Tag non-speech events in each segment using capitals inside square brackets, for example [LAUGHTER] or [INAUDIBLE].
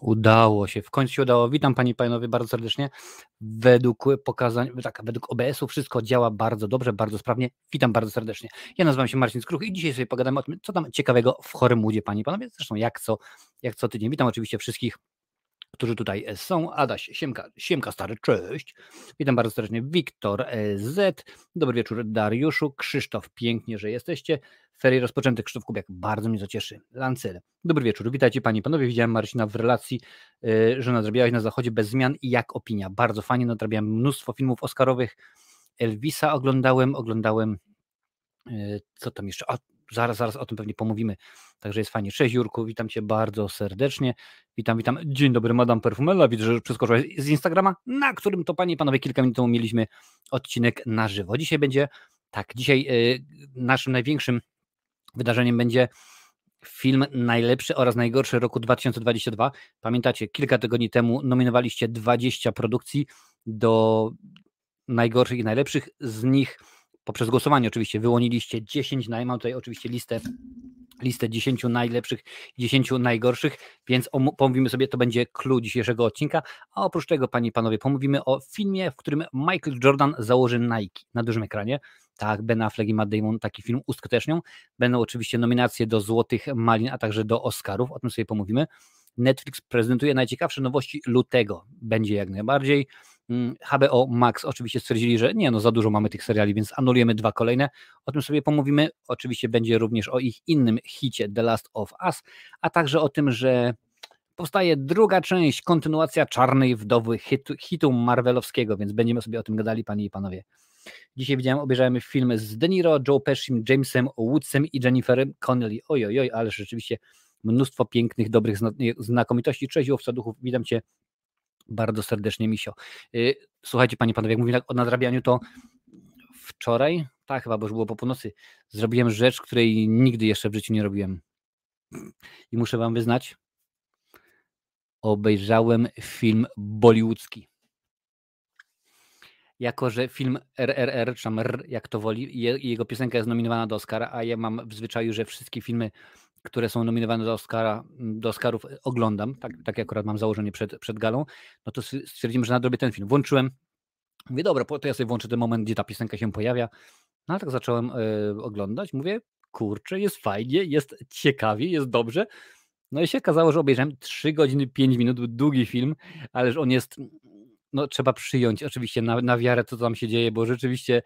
Udało się, w końcu się udało. Witam Pani i Panowie bardzo serdecznie. Według pokazań, tak, według OBS-u wszystko działa bardzo dobrze, bardzo sprawnie. Witam bardzo serdecznie. Ja nazywam się Marcin Skruch i dzisiaj sobie pogadamy o tym, co tam ciekawego w Chorym Panie i Panowie. Zresztą jak co, jak co tydzień. Witam oczywiście wszystkich którzy tutaj e, są. Adaś, Siemka, Siemka Stary, cześć. Witam bardzo serdecznie. Wiktor e, Z. Dobry wieczór Dariuszu. Krzysztof, pięknie, że jesteście. Ferie rozpoczęte, Krzysztof Kubiak, bardzo mnie to cieszy. Dobry wieczór, witajcie Panie i Panowie. Widziałem Marcina w relacji, e, że nadrabiałeś na zachodzie bez zmian i jak opinia? Bardzo fajnie, nadrabiałem mnóstwo filmów oscarowych. Elvisa oglądałem, oglądałem co tam jeszcze? A, zaraz, zaraz o tym pewnie pomówimy. Także jest fajnie. Cześć Jurku, witam Cię bardzo serdecznie. Witam, witam. Dzień dobry, Madame Perfumella. Widzę, że przeskoczyłaś z Instagrama, na którym to Panie i Panowie kilka minut temu mieliśmy odcinek na żywo. Dzisiaj będzie, tak, dzisiaj y, naszym największym wydarzeniem będzie film najlepszy oraz najgorszy roku 2022. Pamiętacie, kilka tygodni temu nominowaliście 20 produkcji do najgorszych i najlepszych. Z nich poprzez głosowanie oczywiście wyłoniliście 10, naj, mam tutaj oczywiście listę listę 10 najlepszych, 10 najgorszych, więc pomówimy sobie, to będzie clue dzisiejszego odcinka, a oprócz tego, panie i panowie, pomówimy o filmie, w którym Michael Jordan założy Nike na dużym ekranie. Tak, Ben Affleck i Matt Damon taki film uskutecznią. Będą oczywiście nominacje do Złotych Malin, a także do Oscarów, o tym sobie pomówimy. Netflix prezentuje najciekawsze nowości lutego. Będzie jak najbardziej. HBO mm, Max oczywiście stwierdzili, że nie, no za dużo mamy tych seriali, więc anulujemy dwa kolejne. O tym sobie pomówimy. Oczywiście będzie również o ich innym hicie The Last of Us, a także o tym, że powstaje druga część, kontynuacja Czarnej Wdowy hitu, hitu Marvelowskiego, więc będziemy sobie o tym gadali, panie i panowie. Dzisiaj widziałem, obejrzałem filmy z De Niro, Joe Pesci, Jamesem Woodsem i Jenniferem Connelly. Oj, oj, oj, ale rzeczywiście mnóstwo pięknych, dobrych znakomitości. Cześć, łowca duchów, witam Cię bardzo serdecznie, Misio. Y, słuchajcie, panie panowie, jak mówię o nadrabianiu, to wczoraj, tak chyba, bo już było po północy, zrobiłem rzecz, której nigdy jeszcze w życiu nie robiłem. I muszę wam wyznać, obejrzałem film bollywoodzki. Jako, że film RRR, czy R, jak to woli, jego piosenka jest nominowana do Oscara, a ja mam w zwyczaju, że wszystkie filmy które są nominowane do, Oscara, do Oscarów, e, oglądam, tak, tak akurat mam założenie przed, przed galą, no to stwierdziłem, że nadrobię ten film. Włączyłem, mówię, dobra, to ja sobie włączę ten moment, gdzie ta piosenka się pojawia. No ale tak zacząłem y, oglądać, mówię, kurczę, jest fajnie, jest ciekawie, jest dobrze. No i się okazało, że obejrzałem 3 godziny 5 minut, długi film, ale że on jest, no trzeba przyjąć oczywiście na, na wiarę, co tam się dzieje, bo rzeczywiście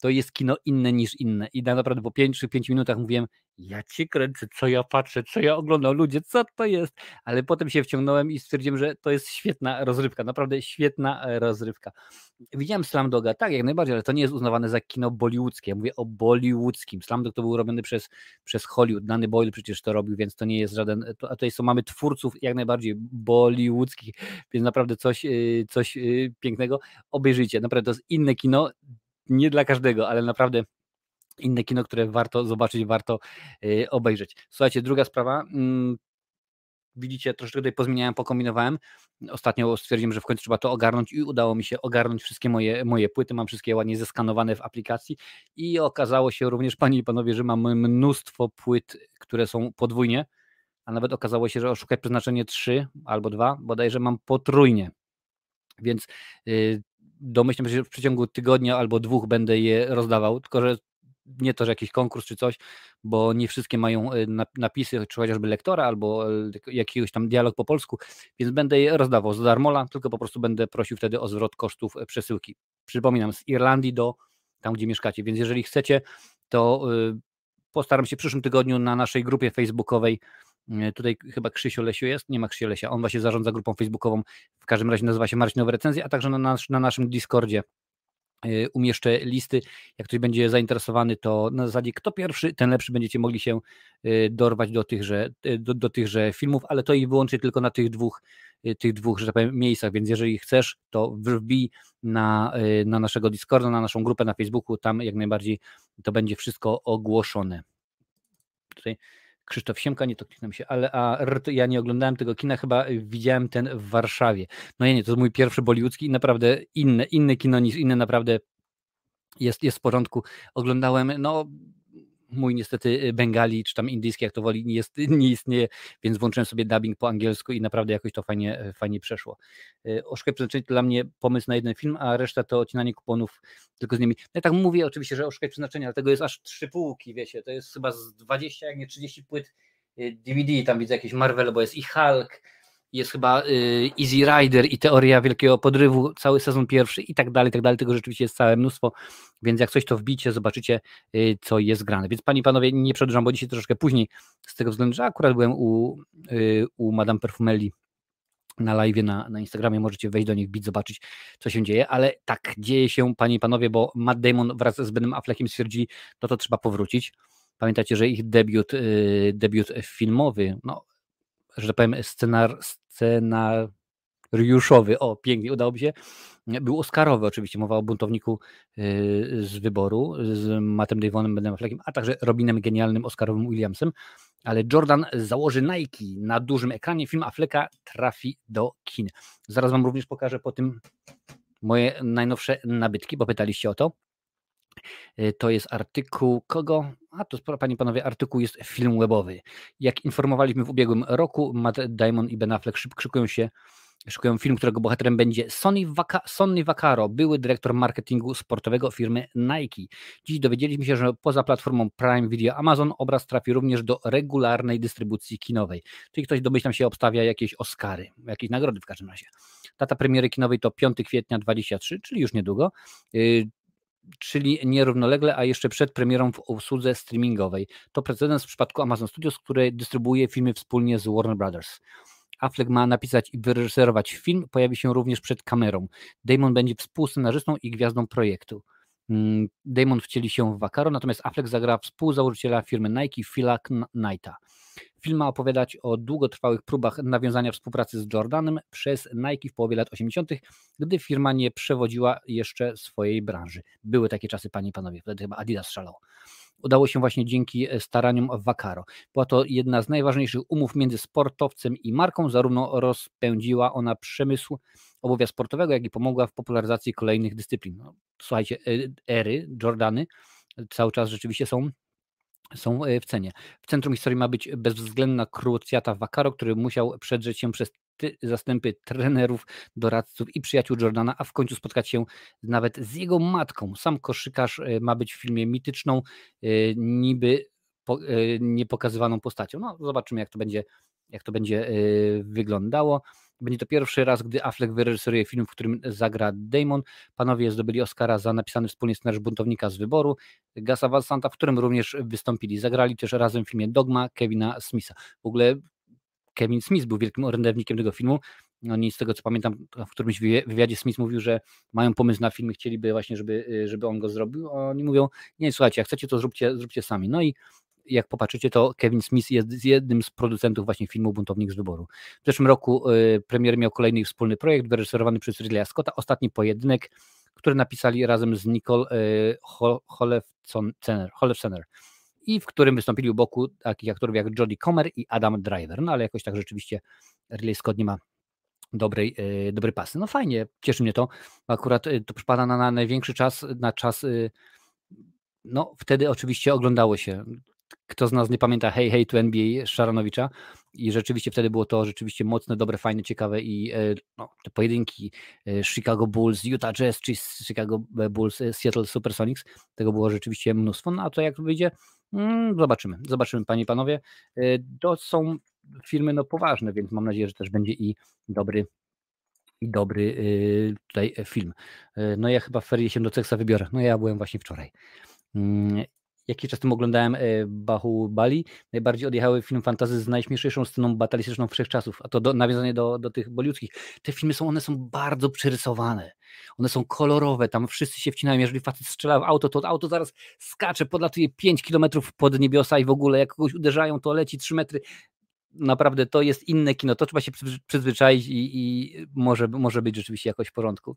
to jest kino inne niż inne. I naprawdę po 5 czy 5 minutach mówiłem, ja cię kręcę, co ja patrzę, co ja oglądam, ludzie, co to jest? Ale potem się wciągnąłem i stwierdziłem, że to jest świetna rozrywka, naprawdę świetna e, rozrywka. Widziałem Slamdoga, tak, jak najbardziej, ale to nie jest uznawane za kino bollywoodzkie. Ja mówię o bollywoodzkim. Slamdog to był robiony przez, przez Hollywood. Danny Boyle przecież to robił, więc to nie jest żaden. To, a tutaj są, mamy twórców jak najbardziej bollywoodzkich, więc naprawdę coś, y, coś y, pięknego. Obejrzyjcie, naprawdę to jest inne kino nie dla każdego, ale naprawdę inne kino, które warto zobaczyć, warto y, obejrzeć. Słuchajcie, druga sprawa. Mm, widzicie, troszeczkę tutaj pozmieniałem, pokombinowałem. Ostatnio stwierdziłem, że w końcu trzeba to ogarnąć i udało mi się ogarnąć wszystkie moje, moje płyty. Mam wszystkie ładnie zeskanowane w aplikacji i okazało się również, panie i panowie, że mam mnóstwo płyt, które są podwójnie, a nawet okazało się, że oszukaj przeznaczenie 3 albo 2, bodajże mam potrójnie. Więc y, domyślam się, że w przeciągu tygodnia albo dwóch będę je rozdawał, tylko że nie to, że jakiś konkurs czy coś, bo nie wszystkie mają e, napisy, czy chociażby lektora, albo e, jakiegoś tam dialog po polsku, więc będę je rozdawał z darmola, tylko po prostu będę prosił wtedy o zwrot kosztów e, przesyłki. Przypominam, z Irlandii do tam, gdzie mieszkacie, więc jeżeli chcecie, to postaram się w przyszłym tygodniu na naszej grupie facebookowej Tutaj chyba Krzysiu Lesiu jest, nie ma Krzysiu Lesia, on właśnie zarządza grupą facebookową, w każdym razie nazywa się Marcinowe Recenzje, a także na, na naszym Discordzie y, umieszczę listy. Jak ktoś będzie zainteresowany, to na zasadzie kto pierwszy, ten lepszy będziecie mogli się y, dorwać do tychże, do, do tychże filmów, ale to i wyłącznie tylko na tych dwóch, tych dwóch, że tak powiem, miejscach, więc jeżeli chcesz, to wbij na, na naszego Discorda, na naszą grupę na Facebooku, tam jak najbardziej to będzie wszystko ogłoszone. Tutaj Krzysztof Siemka, nie to kliknę się, ale a ja nie oglądałem tego kina, chyba widziałem ten w Warszawie. No ja nie, to mój pierwszy bollywoodzki i naprawdę inne, inne kino niż inne, naprawdę jest, jest w porządku. Oglądałem, no mój niestety bengali, czy tam indyjski, jak to woli, nie, jest, [LAUGHS] nie istnieje, więc włączyłem sobie dubbing po angielsku i naprawdę jakoś to fajnie, fajnie przeszło. Oszukaj przeznaczenie to dla mnie pomysł na jeden film, a reszta to odcinanie kuponów tylko z nimi. No ja tak mówię oczywiście, że oszukaj przeznaczenie, ale tego jest aż trzy półki, wiecie, to jest chyba z 20, jak nie 30 płyt DVD, tam widzę jakieś Marvel, bo jest i Hulk, jest chyba y, Easy Rider i Teoria Wielkiego Podrywu, cały sezon pierwszy i tak dalej, i tak dalej, tego rzeczywiście jest całe mnóstwo, więc jak coś to wbicie, zobaczycie y, co jest grane. Więc Panie i Panowie, nie przedłużam, bo dzisiaj troszeczkę później, z tego względu, że akurat byłem u, y, u Madame Perfumelli na live na, na Instagramie, możecie wejść do nich, bić, zobaczyć, co się dzieje, ale tak, dzieje się, Panie i Panowie, bo Matt Damon wraz z Benem Affleckiem stwierdzili, no to trzeba powrócić. Pamiętacie, że ich debiut, debiut filmowy, no że tak powiem, scenar, scenariuszowy, o pięknie, udało mi się, był Oscarowy oczywiście, mowa o buntowniku y, z wyboru, z Mattem Davonem, Benem Affleckiem, a także Robinem genialnym Oscarowym Williamsem, ale Jordan założy Nike na dużym ekranie, film Afflecka trafi do kin. Zaraz wam również pokażę po tym moje najnowsze nabytki, bo pytaliście o to. Y, to jest artykuł kogo? A to, panie panowie, artykuł jest film webowy. Jak informowaliśmy w ubiegłym roku, Matt Damon i Ben Affleck szykują się szykują film, którego bohaterem będzie Sonny, Vaca Sonny Vaccaro, były dyrektor marketingu sportowego firmy Nike. Dziś dowiedzieliśmy się, że poza platformą Prime Video Amazon obraz trafi również do regularnej dystrybucji kinowej. Czyli ktoś domyślam się obstawia jakieś Oscary, jakieś nagrody w każdym razie. Data premiery kinowej to 5 kwietnia 23, czyli już niedługo. Czyli nierównolegle, a jeszcze przed premierą w usłudze streamingowej. To precedens w przypadku Amazon Studios, który dystrybuuje filmy wspólnie z Warner Brothers. Affleck ma napisać i wyreżyserować film, pojawi się również przed kamerą. Damon będzie współscenarzystą i gwiazdą projektu. Mm, Damon wcieli się w Vakaro, natomiast Affleck zagra współzałożyciela firmy Nike, Phila Knighta. Film ma opowiadać o długotrwałych próbach nawiązania współpracy z Jordanem przez Nike w połowie lat 80., gdy firma nie przewodziła jeszcze swojej branży. Były takie czasy, panie i panowie, wtedy chyba Adidas szalał. Udało się właśnie dzięki staraniom Vakaro. Była to jedna z najważniejszych umów między sportowcem i marką, zarówno rozpędziła ona przemysł obuwia sportowego, jak i pomogła w popularyzacji kolejnych dyscyplin. No, słuchajcie, e, ery, Jordany cały czas rzeczywiście są są e, w cenie. W centrum historii ma być bezwzględna krucjata Wakaro, który musiał przedrzeć się przez zastępy trenerów, doradców i przyjaciół Jordana, a w końcu spotkać się nawet z jego matką. Sam koszykarz e, ma być w filmie mityczną, e, niby niepokazywaną postacią. No, zobaczymy, jak to będzie, jak to będzie wyglądało. Będzie to pierwszy raz, gdy Affleck wyreżyseruje film, w którym zagra Damon. Panowie zdobyli Oscara za napisany wspólnie scenariusz Buntownika z wyboru, Gasa Santa, w którym również wystąpili. Zagrali też razem w filmie Dogma Kevina Smitha. W ogóle Kevin Smith był wielkim orędownikiem tego filmu. Oni z tego co pamiętam, w którymś wywiadzie Smith mówił, że mają pomysł na film i chcieliby właśnie, żeby, żeby on go zrobił. Oni mówią, nie słuchajcie, jak chcecie, to zróbcie, zróbcie sami. No i jak popatrzycie, to Kevin Smith jest jednym z producentów właśnie filmu Buntownik z wyboru. W zeszłym roku y, premier miał kolejny wspólny projekt wyreżyserowany przez Ridleya Scotta, ostatni pojedynek, który napisali razem z Nicole y, Holefcener i w którym wystąpili u boku takich aktorów jak Jodie Comer i Adam Driver, no ale jakoś tak rzeczywiście Ridley Scott nie ma dobrej, y, dobrej pasy. No fajnie, cieszy mnie to, akurat to przypada na, na największy czas, na czas no wtedy oczywiście oglądało się kto z nas nie pamięta Hey Hey to NBA Szaranowicza. I rzeczywiście wtedy było to rzeczywiście mocne, dobre, fajne, ciekawe i e, no, te pojedynki e, Chicago Bulls, Utah Jazz czy Chicago Bulls, e, Seattle Supersonics, tego było rzeczywiście mnóstwo, no a to jak wyjdzie, mm, zobaczymy, zobaczymy panie i panowie, to są filmy no poważne, więc mam nadzieję, że też będzie i dobry i dobry tutaj film. No ja chyba w ferie się do Teksa wybiorę, no ja byłem właśnie wczoraj. Jakiś czas temu oglądałem e, Bahubali, najbardziej odjechały film fantazy z najśmieszniejszą sceną batalistyczną wszechczasów, a to do, nawiązanie do, do tych boliudzkich. Te filmy są, one są bardzo przerysowane, one są kolorowe, tam wszyscy się wcinają, jeżeli facet strzela w auto, to auto zaraz skacze, podlatuje 5 kilometrów pod niebiosa i w ogóle jak kogoś uderzają, to leci 3 metry. Naprawdę to jest inne kino, to trzeba się przyzwyczaić i, i może, może być rzeczywiście jakoś w porządku.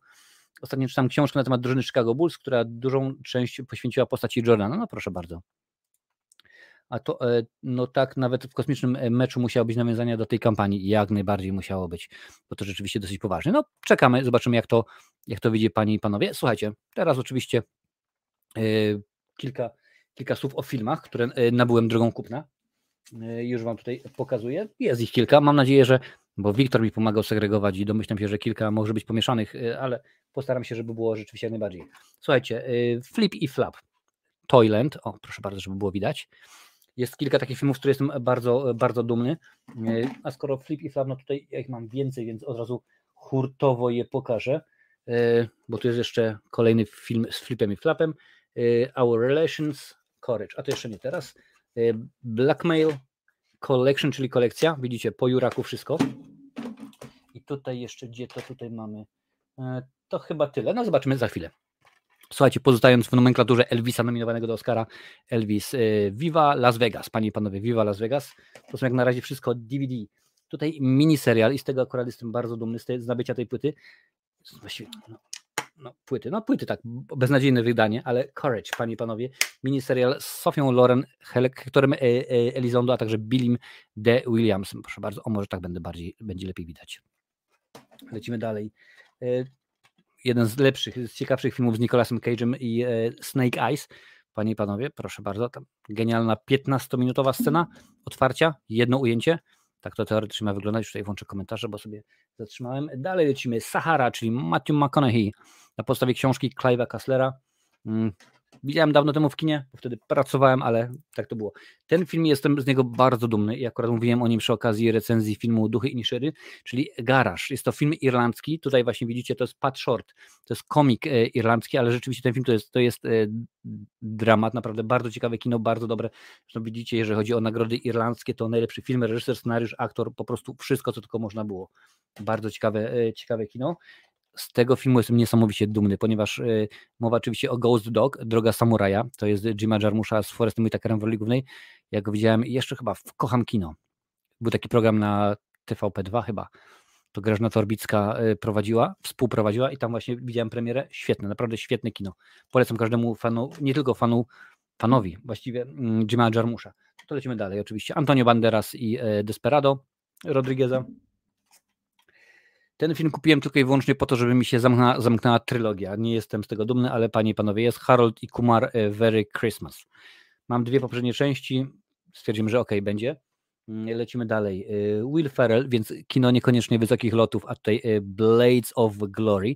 Ostatnio czytam książkę na temat drużyny Chicago Bulls, która dużą część poświęciła postaci Jordana. No proszę bardzo. A to, e, no tak, nawet w kosmicznym e, meczu musiało być nawiązania do tej kampanii. Jak najbardziej musiało być, bo to rzeczywiście dosyć poważnie. No czekamy, zobaczymy jak to, jak to widzi Panie i Panowie. Słuchajcie, teraz oczywiście yy, kilka, kilka słów o filmach, które nabyłem drogą kupna. Już Wam tutaj pokazuję. Jest ich kilka. Mam nadzieję, że, bo Wiktor mi pomagał segregować i domyślam się, że kilka może być pomieszanych, ale postaram się, żeby było rzeczywiście jak najbardziej. Słuchajcie, Flip i Flap. Toyland, o proszę bardzo, żeby było widać. Jest kilka takich filmów, z których jestem bardzo, bardzo dumny. A skoro Flip i Flap, no tutaj ja ich mam więcej, więc od razu hurtowo je pokażę, bo tu jest jeszcze kolejny film z Flipem i Flapem. Our Relations, Courage, a to jeszcze nie teraz. Blackmail Collection, czyli kolekcja. Widzicie, po Juraku wszystko. I tutaj jeszcze, gdzie to tutaj mamy? To chyba tyle. No zobaczymy za chwilę. Słuchajcie, pozostając w nomenklaturze Elvisa nominowanego do Oscara, Elvis y, Viva Las Vegas. Panie i panowie, Viva Las Vegas. To są jak na razie wszystko DVD. Tutaj miniserial i z tego akurat jestem bardzo dumny z, tej, z nabycia tej płyty. Właściwie, no, no, płyty, no płyty tak, beznadziejne wydanie, ale Courage, panie i panowie, miniserial z Sofią Loren, Hectorem e, e, Elizondo, a także Billim de Williamsem. Proszę bardzo, o może tak będę bardziej, będzie lepiej widać. Lecimy dalej. E, jeden z lepszych, z ciekawszych filmów z Nicolasem Cage'em i Snake Eyes. Panie i panowie, proszę bardzo, genialna 15-minutowa scena otwarcia, jedno ujęcie. Tak to teoretycznie ma wyglądać. Tutaj włączę komentarze, bo sobie zatrzymałem. Dalej lecimy. Sahara, czyli Matthew McConaughey na podstawie książki Clive'a Kasslera. Widziałem dawno temu w kinie, bo wtedy pracowałem, ale tak to było. Ten film jestem z niego bardzo dumny i akurat mówiłem o nim przy okazji recenzji filmu Duchy i Niszyry, czyli Garaż. Jest to film irlandzki, tutaj właśnie widzicie, to jest Pat Short, to jest komik e, irlandzki, ale rzeczywiście ten film to jest, to jest e, dramat, naprawdę bardzo ciekawe kino, bardzo dobre. Zresztą widzicie, jeżeli chodzi o nagrody irlandzkie, to najlepszy film, reżyser, scenariusz, aktor, po prostu wszystko, co tylko można było. Bardzo ciekawe, e, ciekawe kino z tego filmu jestem niesamowicie dumny, ponieważ y, mowa oczywiście o Ghost Dog, Droga Samuraja, to jest Jima Jarmusza z Forestem Whitakerem w roli głównej. Ja go widziałem jeszcze chyba w Kocham Kino. Był taki program na TVP2 chyba. To Grażna Torbicka y, prowadziła, współprowadziła i tam właśnie widziałem premierę. Świetne, naprawdę świetne kino. Polecam każdemu fanu, nie tylko fanu, fanowi właściwie mm, Jima Jarmusza. To lecimy dalej oczywiście. Antonio Banderas i y, Desperado Rodrigueza. Ten film kupiłem tylko i wyłącznie po to, żeby mi się zamknęła, zamknęła trylogia. Nie jestem z tego dumny, ale panie i panowie, jest Harold i Kumar e, Very Christmas. Mam dwie poprzednie części, stwierdzimy, że ok, będzie. Mm, lecimy dalej. E, Will Ferrell, więc kino niekoniecznie wysokich lotów, a tutaj e, Blades of Glory.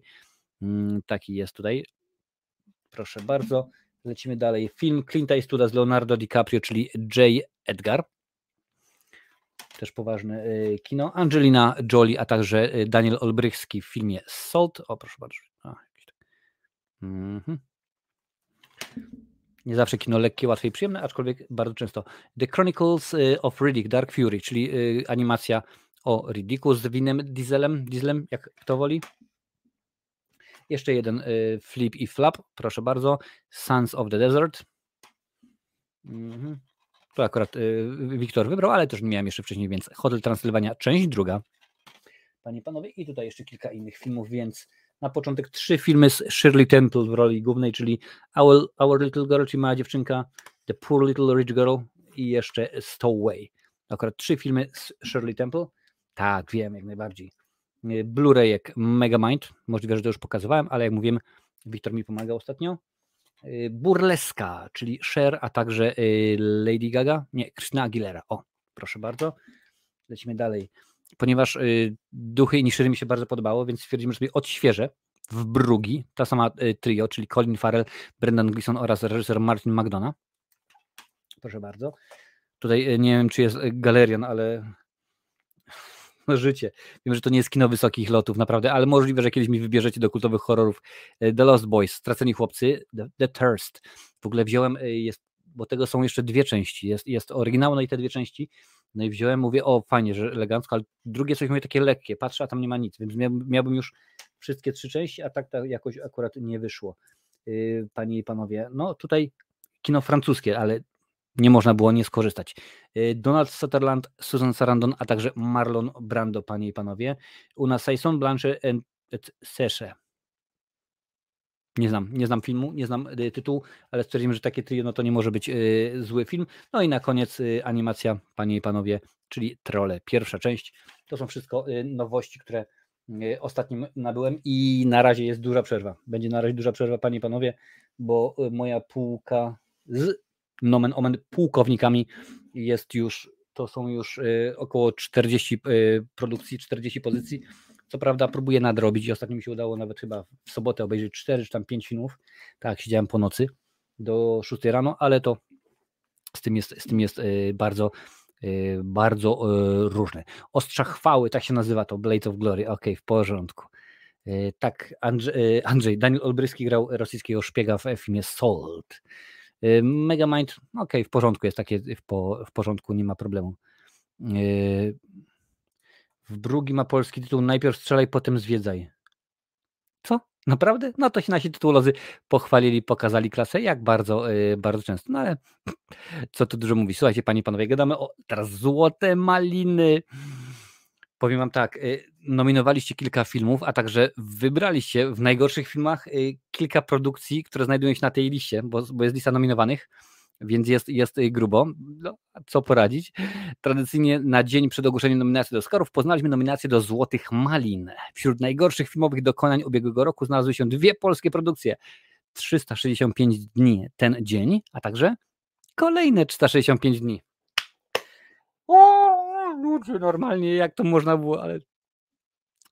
Mm, taki jest tutaj. Proszę bardzo. Lecimy dalej. Film Clint Eastwooda z Leonardo DiCaprio, czyli J. Edgar też poważne y, kino. Angelina Jolie, a także y, Daniel Olbrychski w filmie Salt. O, proszę bardzo. Tak. mhm. Nie zawsze kino lekkie, łatwe i przyjemne, aczkolwiek bardzo często. The Chronicles y, of Riddick, Dark Fury, czyli animacja o Riddicku z Winem Dieselem, Dieselem, jak kto woli. Jeszcze jeden flip i flap, proszę bardzo. Sons of the Desert. Mhm. To akurat y, Wiktor wybrał, ale też nie miałem jeszcze wcześniej, więc Hotel Transylwania, część druga. Panie i panowie, i tutaj jeszcze kilka innych filmów, więc na początek trzy filmy z Shirley Temple w roli głównej, czyli Our, Our Little Girl, czyli Mała Dziewczynka, The Poor Little Rich Girl i jeszcze Stowaway. Akurat trzy filmy z Shirley Temple. Tak, wiem, jak najbardziej. Y, Blu-rayek Megamind, możliwe, że to już pokazywałem, ale jak mówiłem, Wiktor mi pomagał ostatnio. Y, burleska, czyli Cher, a także y, Lady Gaga, nie, Christina Aguilera. O, proszę bardzo. Lecimy dalej. Ponieważ y, Duchy i Niszyry mi się bardzo podobało, więc stwierdzimy, że sobie odświeżę w Brugi, ta sama trio, czyli Colin Farrell, Brendan Gleeson oraz reżyser Martin McDonough. Proszę bardzo. Tutaj nie wiem, czy jest galerian, ale życie. Wiem, że to nie jest kino wysokich lotów, naprawdę, ale możliwe, że kiedyś mi wybierzecie do kultowych horrorów e, The Lost Boys, Straceni Chłopcy, The, The Thirst. W ogóle wziąłem, e, jest, bo tego są jeszcze dwie części, jest, jest oryginał, no i te dwie części, no i wziąłem, mówię, o fajnie, że elegancko, ale drugie coś mówię takie lekkie, patrzę, a tam nie ma nic, więc miałbym już wszystkie trzy części, a tak to jakoś akurat nie wyszło. E, panie i panowie, no tutaj kino francuskie, ale nie można było nie skorzystać. Y, Donald Sutherland, Susan Sarandon, a także Marlon Brando, panie i panowie. Una Saison, Blanche et Seche. Nie znam, nie znam filmu, nie znam y, tytułu, ale stwierdzimy, że takie trio no to nie może być y, zły film. No i na koniec y, animacja, panie i panowie, czyli Trolle, pierwsza część. To są wszystko y, nowości, które y, ostatnim nabyłem i na razie jest duża przerwa. Będzie na razie duża przerwa, panie i panowie, bo moja półka z nomen omen pułkownikami. Jest już, to są już około 40 produkcji, 40 pozycji. Co prawda próbuję nadrobić i ostatnio mi się udało nawet chyba w sobotę obejrzeć 4 czy tam 5 filmów. Tak, siedziałem po nocy do 6 rano, ale to z tym jest, z tym jest bardzo bardzo różne. Ostrza chwały, tak się nazywa to, Blades of Glory, ok, w porządku. Tak, Andrzej, Andrzej Daniel Olbryski grał rosyjskiego szpiega w filmie Salt. Megamind, ok, w porządku, jest takie w, po, w porządku, nie ma problemu. W drugi ma polski tytuł Najpierw strzelaj, potem zwiedzaj. Co? Naprawdę? No to się nasi tytułozy pochwalili, pokazali klasę, jak bardzo, yy, bardzo często. No ale co tu dużo mówi. Słuchajcie, panie i panowie, gadamy o teraz złote maliny. Powiem wam tak, yy, nominowaliście kilka filmów, a także wybraliście w najgorszych filmach yy, kilka produkcji, które znajdują się na tej liście, bo, bo jest lista nominowanych więc jest, jest grubo. No, co poradzić? Tradycyjnie na dzień przed ogłoszeniem nominacji do Oscarów poznaliśmy nominację do Złotych Malin. Wśród najgorszych filmowych dokonań ubiegłego roku znalazły się dwie polskie produkcje. 365 dni ten dzień, a także kolejne 365 dni. O, ludzie, normalnie jak to można było, ale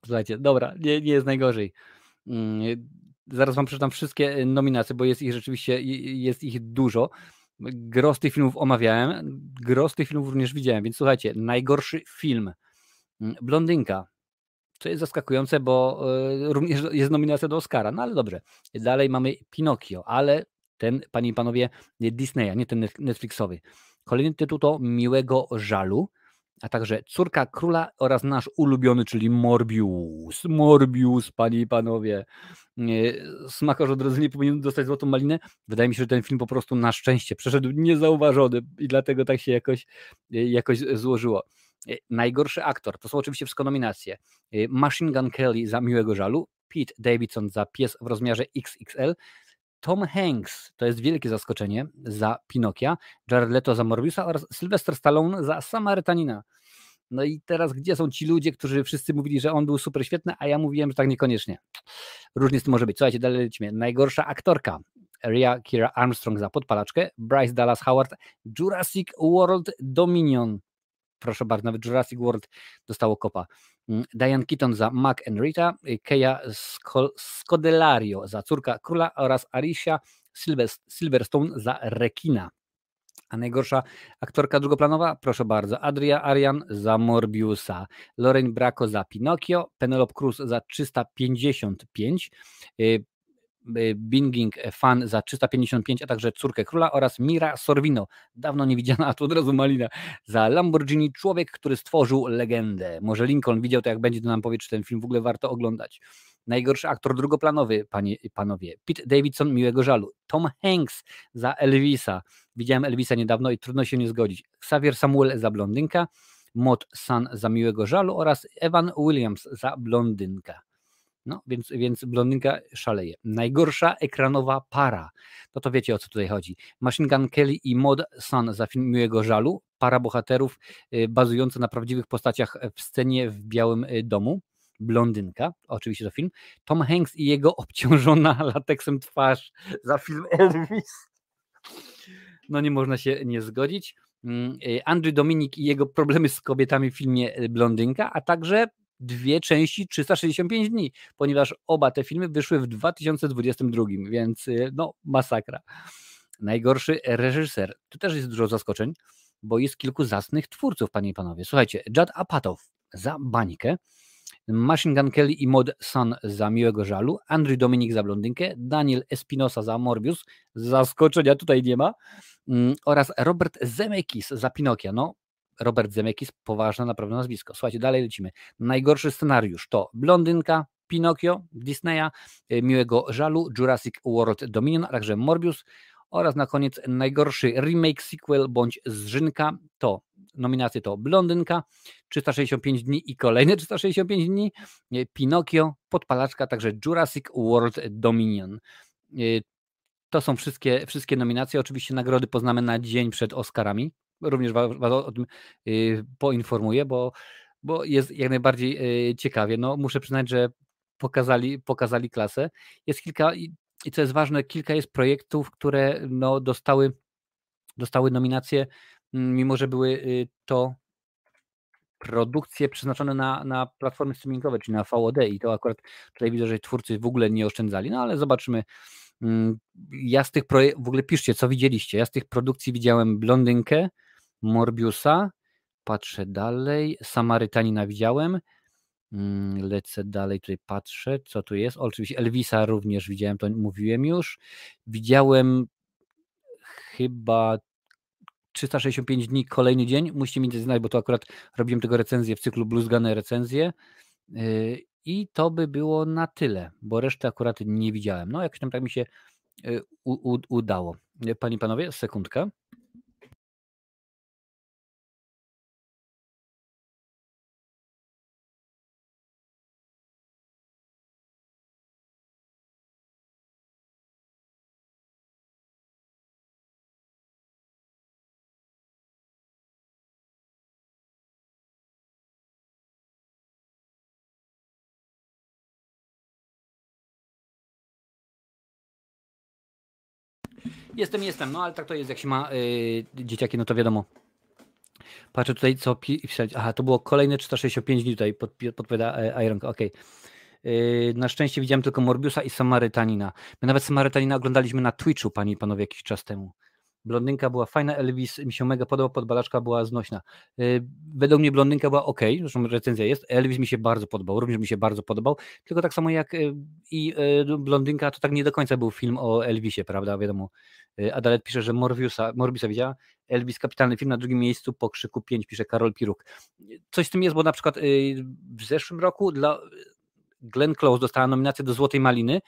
słuchajcie, dobra, nie, nie jest najgorzej. Mm, zaraz wam przeczytam wszystkie nominacje, bo jest ich rzeczywiście jest ich dużo. Gros tych filmów omawiałem, gros tych filmów również widziałem, więc słuchajcie, najgorszy film mm, Blondynka, co jest zaskakujące, bo e, również [LAUGHS] jest nominacja do Oscara, no ale dobrze. Dalej mamy Pinokio, ale ten, panie i panowie, Disneya, nie ten Netflixowy. Kolejny tytuł to Miłego Żalu, a także Córka Króla oraz nasz ulubiony, czyli Morbius. Morbius, panie i panowie. Smakarz od razu nie powinien dostać złotą malinę. Wydaje mi się, że ten film po prostu na szczęście przeszedł niezauważony i dlatego tak się jakoś, jakoś złożyło. Najgorszy aktor, to są oczywiście wszystko nominacje. Machine Gun Kelly za Miłego Żalu, Pete Davidson za Pies w rozmiarze XXL, Tom Hanks, to jest wielkie zaskoczenie, za Pinokia, Jared Leto za Morbiusa oraz Sylvester Stallone za Samarytanina. No i teraz gdzie są ci ludzie, którzy wszyscy mówili, że on był super świetny, a ja mówiłem, że tak niekoniecznie. Różnie z tym może być. Słuchajcie, dalej lecimy. Najgorsza aktorka. Ria Kira Armstrong za Podpalaczkę, Bryce Dallas Howard, Jurassic World Dominion. Proszę bardzo, nawet Jurassic World dostało kopa. Mm, Diane Keaton za Mac and Rita, Keja Scodelario za Córka Króla oraz Alicia Silverstone za Rekina. A najgorsza aktorka drugoplanowa, proszę bardzo, Adria Arian za Morbiusa, Lorraine Bracco za Pinocchio, Penelope Cruz za 355, Y, Binging Fan za 355, a także Córkę Króla oraz Mira Sorvino, dawno nie widziana, a tu od razu Malina, za Lamborghini Człowiek, który stworzył legendę. Może Lincoln widział to, jak będzie, to nam powie, czy ten film w ogóle warto oglądać. Najgorszy aktor drugoplanowy, panie i panowie. Pete Davidson, Miłego Żalu. Tom Hanks za Elvisa. Widziałem Elvisa niedawno i trudno się nie zgodzić. Xavier Samuel za Blondynka. Mod San za Miłego Żalu oraz Evan Williams za Blondynka. No, więc, więc blondynka szaleje. Najgorsza ekranowa para. No to wiecie o co tutaj chodzi. Machine Gun Kelly i Mod Sun za film Miłego Żalu. Para bohaterów y, bazująca na prawdziwych postaciach w scenie w Białym y, Domu. Blondynka, oczywiście to film. Tom Hanks i jego obciążona [LAUGHS] lateksem twarz za film Elvis. No nie można się nie zgodzić. Mm, y, Andrew Dominik i jego problemy z kobietami w filmie Blondynka, a także dwie części 365 dni, ponieważ oba te filmy wyszły w 2022, więc y, no masakra. Najgorszy reżyser. Tu też jest dużo zaskoczeń, bo jest kilku zasnych twórców, panie i panowie. Słuchajcie, Judd Apatow za Bańkę, Machine Gun Kelly i Mod Sun za Miłego Żalu, Andrew Dominik za Blondynkę, Daniel Espinosa za Morbius, zaskoczenia tutaj nie ma, mm, oraz Robert Zemeckis za Pinokia. No, Robert Zemeckis, poważne naprawdę nazwisko. Słuchajcie, dalej lecimy. Najgorszy scenariusz to Blondynka, Pinokio, Disneya, y, Miłego Żalu, Jurassic World Dominion, a także Morbius oraz na koniec najgorszy remake, sequel bądź zrzynka to nominacje to Blondynka, 365 dni i kolejne 365 dni, y, Pinokio, Podpalaczka, także Jurassic World Dominion. Y, to są wszystkie, wszystkie nominacje. Oczywiście nagrody poznamy na dzień przed Oscarami również Was o tym y, poinformuję, bo, bo jest jak najbardziej y, ciekawie. No, muszę przyznać, że pokazali, pokazali klasę. Jest kilka, i co jest ważne, kilka jest projektów, które no, dostały dostały nominacje, mimo że były y, to produkcje przeznaczone na, na platformy streamingowe, czyli na VOD i to akurat tutaj widzę, że twórcy w ogóle nie oszczędzali, no ale zobaczymy. Mm, ja z tych projektów, w ogóle piszcie, co widzieliście. Ja z tych produkcji widziałem Blondynkę, Morbiusa, patrzę dalej, Samarytanina widziałem, mm, lecę dalej, tutaj patrzę, co tu jest. Oczywiście Elvisa również widziałem, to mówiłem już. Widziałem chyba 365 dni, kolejny dzień. Musicie mi znać, bo to akurat robiłem tego recenzję w cyklu Bluesgane recenzję. Y, I to by było na tyle, bo resztę akurat nie widziałem. No, jakoś tam tak mi się y, udało. Panie, panowie, sekundka. Jestem, jestem, no ale tak to jest, jak się ma yy, dzieciaki, no to wiadomo. Patrzę tutaj, co pisać. Aha, to było kolejne 365 dni tutaj, pod, podpowiada e, Ironka, okej. Okay. Yy, na szczęście widziałem tylko Morbiusa i Samarytanina. My nawet Samarytanina oglądaliśmy na Twitchu, panie i panowie, jakiś czas temu. Blondynka była fajna, Elvis mi się mega podobał, podbalaczka była znośna. Y, według mnie blondynka była ok, zresztą recenzja jest. Elvis mi się bardzo podobał, również mi się bardzo podobał, tylko tak samo jak y, i y, blondynka, to tak nie do końca był film o Elvisie, prawda? Wiadomo. Adalet pisze, że Morbiusa, Morbiusa widziała. Elvis, kapitalny film na drugim miejscu po krzyku 5, pisze Karol Piruk. Coś z tym jest, bo na przykład w zeszłym roku dla Glenn Close dostała nominację do Złotej Maliny,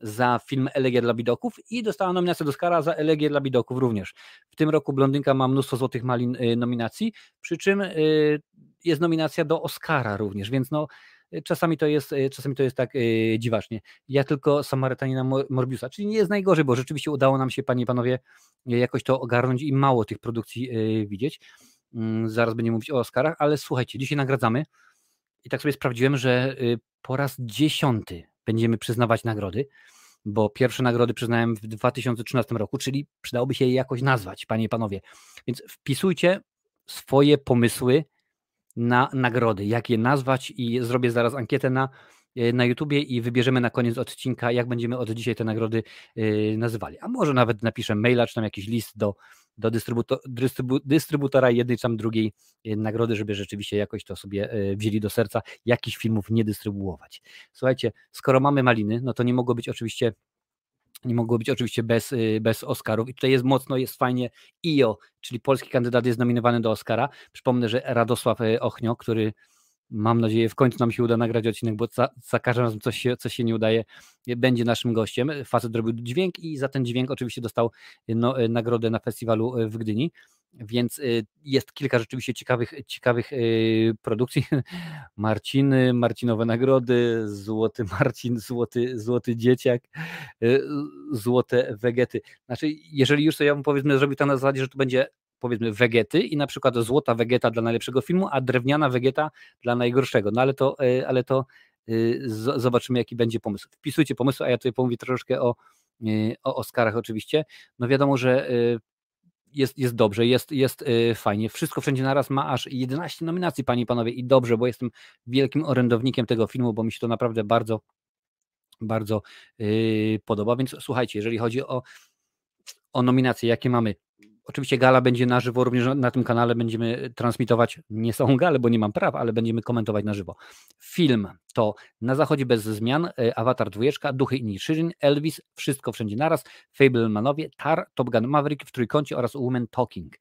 za film Elegia dla Bidoków i dostała nominację do Oscara za Elegię dla Bidoków również. W tym roku Blondynka ma mnóstwo złotych malin y, nominacji, przy czym y, jest nominacja do Oscara również, więc no y, czasami to jest, czasami to jest tak dziwacznie. Ja tylko Samarytanina Morbiusa, czyli nie jest najgorzej, bo rzeczywiście udało nam się, panie i panowie, jakoś to ogarnąć i mało tych produkcji widzieć. Mm, zaraz będziemy mówić o Oscarach, ale słuchajcie, dzisiaj nagradzamy i tak sobie sprawdziłem, że po raz dziesiąty będziemy przyznawać nagrody, bo pierwsze nagrody przyznałem w 2013 roku, czyli przydałoby się je jakoś nazwać, panie i panowie. Więc wpisujcie swoje pomysły na nagrody, jak je nazwać i zrobię zaraz ankietę na, na YouTubie i wybierzemy na koniec odcinka, jak będziemy od dzisiaj te nagrody yy, nazywali. A może nawet napiszę maila, czy tam jakiś list do, do dystrybuto, dystrybu, dystrybutora jednej czy tam drugiej e, nagrody, żeby rzeczywiście jakoś to sobie wzięli do serca, jakichś filmów nie dystrybuować. Słuchajcie, skoro mamy maliny, no to nie mogło być oczywiście nie mogło być oczywiście bez, bez Oscarów. I tutaj jest mocno, jest fajnie. IO, czyli polski kandydat jest nominowany do Oscara. Przypomnę, że Radosław Ochnio, który mam nadzieję w końcu nam się uda nagrać odcinek, bo za, za każdym razem coś się, coś się nie udaje, będzie naszym gościem. Facet robił dźwięk i za ten dźwięk oczywiście dostał no, nagrodę na festiwalu w Gdyni, więc y, jest kilka rzeczywiście ciekawych, ciekawych produkcji. [LAUGHS] Marciny, Marcinowe nagrody, Złoty Marcin, [LAUGHS] Złoty, Złoty Dzieciak, Złote Wegety. Znaczy, jeżeli już to ja bym powiedzmy zrobił to na zasadzie, że to będzie powiedzmy wegety i na przykład złota wegeta dla najlepszego filmu, a drewniana wegeta dla najgorszego. No ale to, e, ale to e, zobaczymy, jaki będzie pomysł. Wpisujcie pomysły, a ja tutaj pomówię troszeczkę o, e, o Oscarach oczywiście. No wiadomo, że jest, jest dobrze, jest, jest fajnie. Wszystko wszędzie naraz ma aż 11 nominacji, panie i panowie, i dobrze, bo jestem wielkim orędownikiem tego filmu, bo mi się to naprawdę bardzo, bardzo podoba. Więc słuchajcie, jeżeli chodzi o, o nominacje, jakie mamy, Oczywiście gala będzie na żywo, również na tym kanale będziemy transmitować, nie są gale, bo nie mam prawa, ale będziemy komentować na żywo. Film to Na Zachodzie bez zmian, e, Avatar dwójeczka, Duchy i Nishirin, Elvis, Wszystko Wszędzie Naraz, Fablemanowie, Tar, Top Gun Maverick w Trójkącie oraz Woman Talking.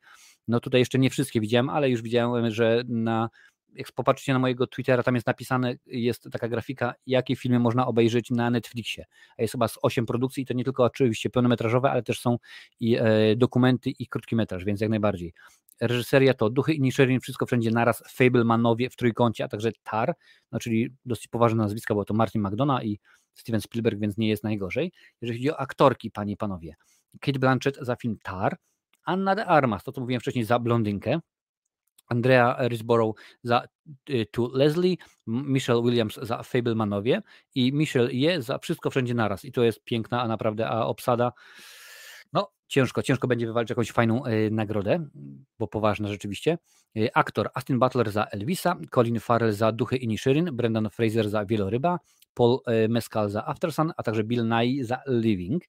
No tutaj jeszcze nie wszystkie widziałem, ale już widziałem, że na jak popatrzycie na mojego Twittera, tam jest napisane, jest taka grafika, jakie filmy można obejrzeć na Netflixie. Jest chyba z 8 produkcji i to nie tylko oczywiście pełnometrażowe, ale też są i e, dokumenty i krótki metraż, więc jak najbardziej. Reżyseria to Duchy i Nisherin, wszystko wszędzie naraz, Fablemanowie w trójkącie, a także Tar, no czyli dosyć poważne nazwiska, bo to Martin McDonough i Steven Spielberg, więc nie jest najgorzej. Jeżeli chodzi o aktorki, panie i panowie, Kate Blanchett za film Tar, Anna de Armas, to co mówiłem wcześniej, za Blondynkę, Andrea Risborough za y, Tu Leslie, Michelle Williams za Fablemanowie i Michelle Je za Wszystko Wszędzie Naraz. I to jest piękna, a naprawdę a obsada. No, ciężko, ciężko będzie wywalczyć jakąś fajną y, nagrodę, bo poważna rzeczywiście. Y, aktor Austin Butler za Elvisa, Colin Farrell za Duchy i Nishirin, Brendan Fraser za Wieloryba, Paul y, Mescal za Aftersun, a także Bill Nye za Living.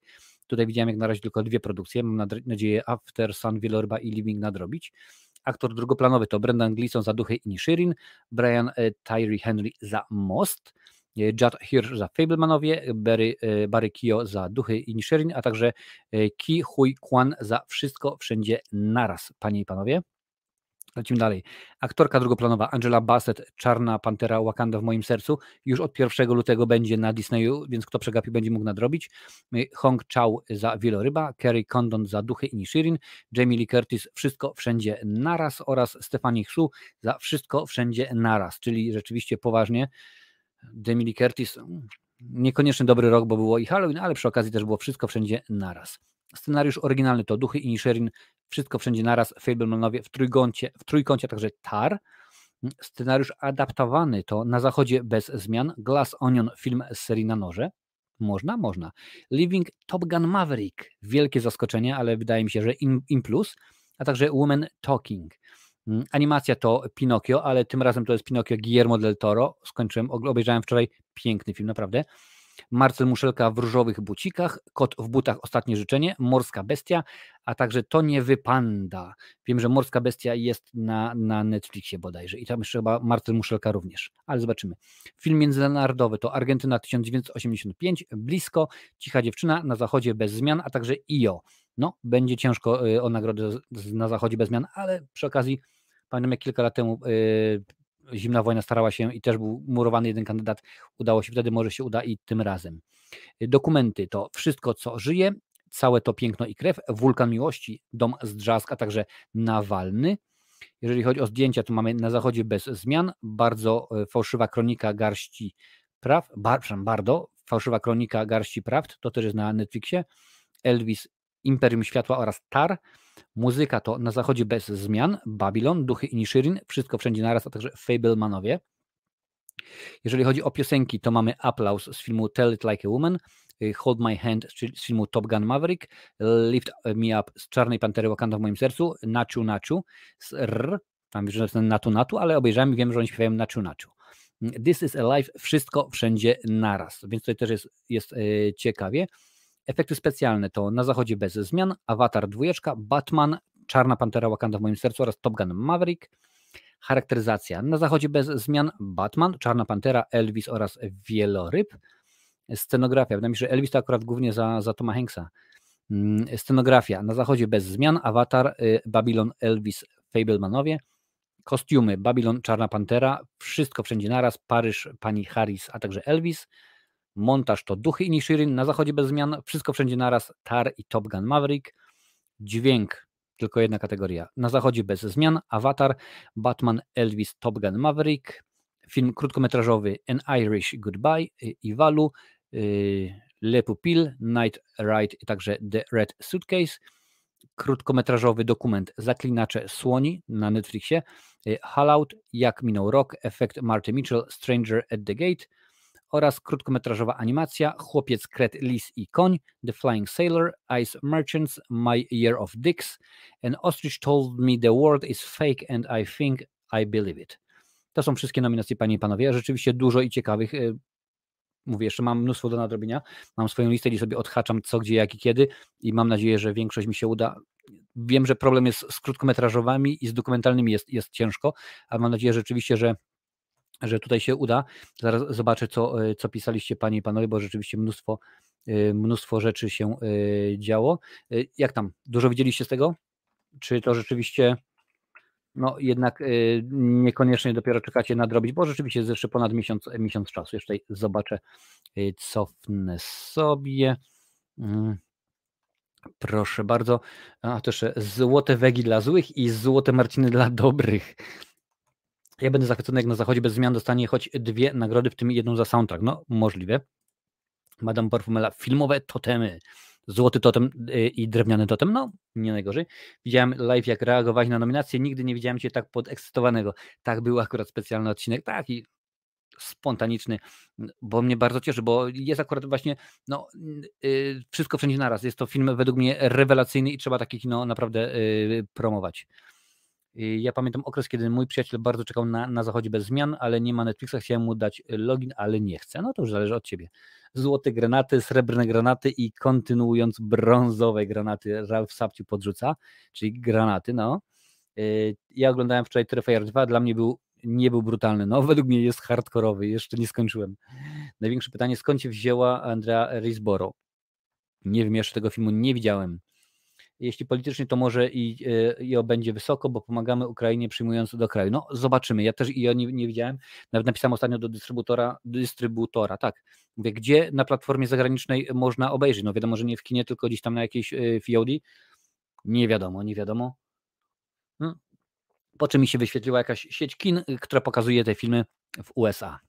Tutaj widziałem jak na razie tylko dwie produkcje. Mam nadzieję Aftersun, Wieloryba i Living nadrobić. Aktor drugoplanowy to Brendan Gleeson za Duchy i Nishirin, Brian Tyree Henry za Most, Judd Hirsch za Fablemanowie, Barry, e, Barry Kio za Duchy i Nisherin, a także e, Ki Hui Kwan za Wszystko Wszędzie Naraz, panie i panowie. Lecimy dalej. Aktorka drugoplanowa Angela Bassett, Czarna Pantera Wakanda w moim sercu. Już od 1 lutego będzie na Disneyu, więc kto przegapi będzie mógł nadrobić. E, Hong Chao za Wieloryba, Kerry Condon za Duchy i Nishirin, Jamie Lee Curtis Wszystko Wszędzie Naraz oraz Stephanie Hsu za Wszystko Wszędzie Naraz, czyli rzeczywiście poważnie Demily Curtis, mm, niekoniecznie dobry rok, bo było i Halloween, ale przy okazji też było wszystko wszędzie naraz. Scenariusz oryginalny to Duchy i Nisherin, wszystko wszędzie naraz, Fablemanowie w trójkącie, w trójkącie także Tar. Scenariusz adaptowany to Na Zachodzie bez zmian, Glass Onion, film z serii na noże. Można? Można. Living Top Gun Maverick, wielkie zaskoczenie, ale wydaje mi się, że in plus, a także Woman Talking. Mm, animacja to Pinokio, ale tym razem to jest Pinokio Guillermo del Toro. Skończyłem, obejrzałem wczoraj piękny film, naprawdę. Marcel Muszelka w różowych bucikach, Kot w butach Ostatnie życzenie, Morska bestia, a także To nie wypanda. Wiem, że Morska bestia jest na, na Netflixie bodajże i tam jeszcze chyba Marcel Muszelka również, ale zobaczymy. Film międzynarodowy to Argentyna 1985, Blisko, Cicha dziewczyna, Na zachodzie bez zmian, a także IO. No, będzie ciężko y, o nagrodę na zachodzie bez zmian, ale przy okazji Pamiętam jak kilka lat temu yy, zimna wojna starała się i też był murowany jeden kandydat. Udało się wtedy, może się uda i tym razem. Dokumenty to wszystko, co żyje, całe to piękno i krew, wulkan miłości, dom z drzask, a także Nawalny. Jeżeli chodzi o zdjęcia, to mamy na zachodzie bez zmian, bardzo e, fałszywa kronika garści praw, bar, bardzo fałszywa kronika garści prawd, to też jest na Netflixie. Elvis, Imperium Światła oraz Tar. Muzyka to Na Zachodzie bez zmian, Babylon, Duchy i Nishirin, Wszystko Wszędzie Naraz, a także Fablemanowie. Jeżeli chodzi o piosenki, to mamy Aplauz z filmu Tell It Like a Woman, y, Hold My Hand z filmu Top Gun Maverick, Lift Me Up z Czarnej Pantery Wakanda w moim sercu, Nachu Nachu z R, tam że to Natu Natu, ale obejrzałem i wiem, że oni śpiewają Nachu Nachu. This is Alive, wszystko wszędzie naraz, więc to też jest, jest yy, ciekawie. Efekty specjalne to Na Zachodzie bez zmian, Avatar 2, Batman, Czarna Pantera Wakanda w moim sercu oraz Top Gun Maverick. Charakteryzacja Na Zachodzie bez zmian, Batman, Czarna Pantera, Elvis oraz Wieloryb. Scenografia, wydaje mi się, że Elvis to akurat głównie za, za Toma Hanksa. Mm, scenografia Na Zachodzie bez zmian, Avatar, y, Babylon, Elvis, Fablemanowie. Kostiumy Babylon, Czarna Pantera, wszystko wszędzie naraz, Paryż, pani Harris, a także Elvis. Montaż to Duchy i Nishirin, na zachodzie bez zmian, wszystko wszędzie naraz, Tar i Top Gun Maverick. Dźwięk, tylko jedna kategoria, na zachodzie bez zmian, Avatar, Batman, Elvis, Top Gun Maverick. Film krótkometrażowy An Irish Goodbye, Iwalu, y, Le Pupil, Night Ride i także The Red Suitcase. Krótkometrażowy dokument Zaklinacze Słoni na Netflixie, y, Hallout, Jak minął rok, Efekt Marty Mitchell, Stranger at the Gate, oraz krótkometrażowa animacja Chłopiec, Kret, Lis i Koń, The Flying Sailor, Ice Merchants, My Year of Dicks, An Ostrich Told Me the World is Fake and I Think I Believe It. To są wszystkie nominacje, panie i panowie. Rzeczywiście dużo i ciekawych. E, mówię, jeszcze mam mnóstwo do nadrobienia. Mam swoją listę i sobie odhaczam co, gdzie, jak i kiedy i mam nadzieję, że większość mi się uda. Wiem, że problem jest z krótkometrażowymi i z dokumentalnymi jest, jest ciężko, ale mam nadzieję rzeczywiście, że że tutaj się uda. Zaraz zobaczę, co, e, co pisaliście panie i panowie, bo rzeczywiście mnóstwo, e, mnóstwo rzeczy się e, działo. Jak tam? Dużo widzieliście z tego? Czy to rzeczywiście no jednak niekoniecznie dopiero czekacie nadrobić, bo rzeczywiście jest jeszcze ponad miesiąc, miesiąc czasu. Jeszcze zobaczę, cofnę sobie. Mm. Proszę bardzo. A to jeszcze złote wegi dla złych i złote marciny dla dobrych. Ja będę zachwycony, jak na zachodzie bez zmian dostanie choć dwie nagrody, w tym jedną za soundtrack. No, możliwe. Madame Parfumela, filmowe totemy. Złoty totem y, i drewniany totem, no nie najgorzej. Widziałem live, jak reagowałeś na nominację. Nigdy nie widziałem cię tak podekscytowanego. Tak był akurat specjalny odcinek. Tak, i spontaniczny, bo mnie bardzo cieszy, bo jest akurat właśnie no, yy, wszystko wszędzie naraz. Jest to film według mnie rewelacyjny i trzeba takie kino naprawdę yy, promować. Yy, ja pamiętam okres, kiedy mój przyjaciel bardzo czekał na, na zachodzie bez zmian, ale nie ma Netflixa, chciałem mu dać login, ale nie chce. No to już zależy od ciebie. Złote granaty, srebrne granaty i kontynuując brązowe granaty Ralph Sapci podrzuca, czyli granaty, no. Yy, ja oglądałem wczoraj Terrifier 2, dla mnie był nie był brutalny. No, według mnie jest hardkorowy, jeszcze nie skończyłem. Największe pytanie, skąd się wzięła Andrea Risborough? Nie wiem, jeszcze tego filmu nie widziałem. Jeśli politycznie, to może i, e, i będzie wysoko, bo pomagamy Ukrainie przyjmując do kraju. No, zobaczymy. Ja też i o nie, nie widziałem. Nawet napisałem ostatnio do dystrybutora, dystrybutora, tak. Mówię, gdzie na platformie zagranicznej można obejrzeć. No wiadomo, że nie w kinie, tylko gdzieś tam na jakiejś e, VOD. Nie wiadomo, nie wiadomo. Hmm po czym mi się wyświetliła jakaś sieć kin, y, która pokazuje te filmy w USA.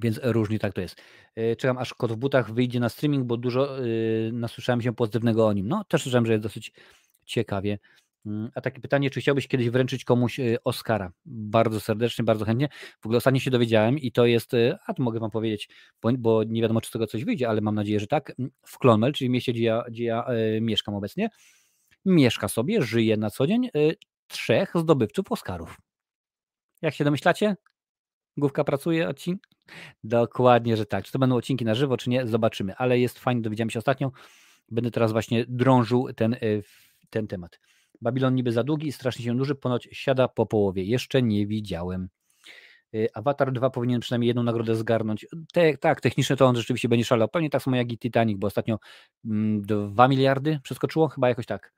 Więc różnie tak to jest. Y, czekam aż Kot w butach wyjdzie na streaming, bo dużo yy, nasłyszałem się pozytywnego o nim. No, też słyszałem, że jest dosyć ciekawie. Mm, a takie pytanie, czy chciałbyś kiedyś wręczyć komuś y, Oscara? Bardzo serdecznie, bardzo chętnie. W ogóle ostatnio się dowiedziałem i to jest, a to mogę Wam powiedzieć, bo, bo nie wiadomo, czy z tego coś wyjdzie, ale mam nadzieję, że tak. Mm, w Clonmel, czyli mieście, gdzie ja, gdzie ja y, mieszkam obecnie, mieszka sobie, żyje na co dzień y, trzech zdobywców Oscarów. Jak się domyślacie? Główka pracuje, odcinek? Dokładnie, że tak. Czy to będą odcinki na żywo, czy nie, zobaczymy. Ale jest fajnie, dowiedziałem się ostatnio. Będę teraz właśnie drążył ten, y, ten temat. Babilon niby za długi, strasznie się duży, ponoć siada po połowie. Jeszcze nie widziałem. Y, Avatar 2 powinien przynajmniej jedną nagrodę zgarnąć. Te, tak, technicznie to on rzeczywiście będzie szalał. Pewnie tak samo jak i Titanic, bo ostatnio 2 mm, miliardy przeskoczyło, chyba jakoś tak.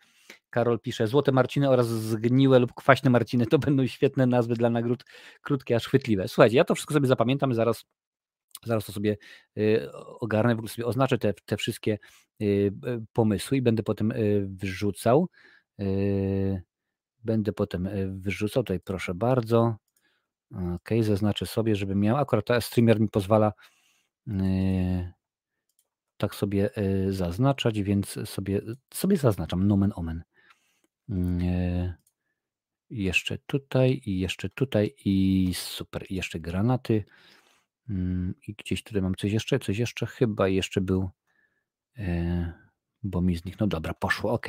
Karol pisze, złote marciny oraz zgniłe lub kwaśne marciny to będą świetne nazwy dla nagród, krótkie, aż chwytliwe. Słuchajcie, ja to wszystko sobie zapamiętam, zaraz, zaraz to sobie y, ogarnę, w ogóle sobie oznaczę te, te wszystkie y, pomysły i będę potem y, wrzucał. Będę potem wyrzucał, tutaj proszę bardzo. Ok, zaznaczę sobie, żeby miał. Akurat streamer mi pozwala tak sobie zaznaczać, więc sobie, sobie zaznaczam nomen omen. Mm, e, jeszcze tutaj i jeszcze tutaj i super. Jeszcze granaty. Mm, I gdzieś tutaj mam coś jeszcze, coś jeszcze chyba jeszcze był, e, bo mi zniknął. Dobra, poszło, ok.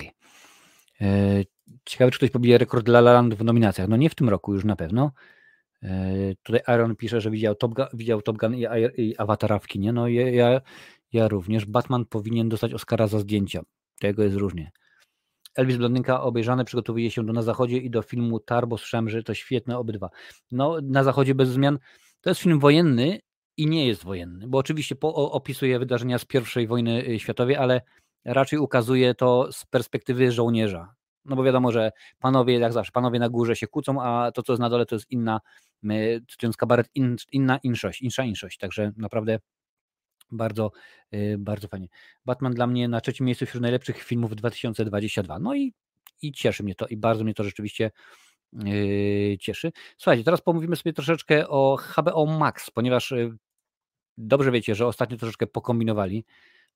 E, ciekawe, czy ktoś pobije rekord La La Land w nominacjach. No nie w tym roku już na pewno. Tutaj Aaron pisze, że widział Top Gun, widział Top Gun i, i Awatara w kinie. No ja, ja również. Batman powinien dostać Oscara za zdjęcia. Tego jest różnie. Elvis Blondynka obejrzane, przygotowuje się do Na Zachodzie i do filmu Tar, bo słyszałem, że to świetne obydwa. No, Na Zachodzie bez zmian to jest film wojenny i nie jest wojenny, bo oczywiście po, opisuje wydarzenia z I wojny y, światowej, ale raczej ukazuje to z perspektywy żołnierza. No bo wiadomo, że panowie, jak zawsze, panowie na górze się kłócą, a to, co jest na dole, to jest inna, cytując kabaret, in, inna inszość, insza inszość. Także naprawdę bardzo, y, bardzo fajnie. Batman dla mnie na trzecim miejscu wśród najlepszych filmów 2022. No i, i cieszy mnie to i bardzo mnie to rzeczywiście yy, cieszy. Słuchajcie, teraz pomówimy sobie troszeczkę o HBO Max, ponieważ yy, dobrze wiecie, że ostatnio troszeczkę pokombinowali,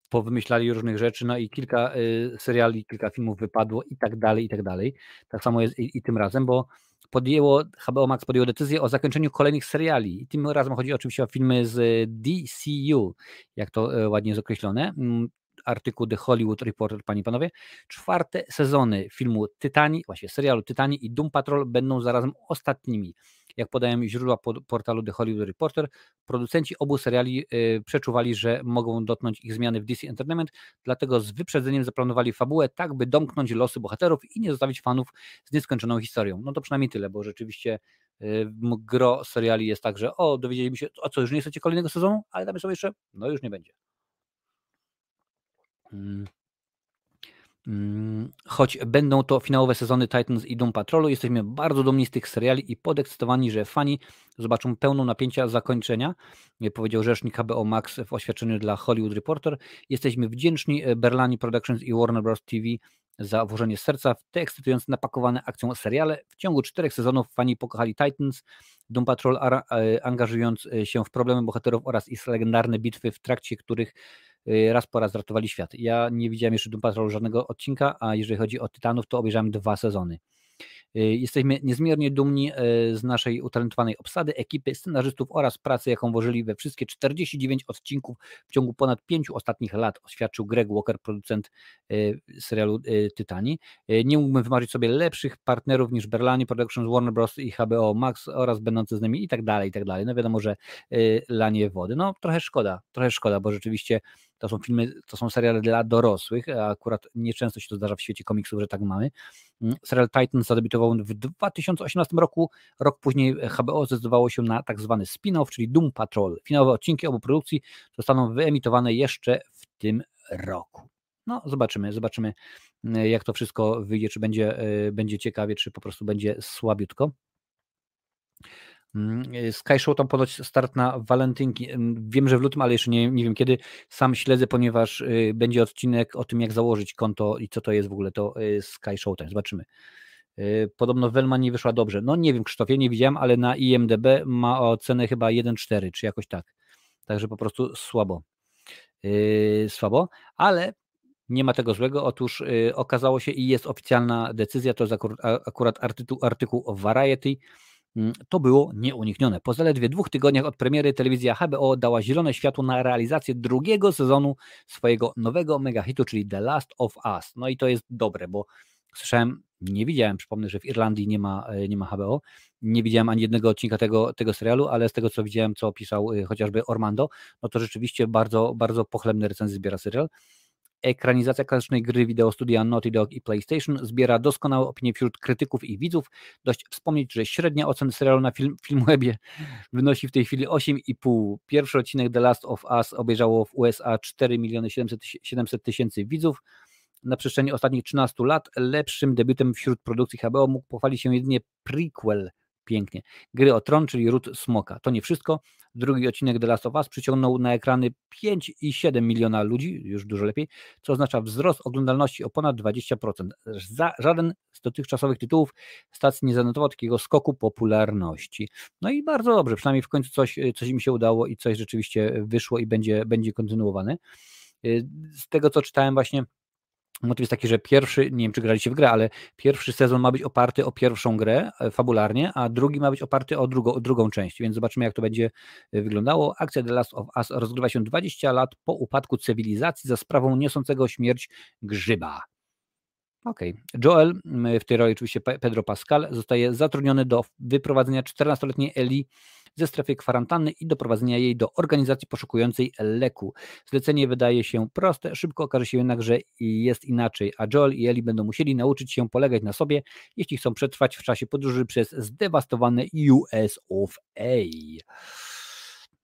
powymyślali różnych rzeczy, no i kilka yy, seriali, kilka filmów wypadło i tak dalej, i tak dalej. Tak samo jest i, i tym razem, bo podjęło, HBO Max podjęło decyzję o zakończeniu kolejnych seriali. I tym razem chodzi oczywiście o filmy z DCU, jak to e, ładnie jest określone. Mm, artykuł The Hollywood Reporter, panie i panowie. Czwarte sezony filmu Tytani, właśnie serialu Tytani i Doom Patrol będą zarazem ostatnimi. Jak podają źródła portalu The Hollywood Reporter, producenci obu seriali y, przeczuwali, że mogą dotknąć ich zmiany w DC Entertainment, dlatego z wyprzedzeniem zaplanowali fabułę tak, by domknąć losy bohaterów i nie zostawić fanów z nieskończoną historią. No to przynajmniej tyle, bo rzeczywiście y, gro seriali jest tak, że o, dowiedzieliśmy się, o co, już nie chcecie kolejnego sezonu, ale damy sobie jeszcze, no już nie będzie. Hmm. Mm, choć będą to finałowe sezony Titans i Doom Patrolu, jesteśmy bardzo dumni z tych seriali i podekscytowani, że fani zobaczą pełną napięcia zakończenia, powiedział rzecznik HBO Max w oświadczeniu dla Hollywood Reporter. Jesteśmy wdzięczni e, Berlani Productions i Warner Bros. TV za włożenie serca w te ekscytujące napakowane akcją seriale. W ciągu czterech sezonów fani pokochali Titans, Doom Patrol e, angażując e, się w problemy bohaterów oraz ich legendarne bitwy, w trakcie których raz po raz ratowali świat. Ja nie widziałem jeszcze Doom Patrol żadnego odcinka, a jeżeli chodzi o Tytanów, to obejrzałem dwa sezony. Jesteśmy niezmiernie dumni z naszej utalentowanej obsady, ekipy, scenarzystów oraz pracy, jaką włożyli we wszystkie 49 odcinków w ciągu ponad pięciu ostatnich lat, oświadczył Greg Walker, producent serialu Tytani. Nie mógłbym wymarzyć sobie lepszych partnerów niż Berlani Productions, Warner Bros. i HBO Max oraz będący z nimi i tak dalej, i tak dalej. No wiadomo, że lanie wody. No trochę szkoda, trochę szkoda, bo rzeczywiście to są filmy, to są seriale dla dorosłych, a akurat nieczęsto się to zdarza w świecie komiksów, że tak mamy. Mm, serial Titan zadebiutował w 2018 roku, rok później HBO zdecydowało się na tak zwany spin-off, czyli Doom Patrol. Finałowe odcinki obu produkcji zostaną wyemitowane jeszcze w tym roku. No, zobaczymy, zobaczymy, mm, jak to wszystko wyjdzie, czy będzie, e, będzie ciekawie, czy po prostu będzie słabiutko. Mm, y, Sky Show tam ponoć start na walentynki. Wiem, że w lutym, ale jeszcze nie, nie wiem kiedy. Sam śledzę, ponieważ y, będzie odcinek o tym, jak założyć konto i co to jest w ogóle to Sky Show. Zobaczymy. Podobno Velma nie wyszła dobrze. No nie wiem, Krzysztofie, nie widziałem, ale na IMDB ma ocenę chyba 1,4 czy jakoś tak. Także po prostu słabo. Yy, słabo, ale nie ma tego złego. Otóż yy, okazało się i jest oficjalna decyzja, to jest akurat, artykuł, artykuł w Variety, to było nieuniknione. Po zaledwie dwóch tygodniach od premiery telewizja HBO dała zielone światło na realizację drugiego sezonu swojego nowego megahitu, czyli The Last of Us. No i to jest dobre, bo słyszałem, nie widziałem, przypomnę, że w Irlandii nie ma, e, nie ma HBO, nie widziałem ani jednego odcinka tego, tego serialu, ale z tego co widziałem, co opisał e, chociażby Ormando, no to rzeczywiście bardzo, bardzo pochlebne recenzje zbiera serial ekranizacja klasycznej gry wideo studia Naughty Dog i PlayStation zbiera doskonałe opinie wśród krytyków i widzów. Dość wspomnieć, że średnia ocena serialu na film, Filmwebie [LAUGHS] wynosi w tej chwili 8,5. Pierwszy odcinek The Last of Us obejrzało w USA 4 miliony 700 tysięcy widzów. Na przestrzeni ostatnich 13 lat lepszym debiutem wśród produkcji HBO mógł pochwalić się jedynie prequel pięknie. Gry o Tron, czyli Ród Smoka. To nie wszystko. Drugi odcinek The Last of Us przyciągnął na ekrany 5,7 miliona ludzi, już dużo lepiej, co oznacza wzrost oglądalności o ponad 20%. Za, żaden z dotychczasowych tytułów stacji nie zanotował takiego skoku popularności. No i bardzo dobrze, przynajmniej w końcu coś, coś mi się udało i coś rzeczywiście wyszło i będzie, będzie kontynuowane. Z tego, co czytałem właśnie Motyw jest taki, że pierwszy, nie wiem czy graliście w grę, ale pierwszy sezon ma być oparty o pierwszą grę e, fabularnie, a drugi ma być oparty o, drugo, o drugą część, więc zobaczymy jak to będzie e, wyglądało. Akcja The Last of Us rozgrywa się 20 lat po upadku cywilizacji za sprawą niosącego śmierć grzyba. Okej. Okay. Joel, w tej roli oczywiście Pedro Pascal, zostaje zatrudniony do wyprowadzenia 14-letniej Eli ze strefy kwarantanny i doprowadzenia jej do organizacji poszukującej leku. Zlecenie wydaje się proste, szybko okaże się jednak, że jest inaczej, a Joel i Ellie będą musieli nauczyć się polegać na sobie, jeśli chcą przetrwać w czasie podróży przez zdewastowane US of A.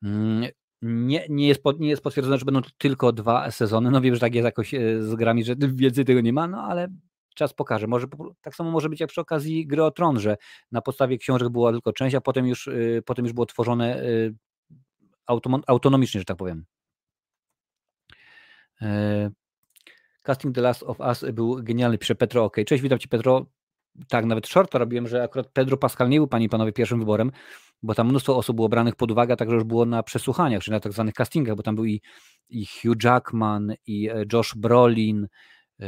Mm, nie, nie, jest, nie jest potwierdzone, że będą tylko dwa sezony. No wiem, że tak jest jakoś e, z grami, że więcej tego nie ma, no ale czas pokaże. Może tak samo może być jak przy okazji gry o Tron, że na podstawie książek była tylko część, a potem już, y, potem już było tworzone y, autonomicznie, że tak powiem. E, casting The Last of Us był genialny, pisze Petro. Ok, cześć, witam Cię Petro. Tak, nawet shorta robiłem, że akurat Pedro Pascal nie był Pani Panowie pierwszym wyborem, bo tam mnóstwo osób było branych pod uwagę, także już było na przesłuchaniach, czyli na tak zwanych castingach, bo tam był i, i Hugh Jackman, i e, Josh Brolin, e,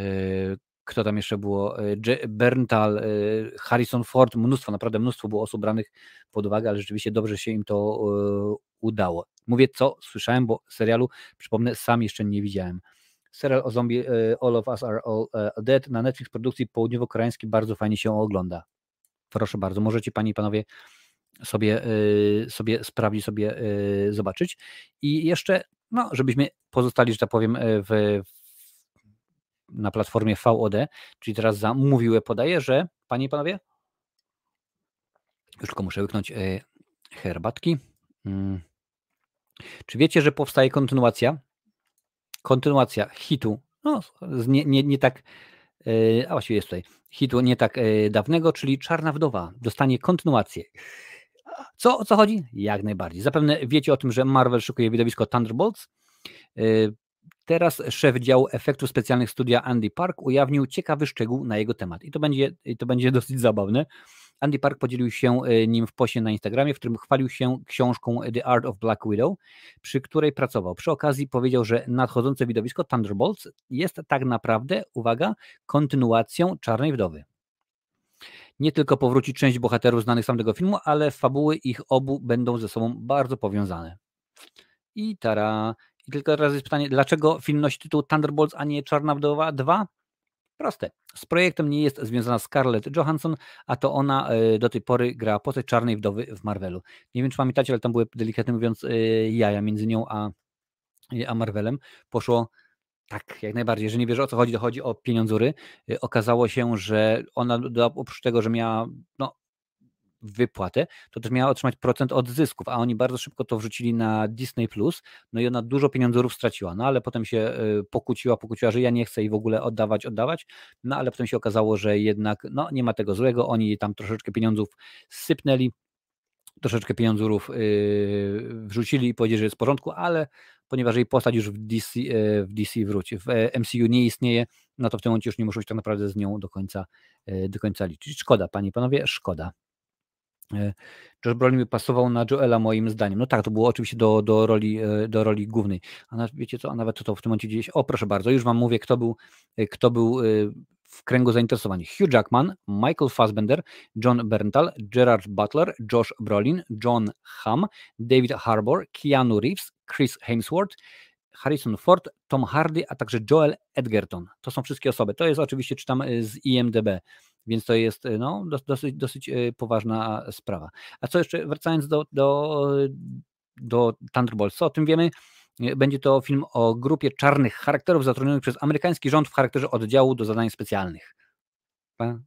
kto tam jeszcze było, e, Berntal, e, Harrison Ford, mnóstwo, naprawdę mnóstwo było osób branych pod uwagę, ale rzeczywiście dobrze się im to e, udało. Mówię, co słyszałem, bo serialu, przypomnę, sam jeszcze nie widziałem. Serial o zombie All of Us Are All Dead na Netflix produkcji południowo-koreańskiej bardzo fajnie się ogląda. Proszę bardzo, możecie Panie i Panowie sobie, sobie sprawdzić, sobie zobaczyć. I jeszcze, no, żebyśmy pozostali, że tak powiem, w, na platformie VOD, czyli teraz za mówiłe podaję, że panie i panowie, już tylko muszę łyknąć e, herbatki. Mm. Czy wiecie, że powstaje kontynuacja? Kontynuacja hitu, no nie, nie, nie tak, e, a właściwie jest tutaj, hitu nie tak e, dawnego, czyli Czarna Wdowa dostanie kontynuację. Co, o co chodzi? Jak najbardziej. Zapewne wiecie o tym, że Marvel szykuje widowisko Thunderbolts. Teraz szef działu efektów specjalnych studia Andy Park ujawnił ciekawy szczegół na jego temat i to będzie, to będzie [LAUGHS] dosyć zabawne. Andy Park podzielił się e, nim w poście na Instagramie, w którym chwalił się książką The Art of Black Widow, przy której pracował. Przy okazji powiedział, że nadchodzące widowisko Thunderbolts jest tak naprawdę, uwaga, kontynuacją Czarnej Wdowy. Nie tylko powróci część bohaterów znanych z tamtego filmu, ale fabuły ich obu będą ze sobą bardzo powiązane. I tara. I tylko teraz jest pytanie, dlaczego film nosi tytuł Thunderbolts, a nie Czarna Wdowa 2? Proste. Z projektem nie jest związana Scarlett Johansson, a to ona e, do tej pory gra postać Czarnej Wdowy w Marvelu. Nie wiem, czy pamiętacie, ale tam były delikatnie mówiąc e, jaja między nią a, a Marvelem. Poszło tak, jak najbardziej. Że nie wiesz o co chodzi, to chodzi o pieniądzury. E, okazało się, że ona oprócz tego, że miała no, wypłatę, to też miała otrzymać procent od zysków, a oni bardzo szybko to wrzucili na Disney+, no i ona dużo pieniądzów straciła, no ale potem się y, pokłóciła, pokłóciła, że ja nie chcę jej w ogóle oddawać, oddawać, no ale potem się okazało, że jednak no nie ma tego złego, oni tam troszeczkę pieniądzów sypnęli, troszeczkę pieniądzów yy, wrzucili i powiedzieli, że jest w porządku, ale ponieważ jej postać już w DC, yy, w DC wróci, w MCU nie istnieje, no to w tym momencie już nie muszą się tak naprawdę z nią do końca, do końca liczyć. Szkoda, panie i panowie, szkoda. E, Josh Brolin by pasował na Joela moim zdaniem. No tak, to było oczywiście do, do, roli, e, do roli głównej. A nawet, wiecie co, a nawet to w tym momencie gdzieś, o proszę bardzo, już wam mówię, kto był, e, kto był w kręgu zainteresowań. Hugh Jackman, Michael Fassbender, John Berntal, Gerard Butler, Josh Brolin, John Hamm, David Harbour, Keanu Reeves, Chris Hemsworth, Harrison Ford, Tom Hardy, a także Joel Edgerton. To są wszystkie osoby. To jest oczywiście, czytam z IMDB. Więc to jest y, no, dosyć, dosyć y, poważna sprawa. A co jeszcze, wracając do, do, do Thunderbolts, co o tym wiemy? Y, będzie to film o grupie czarnych charakterów zatrudnionych przez amerykański rząd w charakterze oddziału do zadań specjalnych.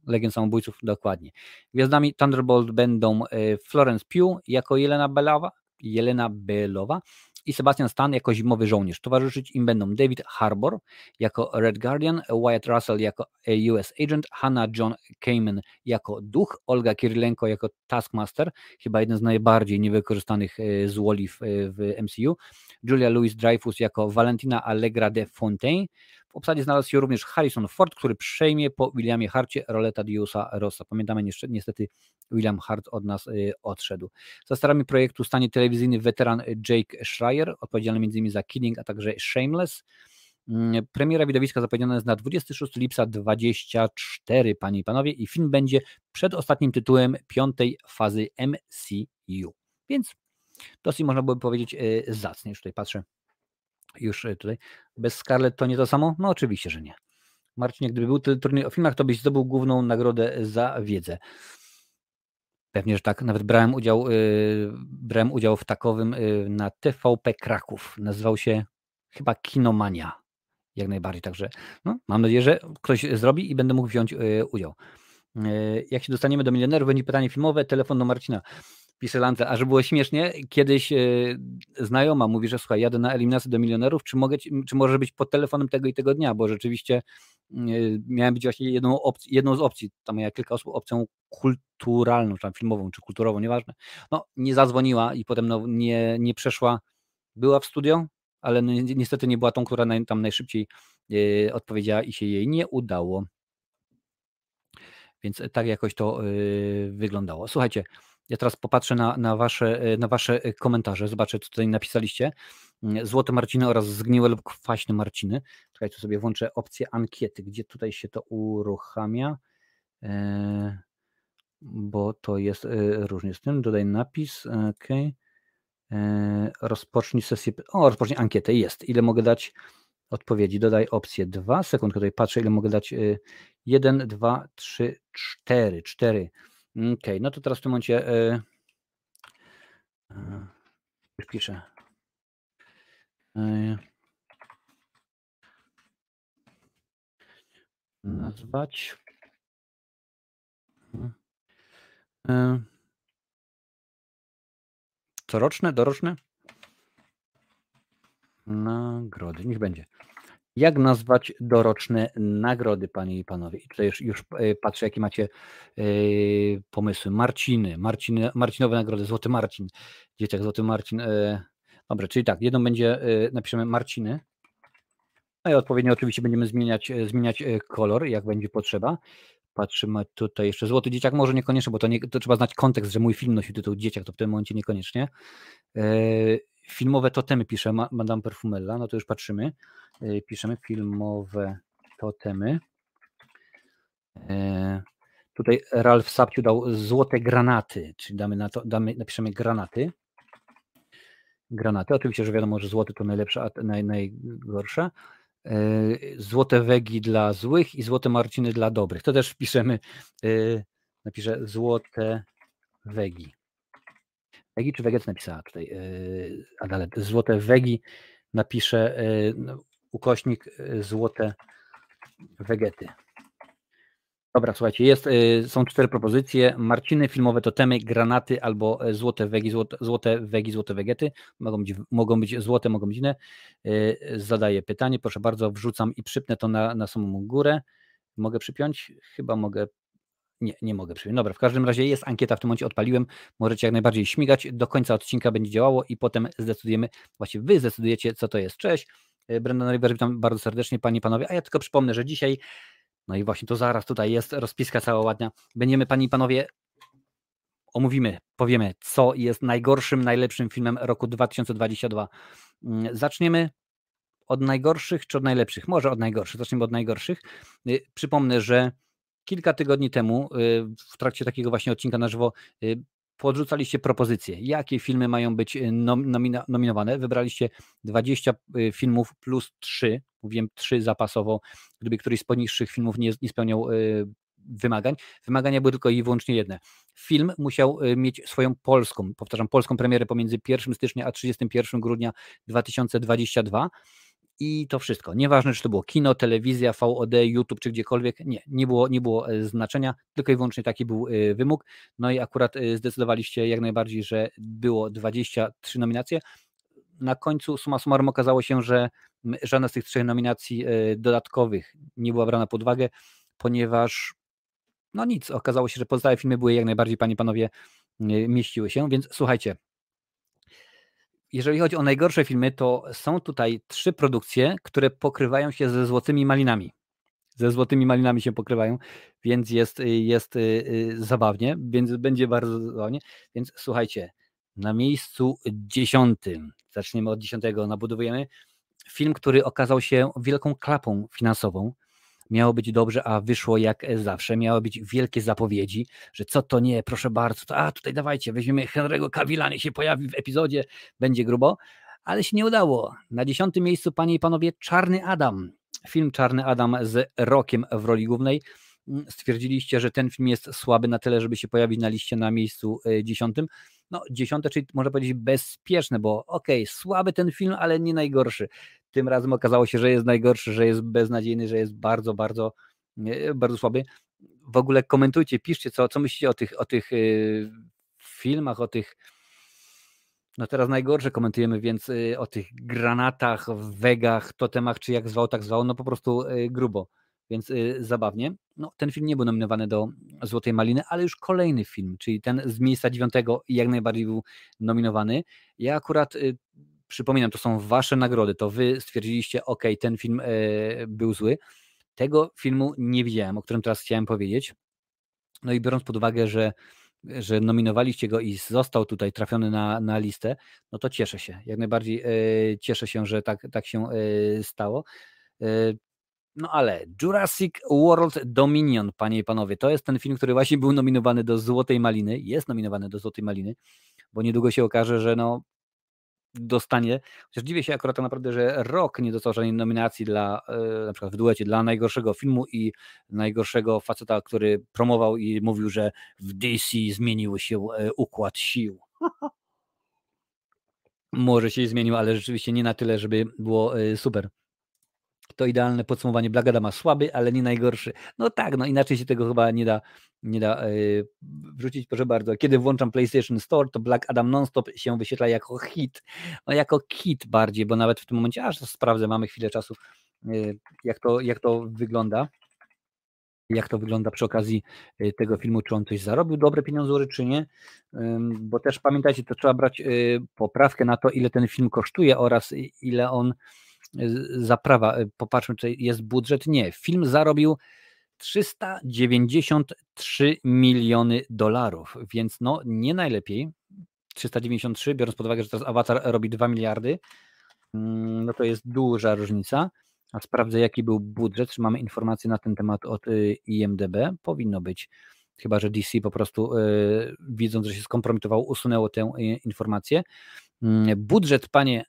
Legend Samobójców, dokładnie. Gwiazdami Thunderbolt będą Florence Pugh jako Jelena Belowa, Jelena Belowa i Sebastian Stan jako zimowy żołnierz. Towarzyszyć im będą David Harbour jako Red Guardian, Wyatt Russell jako US Agent, Hannah John Kamen jako duch, Olga Kirilenko jako Taskmaster, chyba jeden z najbardziej niewykorzystanych e, z Woli w, w MCU, Julia Louis-Dreyfus jako Valentina Allegra de Fontaine, w obsadzie znalazł się również Harrison Ford, który przejmie po Williamie Harcie rolę Tadiusa Rossa. Pamiętamy niestety William Hart od nas y, odszedł. Za starami projektu stanie telewizyjny weteran Jake Schreier, odpowiedzialny m.in. za Killing, a także Shameless. Mm, premiera widowiska zapowiedziana jest na 26 lipca 24, panie i panowie, i film będzie przed ostatnim tytułem piątej fazy MCU. Więc dosyć można byłoby powiedzieć y, zacnie. Już tutaj patrzę już e, tutaj. Bez Scarlett to nie to samo? No oczywiście, że nie. Marcinie, gdyby był turniej o filmach, to byś zdobył główną nagrodę za wiedzę. Pewnie, że tak. Nawet brałem udział, yy, brałem udział w takowym yy, na TVP Kraków. Nazywał się chyba Kinomania. Jak najbardziej. Także no, mam nadzieję, że ktoś zrobi i będę mógł wziąć yy, udział. Jak się dostaniemy do milionerów, będzie pytanie filmowe, telefon do Marcina. Piselance, a że było śmiesznie, kiedyś e, znajoma mówi, że słuchaj, jadę na eliminację do milionerów, czy, mogę, czy może być pod telefonem tego i tego dnia, bo rzeczywiście e, miałem być właśnie jedną, opcji, jedną z opcji, tam miała kilka osób, opcją kulturalną, czy tam filmową, czy kulturową, nieważne. No, nie zadzwoniła i potem no, nie, nie przeszła, była w studio, ale no, niestety nie była tą, która naj, tam najszybciej e, odpowiedziała i się jej nie udało. Więc tak jakoś to wyglądało. Słuchajcie, ja teraz popatrzę na, na, wasze, e, na wasze e, komentarze, zobaczę, co tutaj napisaliście. Mm, złote Marciny oraz zgniłe lub kwaśne Marciny. Czekaj, sobie włączę opcję ankiety, gdzie tutaj się to uruchamia, e, bo to jest różnie z tym. Dodaj napis, ok. Rozpocznij sesję, o, rozpocznij ankietę, jest. Ile mogę dać odpowiedzi? Dodaj opcję 2, sekund, tutaj patrzę, ile mogę dać 1, 2, 3, 4, 4. Okej, okay, no to teraz w tym momencie yy, yy, piszę. Yy, nazwać. Yy, coroczne, doroczne? Nagrody, niech będzie. Jak nazwać doroczne nagrody, panie i panowie? I tutaj już, już e, patrzę, jakie macie yy, pomysły. Marciny, Marciny, Marcinowe nagrody, Złoty Marcin, dzieciak Złoty Marcin. Yy, czyli tak, jedną będzie, yy, napiszemy Marciny, no i odpowiednio oczywiście będziemy zmieniać, zmieniać kolor, jak będzie potrzeba. Patrzymy tutaj jeszcze Złoty Dzieciak, może niekoniecznie, bo to, nie, to trzeba znać kontekst, że mój film nosi tytuł Dzieciak, to w tym momencie niekoniecznie. Filmowe totemy pisze Madame Perfumella, no to już patrzymy. Piszemy filmowe totemy. Tutaj Ralf Sapciu dał złote granaty, czyli damy na to, damy, napiszemy granaty. Granaty. Oczywiście, że wiadomo, że złoty to najlepsza, a naj, najgorsza. E, złote wegi dla złych i złote marciny dla dobrych. To też wpiszemy, napiszę złote wegi. Wegi czy wegec napisała tutaj e, Adalet. Złote wegi napiszę no, ukośnik złote wegety. Dobra, słuchajcie, jest, są cztery propozycje. Marciny, filmowe totemy, granaty albo złote wegi, złote, złote wegi, złote wegety. Mogą być, mogą być złote, mogą być inne. Zadaję pytanie, proszę bardzo, wrzucam i przypnę to na, na samą górę. Mogę przypiąć? Chyba mogę nie, nie mogę przyjąć. Dobra, w każdym razie jest ankieta, w tym momencie odpaliłem. Możecie jak najbardziej śmigać. Do końca odcinka będzie działało i potem zdecydujemy, właściwie wy zdecydujecie, co to jest. Cześć, e, Brendan River, witam bardzo serdecznie, panie i panowie. A ja tylko przypomnę, że dzisiaj, no i właśnie to zaraz tutaj jest rozpiska cała ładna. Będziemy, panie i panowie, omówimy, powiemy, co jest najgorszym, najlepszym filmem roku 2022. Mm, zaczniemy od najgorszych czy od najlepszych? Może od najgorszych. Zaczniemy od najgorszych. Y, przypomnę, że kilka tygodni temu y, w trakcie takiego właśnie odcinka na żywo y, podrzucaliście propozycje, jakie filmy mają być y, nomina nominowane. Wybraliście 20 filmów plus 3, mówiłem 3 zapasowo, gdyby któryś z poniższych filmów nie, nie spełniał wymagań. Wymagania były tylko i wyłącznie jedne. Film musiał mieć swoją polską, powtarzam, polską premierę pomiędzy 1 stycznia a 31 grudnia 2022 i to wszystko. Nieważne, czy to było kino, telewizja, VOD, YouTube, czy gdziekolwiek, nie, nie było, nie było e, znaczenia, tylko i wyłącznie taki był e, wymóg. No i akurat e, zdecydowaliście jak najbardziej, że było 23 nominacje. Na końcu suma summarum okazało się, że żadna z tych trzech nominacji dodatkowych nie była brana pod uwagę, ponieważ no nic, okazało się, że pozostałe filmy były jak najbardziej, panie panowie, mieściły się, więc słuchajcie, jeżeli chodzi o najgorsze filmy, to są tutaj trzy produkcje, które pokrywają się ze złotymi malinami. Ze złotymi malinami się pokrywają, więc jest, jest yy, zabawnie, więc będzie bardzo zabawnie. Więc słuchajcie, na miejscu dziesiątym, zaczniemy od dziesiątego, nabudowujemy film, który okazał się wielką klapą finansową miało być dobrze, a wyszło jak zawsze. Miały być wielkie zapowiedzi, że co to nie, proszę bardzo, to, a tutaj dawajcie, weźmiemy Henry'ego Cavilla, nie się pojawi w epizodzie, będzie grubo, ale się nie udało. Na dziesiątym miejscu, panie i panowie, Czarny Adam. Film Czarny Adam z Rokiem w roli głównej. Mm, stwierdziliście, że ten film jest słaby na tyle, żeby się pojawić na liście na miejscu e, dziesiątym. No, dziesiąte, czyli można powiedzieć bezpieczne, bo okej, okay, słaby ten film, ale nie najgorszy tym razem okazało się, że jest najgorszy, że jest beznadziejny, że jest bardzo, bardzo, bardzo słaby. W ogóle komentujcie, piszcie, co, co myślicie o tych, o tych y, filmach, o tych. No teraz najgorsze komentujemy, więc y, o tych granatach, wegach, totemach, czy jak zwał, tak zwał, no po prostu y, grubo, więc zabawnie. No, ten film nie był nominowany do Złotej Maliny, ale już kolejny film, czyli ten z miejsca dziewiątego jak najbardziej był nominowany. Ja akurat Przypominam, to są wasze nagrody, to wy stwierdziliście, ok, ten film e, był zły. Tego filmu nie widziałem, o którym teraz chciałem powiedzieć. No i biorąc pod uwagę, że, że nominowaliście go i został tutaj trafiony na, na listę, no to cieszę się. Jak najbardziej e, cieszę się, że tak, tak się e, stało. No ale Jurassic World Dominion, panie i panowie, to jest ten film, który właśnie był nominowany do Złotej Maliny, jest nominowany do Złotej Maliny, bo niedługo się okaże, że no dostanie. Chociaż dziwię się akurat tak naprawdę, że rok nie dostał żadnej nominacji dla, e, na przykład w duecie, dla najgorszego filmu i najgorszego faceta, który promował i mówił, że w DC zmienił się e, układ sił. [LAUGHS] Może się zmienił, ale rzeczywiście nie na tyle, żeby było e, super to idealne podsumowanie. Black Adama słaby, ale nie najgorszy. No tak, no inaczej się tego chyba nie da, nie da yy, wrzucić, proszę bardzo. Kiedy włączam PlayStation Store, to Black Adam non-stop się wyświetla jako hit. No jako kit bardziej, bo nawet w tym momencie, aż sprawdzę, mamy chwilę czasu, yy, jak, to, jak to wygląda. Jak to wygląda przy okazji y, tego filmu, czy on coś zarobił dobre pieniądze, czy nie? Bo też pamiętajcie, to trzeba brać poprawkę na to, ile ten film kosztuje oraz ile on zaprawa. Y, popatrzmy, czy jest budżet. Nie. Film zarobił 393 miliony dolarów, więc no nie najlepiej. 393, biorąc pod uwagę, że teraz Avatar robi 2 miliardy, mm, no to jest duża różnica. A sprawdzę, jaki był budżet, czy mamy informacje na ten temat od y, IMDB. Powinno być chyba że DC po prostu y, widząc, że się skompromitował, usunęło tę informację. Mm, budżet, panie,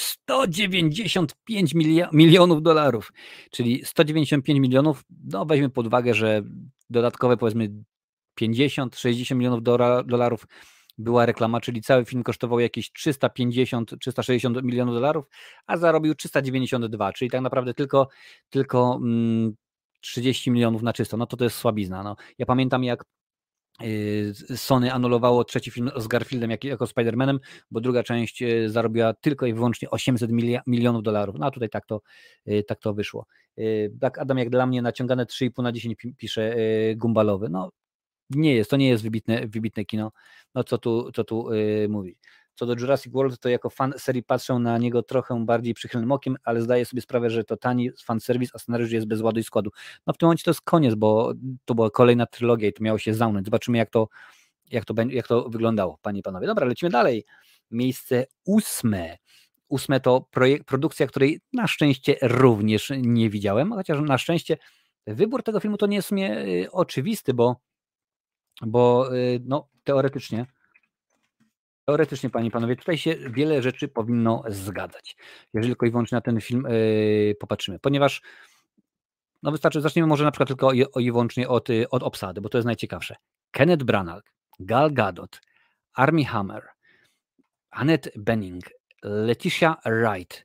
195 milionów dolarów, czyli 195 milionów, no weźmy pod uwagę, że dodatkowe powiedzmy 50-60 milionów dolarów była reklama, czyli cały film kosztował jakieś 350-360 milionów dolarów, a zarobił 392, czyli tak naprawdę tylko, tylko mm, 30 milionów na czysto. No to to jest słabizna. No. Ja pamiętam jak Sony anulowało trzeci film z Garfieldem jako Spider-Manem, bo druga część y, zarobiła tylko i wyłącznie 800 milionów dolarów. No a tutaj tak to, y, tak to wyszło. Black Adam jak dla mnie naciągane 3,5 na 10 pisze Gumbalowy. No nie jest, to nie jest wybitne, wybitne kino, no co tu, co tu mówić. Co do Jurassic World, to jako fan serii patrzę na niego trochę bardziej przychylnym okiem, ale zdaję sobie sprawę, że to tani fanserwis, a scenariusz jest bez ładu i składu. No w tym momencie to jest koniec, bo to była kolejna trylogia i to miało się zamknąć. Zobaczymy, jak to, jak to, jak to wyglądało, panie i panowie. Dobra, lecimy dalej. Miejsce ósme. Ósme to projekt, produkcja, której na szczęście również nie widziałem, chociaż na szczęście wybór tego filmu to nie jest mnie y, oczywisty, bo bo y, no, teoretycznie, teoretycznie, panie i panowie, tutaj się wiele rzeczy powinno zgadzać, jeżeli tylko i wyłącznie na ten film yy, popatrzymy, ponieważ no wystarczy, zaczniemy może na przykład tylko i, i wyłącznie od, y, od obsady, bo to jest najciekawsze. Kenneth Branagh, Gal Gadot, Armie Hammer, Annette Bening, Leticia Wright,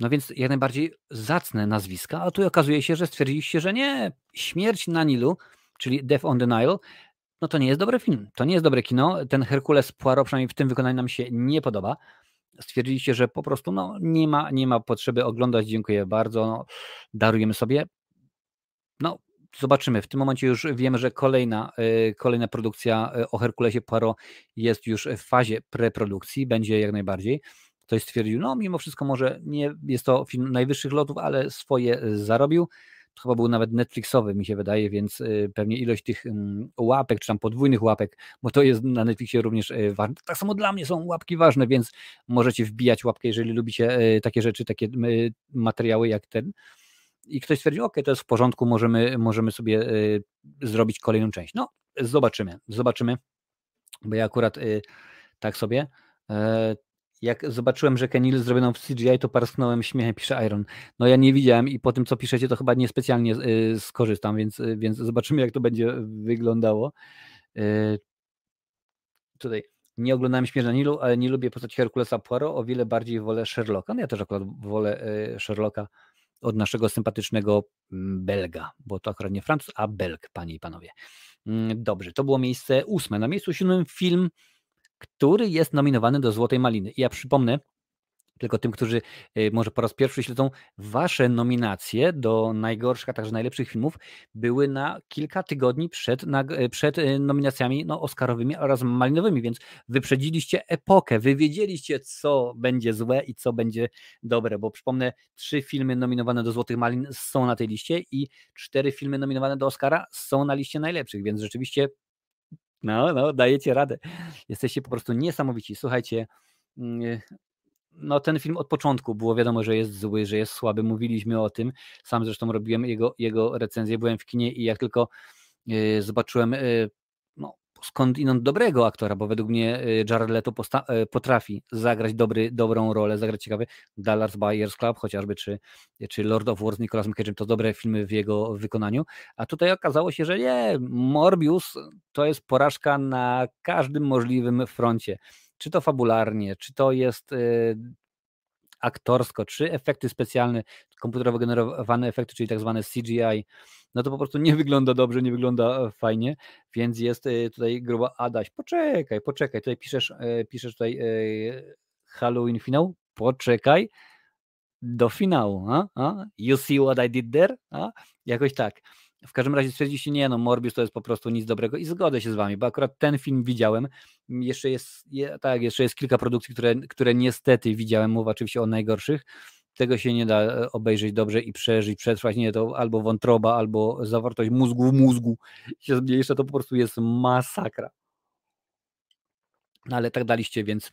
no więc jak najbardziej zacne nazwiska, a tu okazuje się, że stwierdziliście, że nie, śmierć na Nilu, czyli Death on the Nile, no to nie jest dobry film. To nie jest dobre kino. Ten Herkules Poirot przynajmniej w tym wykonaniu nam się nie podoba. Stwierdziliście, że po prostu no, nie, ma, nie ma potrzeby oglądać. Dziękuję bardzo. No, darujemy sobie. No, zobaczymy. W tym momencie już wiemy, że kolejna, yy, kolejna produkcja y, o Herkulesie Poirot jest już w fazie preprodukcji. Będzie jak najbardziej. Ktoś stwierdził, no mimo wszystko może nie jest to film najwyższych lotów, ale swoje zarobił chyba był nawet Netflixowy, mi się wydaje, więc y, pewnie ilość tych łapek, czy tam podwójnych łapek, bo to jest na Netflixie również y, ważne. Tak samo dla mnie są łapki ważne, więc możecie wbijać łapkę, jeżeli lubicie y, takie rzeczy, takie materiały jak ten. I ktoś stwierdził, ok, to jest w porządku, możemy, możemy sobie zrobić kolejną część. No, zobaczymy, zobaczymy, bo ja akurat tak sobie e, jak zobaczyłem, że Kenil zrobiono w CGI, to parsknąłem śmiechem, pisze Iron. No ja nie widziałem i po tym, co piszecie, to chyba niespecjalnie y, skorzystam, więc, y, więc zobaczymy, jak to będzie wyglądało. Y, tutaj nie oglądałem Śmierć na Nilu, ale nie lubię postać Herkulesa Poirot, o wiele bardziej wolę Sherlocka. No ja też akurat wolę Sherlocka od naszego sympatycznego mm, Belga, bo to akurat nie Francuz, a Belg, panie i panowie. Mm, dobrze, to było miejsce ósme. Na miejscu siódmym film który jest nominowany do Złotej Maliny. I ja przypomnę, tylko tym, którzy y, może po raz pierwszy śledzą, wasze nominacje do najgorszych, a także najlepszych filmów były na kilka tygodni przed, y, przed y, nominacjami no, Oscarowymi oraz Malinowymi, więc wyprzedziliście epokę, wy wiedzieliście, co będzie złe i co będzie dobre, bo przypomnę, trzy filmy nominowane do Złotych Malin są na tej liście i cztery filmy nominowane do Oscara są na liście najlepszych, więc rzeczywiście no, no, dajecie radę. Jesteście po prostu niesamowici. Słuchajcie, mm, no ten film od początku było wiadomo, że jest zły, że jest słaby. Mówiliśmy o tym. Sam zresztą robiłem jego, jego recenzję. Byłem w kinie i jak tylko y, zobaczyłem y, skąd inąd dobrego aktora, bo według mnie y, Jared Leto y, potrafi zagrać dobry, dobrą rolę, zagrać ciekawy Dallas Buyers Club chociażby, czy, czy Lord of War z Nicolasem Cage'em, to dobre filmy w jego wykonaniu, a tutaj okazało się, że nie, Morbius to jest porażka na każdym możliwym froncie, czy to fabularnie, czy to jest y, aktorsko, czy efekty specjalne, komputerowo generowane efekty, czyli tak zwane CGI, no to po prostu nie wygląda dobrze, nie wygląda e, fajnie, więc jest e, tutaj gruba Adaś, poczekaj, poczekaj, tutaj piszesz, e, piszesz tutaj Halloween finał, poczekaj do finału, a? a? You see what I did there? A? Jakoś tak. W każdym razie stwierdziliście, nie no, Morbius to jest po prostu nic dobrego i zgodzę się z wami, bo akurat ten film widziałem. Jeszcze jest, je, tak, jeszcze jest kilka produkcji, które, które niestety widziałem, mowa oczywiście o najgorszych, tego się nie da e, obejrzeć dobrze i przeżyć, przetrwać. Nie, to albo wątroba, albo zawartość mózgu w mózgu się zmniejsza, to po prostu jest masakra. No ale tak daliście, więc,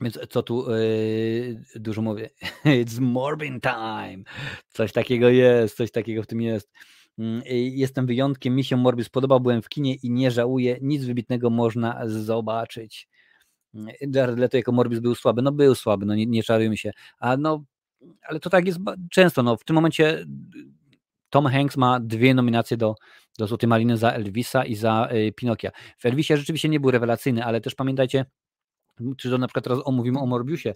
więc co tu yy, dużo mówię? [LAUGHS] It's Morbin time. Coś takiego jest, coś takiego w tym jest. Mm, jestem wyjątkiem, mi się Morbius podobał, byłem w kinie i nie żałuję, nic wybitnego można zobaczyć. Mm, Jared Leto jako Morbius był słaby, no był słaby, no nie, nie czarujmy się, a no, ale to tak jest często, no w tym momencie Tom Hanks ma dwie nominacje do, do Złotej Maliny za Elvisa i za y, Pinokia. W Elvisie rzeczywiście nie był rewelacyjny, ale też pamiętajcie, czy to na przykład teraz omówimy o Morbiusie,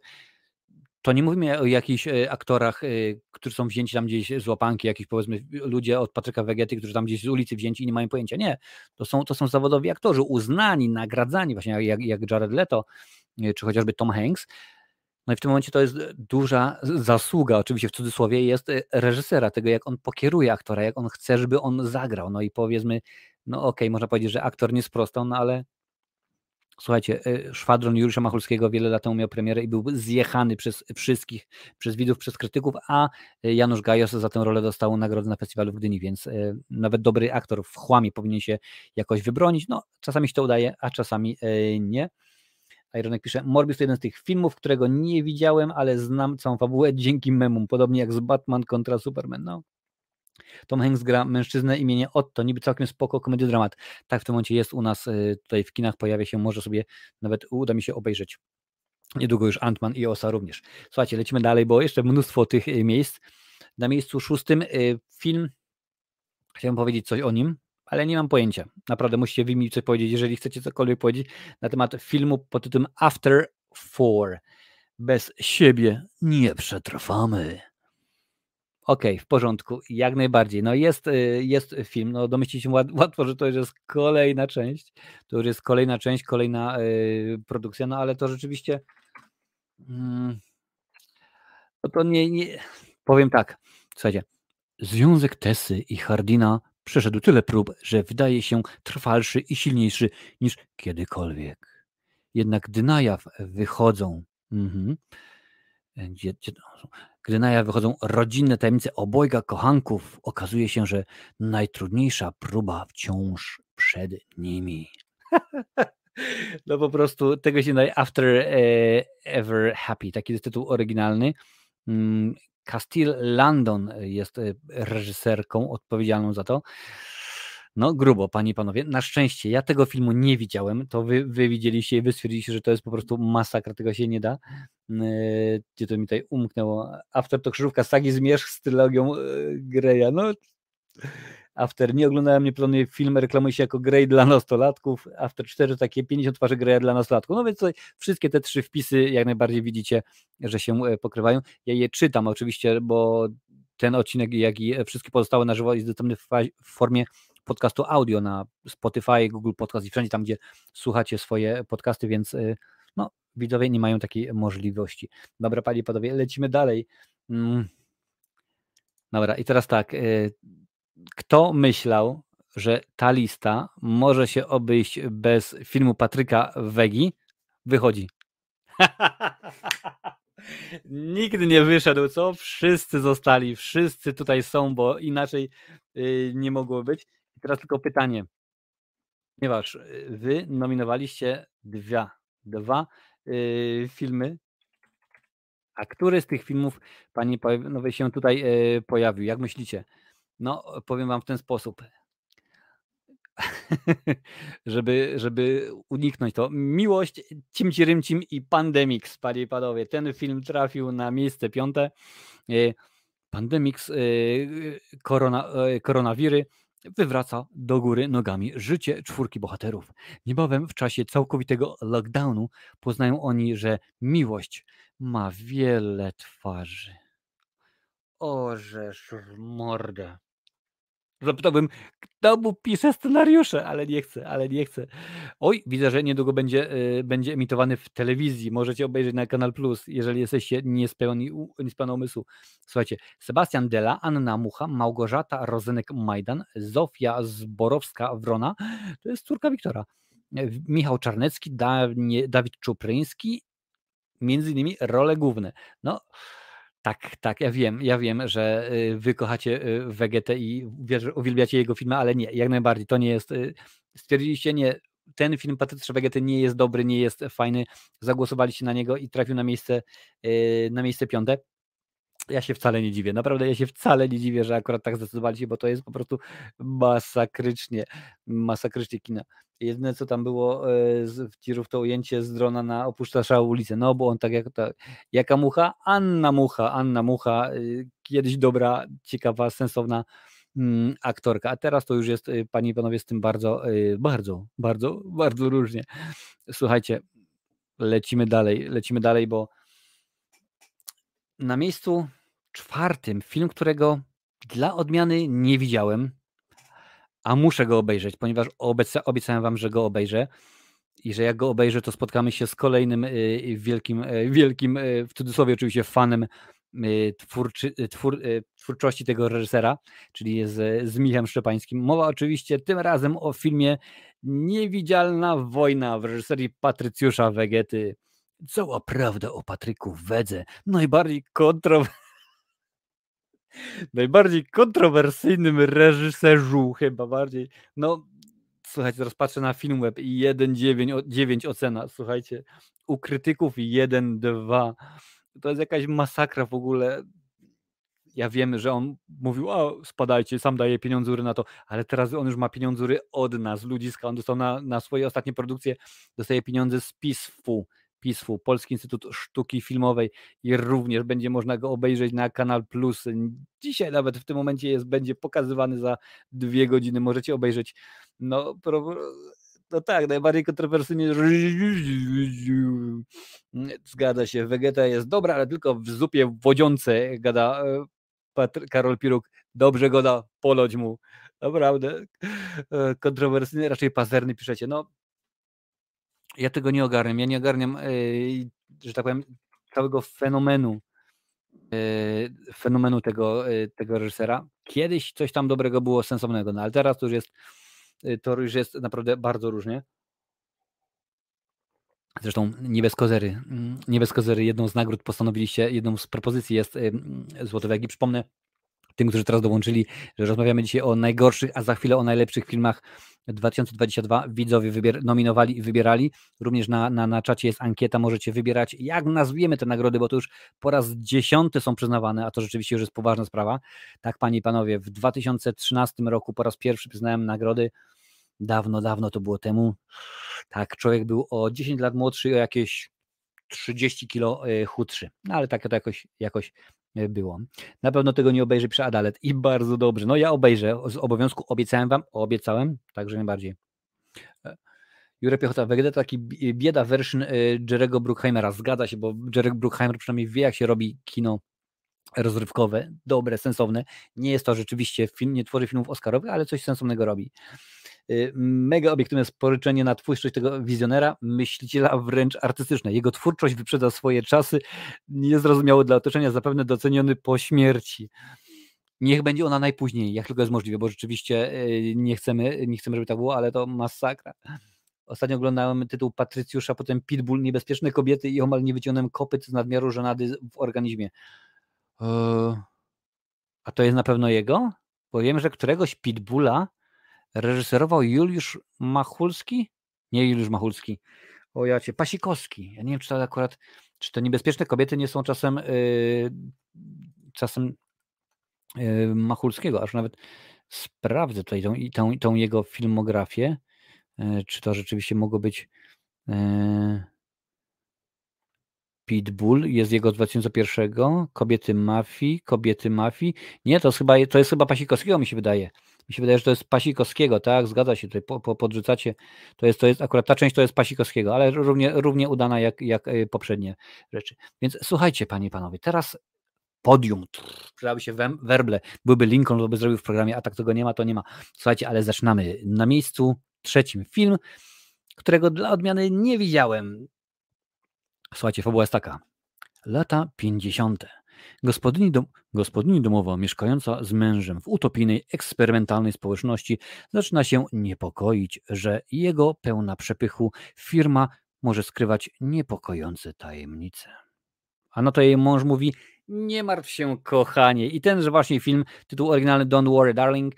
to nie mówimy o jakichś y, aktorach, y, którzy są wzięci tam gdzieś z łapanki, jakiś powiedzmy ludzie od Patryka Wegety, którzy tam gdzieś z ulicy wzięci i nie mają pojęcia. Nie, to są, to są zawodowi aktorzy, uznani, nagradzani, właśnie jak, jak Jared Leto, czy chociażby Tom Hanks, no i w tym momencie to jest duża zasługa, oczywiście w cudzysłowie, jest e, reżysera, tego jak on pokieruje aktora, jak on chce, żeby on zagrał. No i powiedzmy, no okej, okay, można powiedzieć, że aktor nie sprostał, no ale słuchajcie, e, Szwadron Juliusza Machulskiego wiele lat temu miał premierę i był zjechany przez wszystkich, przez widzów, przez krytyków, a Janusz Gajos za tę rolę dostał nagrodę na festiwalu w Gdyni, więc e, nawet dobry aktor w chłamie powinien się jakoś wybronić. No, czasami się to udaje, a czasami nie. Ironek pisze, Morbius to jeden z tych filmów, którego nie widziałem, ale znam całą fabułę dzięki memom, podobnie jak z Batman kontra Superman. No. Tom Hanks gra mężczyznę imienie Otto, niby całkiem spoko komediodramat. Tak w tym momencie jest u nas y, tutaj w kinach, pojawia się, może sobie nawet uda mi się obejrzeć. Niedługo już Ant-Man i Osa również. Słuchajcie, lecimy dalej, bo jeszcze mnóstwo tych y, miejsc. Na miejscu szóstym y, film, chciałbym powiedzieć coś o nim, ale nie mam pojęcia. Naprawdę musicie wy mi coś powiedzieć, jeżeli chcecie cokolwiek powiedzieć na temat filmu pod tytułem After Four. Bez siebie nie przetrwamy. Okej, okay, w porządku, jak najbardziej. No jest, y, jest film, no domyślicie się łatwo, że to już jest kolejna część, to już jest kolejna część, kolejna y, produkcja, no ale to rzeczywiście mm, no to nie, nie, powiem tak, słuchajcie, związek Tessy i Hardina Przeszedł tyle prób, że wydaje się trwalszy i silniejszy niż kiedykolwiek. Jednak gdy na jaw wychodzą, mhm, gdzie, gdzie, gdy na jaw wychodzą rodzinne tajemnice obojga kochanków, okazuje się, że najtrudniejsza próba wciąż przed nimi. [LAUGHS] No po prostu tego się daje After e, Ever Happy, taki jest tytuł oryginalny. Mm, Castile Landon jest e, reżyserką odpowiedzialną za to. No grubo, panie i panowie. Na szczęście ja tego filmu nie widziałem. To wy, wy widzieliście i wy stwierdziliście, że to jest po prostu masakra, tego się nie da. E, gdzie to mi tutaj umknęło? After to krzyżówka Sagi Zmierzch z trylogią e, Greya. No After nie oglądałem, nie planuję film, reklamuje się jako Grey dla nastolatków. After 4 takie 50 twarzy Greya dla nastolatków. No więc tutaj wszystkie te trzy wpisy jak najbardziej widzicie, że się e, pokrywają. Ja je czytam oczywiście, bo ten odcinek, jak i wszystkie pozostałe na żywo jest dostępny w, w formie podcastu audio na Spotify, Google Podcast i wszędzie tam, gdzie słuchacie swoje podcasty, więc e, no, widzowie nie mają takiej możliwości. Dobra, panie panowie, lecimy dalej. Mm. Dobra, i teraz tak, e, kto myślał, że ta lista może się obejść bez filmu Patryka Wegi? Wychodzi. [LAUGHS] Nigdy nie wyszedł, co? Wszyscy zostali, wszyscy tutaj są, bo inaczej yy, nie mogło być. I teraz tylko pytanie. Ponieważ y, wy nominowaliście dwa, dwa yy, filmy, a który z tych filmów pani Panowie się tutaj yy, pojawił? Jak myślicie? No, powiem wam w ten sposób. [LAUGHS] żeby, żeby uniknąć to. Miłość, Cimci Rymcim i Pandemix, panie i panowie. Ten film trafił na miejsce piąte. E, Pandemix, e, korona, e, koronawiry wywraca do góry nogami życie czwórki bohaterów. Niebawem w czasie całkowitego lockdownu poznają oni, że miłość ma wiele twarzy. Ożesz w mordę. Zapytałbym, kto mu pisze scenariusze, ale nie chcę, ale nie chcę. Oj, widzę, że niedługo będzie, y, będzie emitowany w telewizji. Możecie obejrzeć na Kanal Plus, jeżeli jesteście niespełni, niespełna umysłu. Słuchajcie, Sebastian Dela, Anna Mucha, Małgorzata Rozenek-Majdan, Zofia Zborowska-Wrona, to jest córka Wiktora, Michał Czarnecki, Dawid Czupryński, między innymi role główne. No, tak, tak, ja wiem, ja wiem, że y, wy kochacie y, Vegetę i uwielbiacie jego filmy, ale nie, jak najbardziej, to nie jest, y, stwierdziliście nie, ten film Patrycja Wegety nie jest dobry, nie jest fajny, zagłosowaliście na niego i trafił na miejsce, na miejsce piąte. Ja się wcale nie dziwię. Naprawdę ja się wcale nie dziwię, że akurat tak zdecydowali się, bo to jest po prostu masakrycznie, masakrycznie kina. Jedyne co tam było e, w tirów to ujęcie z drona na opuszcza ulicę. No bo on tak jak ta, jaka mucha? Anna Mucha, Anna Mucha, y, kiedyś dobra, ciekawa, sensowna mm, aktorka. A teraz to już jest, y, panie i panowie, z tym bardzo, bardzo, bardzo, bardzo różnie. Słuchajcie, lecimy dalej, lecimy dalej, bo na miejscu czwartym film, którego dla odmiany nie widziałem, a muszę go obejrzeć, ponieważ obiecałem wam, że go obejrzę i że jak go obejrzę, to spotkamy się z kolejnym y, wielkim, y, wielkim, y, w cudzysłowie oczywiście, fanem twórczy, twór, twórczości tego reżysera, czyli z, z Michem Szczepańskim. Mowa oczywiście tym razem o filmie Niewidzialna wojna w reżyserii Patrycjusza Wegety. Cała prawda o Patryku Wedze, najbardziej kontrowersyjny najbardziej kontrowersyjnym reżyserzu chyba bardziej. No, słuchajcie, teraz patrzę na Filmweb i 1,9 ocena, słuchajcie, u krytyków 1,2. To jest jakaś masakra w ogóle. Ja wiem, że on mówił, o spadajcie, sam daje pieniądze na to, ale teraz on już ma pieniądze od nas, ludziska. On dostał na, na swoje ostatnie produkcje, dostaje pieniądze z PISF-u, PISF-u, Polski Instytut Sztuki Filmowej i również będzie można go obejrzeć na Kanal Plus. Dzisiaj nawet w tym momencie jest, będzie pokazywany za dwie godziny. Możecie obejrzeć. No, pro, no tak, najbardziej kontrowersyjnie. [SNIFFS] Zgadza się, Vegeta jest dobra, ale tylko w zupie wodziące, gada e, Patr Karol Piruk. Dobrze go da, polodź mu. Naprawdę. E, kontrowersyjny, raczej pazerny piszecie. No, ja tego nie ogarniam. Ja nie ogarniam, yy, że tak powiem, całego fenomenu yy, fenomenu tego, yy, tego reżysera. Kiedyś coś tam dobrego było, sensownego, no ale teraz to już jest to już jest naprawdę bardzo różnie. Zresztą nie bez kozery, mm, nie bez kozery jedną z nagród postanowiliście, jedną z propozycji jest Złoty Wegi. Przypomnę, tym, którzy teraz dołączyli, że rozmawiamy dzisiaj o najgorszych, a za chwilę o najlepszych filmach 2022. Widzowie wybier- nominowali i wybierali. Również na, na, na czacie jest ankieta, możecie wybierać, jak nazwiemy te nagrody, bo to już po raz dziesiąty są przyznawane, a to rzeczywiście już jest poważna sprawa. Tak, panie i panowie, w 2013 roku po raz pierwszy przyznałem nagrody. Dawno, dawno to było temu. Tak, człowiek był o 10 lat młodszy, o jakieś 30 kilo e, chudszy. No ale tak to jakoś, jakoś było. Na pewno tego nie obejrzy przy Adalet i bardzo dobrze. No ja obejrzę, z obowiązku obiecałem wam, obiecałem, także najbardziej. E, Jurek Piechota, Vegeta taki bieda version e, Jerego Bruckheimera. Zgadza się, bo Jerry Bruckheimer przynajmniej wie, jak się robi kino rozrywkowe, dobre, sensowne. Nie jest to rzeczywiście film, nie tworzy filmów Oscarowych, ale coś sensownego robi. Y, mega obiektywne spożyczenie na twórczość tego wizjonera, myśliciela wręcz artystyczne. Jego twórczość wyprzedza swoje czasy, niezrozumiały dla otoczenia, zapewne doceniony po śmierci. Niech będzie ona najpóźniej, jak tylko jest możliwe, bo rzeczywiście y, nie chcemy, nie chcemy, żeby tak było, ale to masakra. Ostatnio oglądałem tytuł Patrycjusza, potem Pitbull, niebezpieczne kobiety i omal nie wyciągnąłem kopyt z nadmiaru żenady w organizmie. Eee, a to jest na pewno jego? Bo wiem, że któregoś Pitbulla reżyserował Juliusz Machulski? Nie Juliusz Machulski. O jacie, Pasikowski. Ja nie wiem, czy to akurat, czy te niebezpieczne kobiety nie są czasem yy, czasem yy, Machulskiego, aż nawet sprawdzę tutaj tą, tą, tą jego filmografię, yy, czy to rzeczywiście mogło być yy, Pitbull, jest jego z 2001, Kobiety Mafii, Kobiety Mafii. Nie, to jest chyba, to jest chyba Pasikowskiego mi się wydaje. Mi się wydaje, że to jest Pasikowskiego, tak? Zgadza się tutaj, po, po, podrzucacie. To jest, to jest akurat ta część to jest Pasikowskiego, ale równie, równie udana jak, jak e, poprzednie rzeczy. Więc słuchajcie, panie i panowie, teraz podium, przydały się werble, byłby Lincoln, to by zrobił w programie, a tak tego nie ma, to nie ma. Słuchajcie, ale zaczynamy. Na miejscu trzecim film, którego dla odmiany nie widziałem. Słuchajcie, fabuła jest taka. Lata 50. Gospodyni, dom, gospodyni domowa, mieszkająca z mężem w utopijnej, eksperymentalnej społeczności, zaczyna się niepokoić, że jego pełna przepychu firma może skrywać niepokojące tajemnice. A na to jej mąż mówi: Nie martw się, kochanie. I tenże właśnie film, tytuł oryginalny Don't Worry, Darling,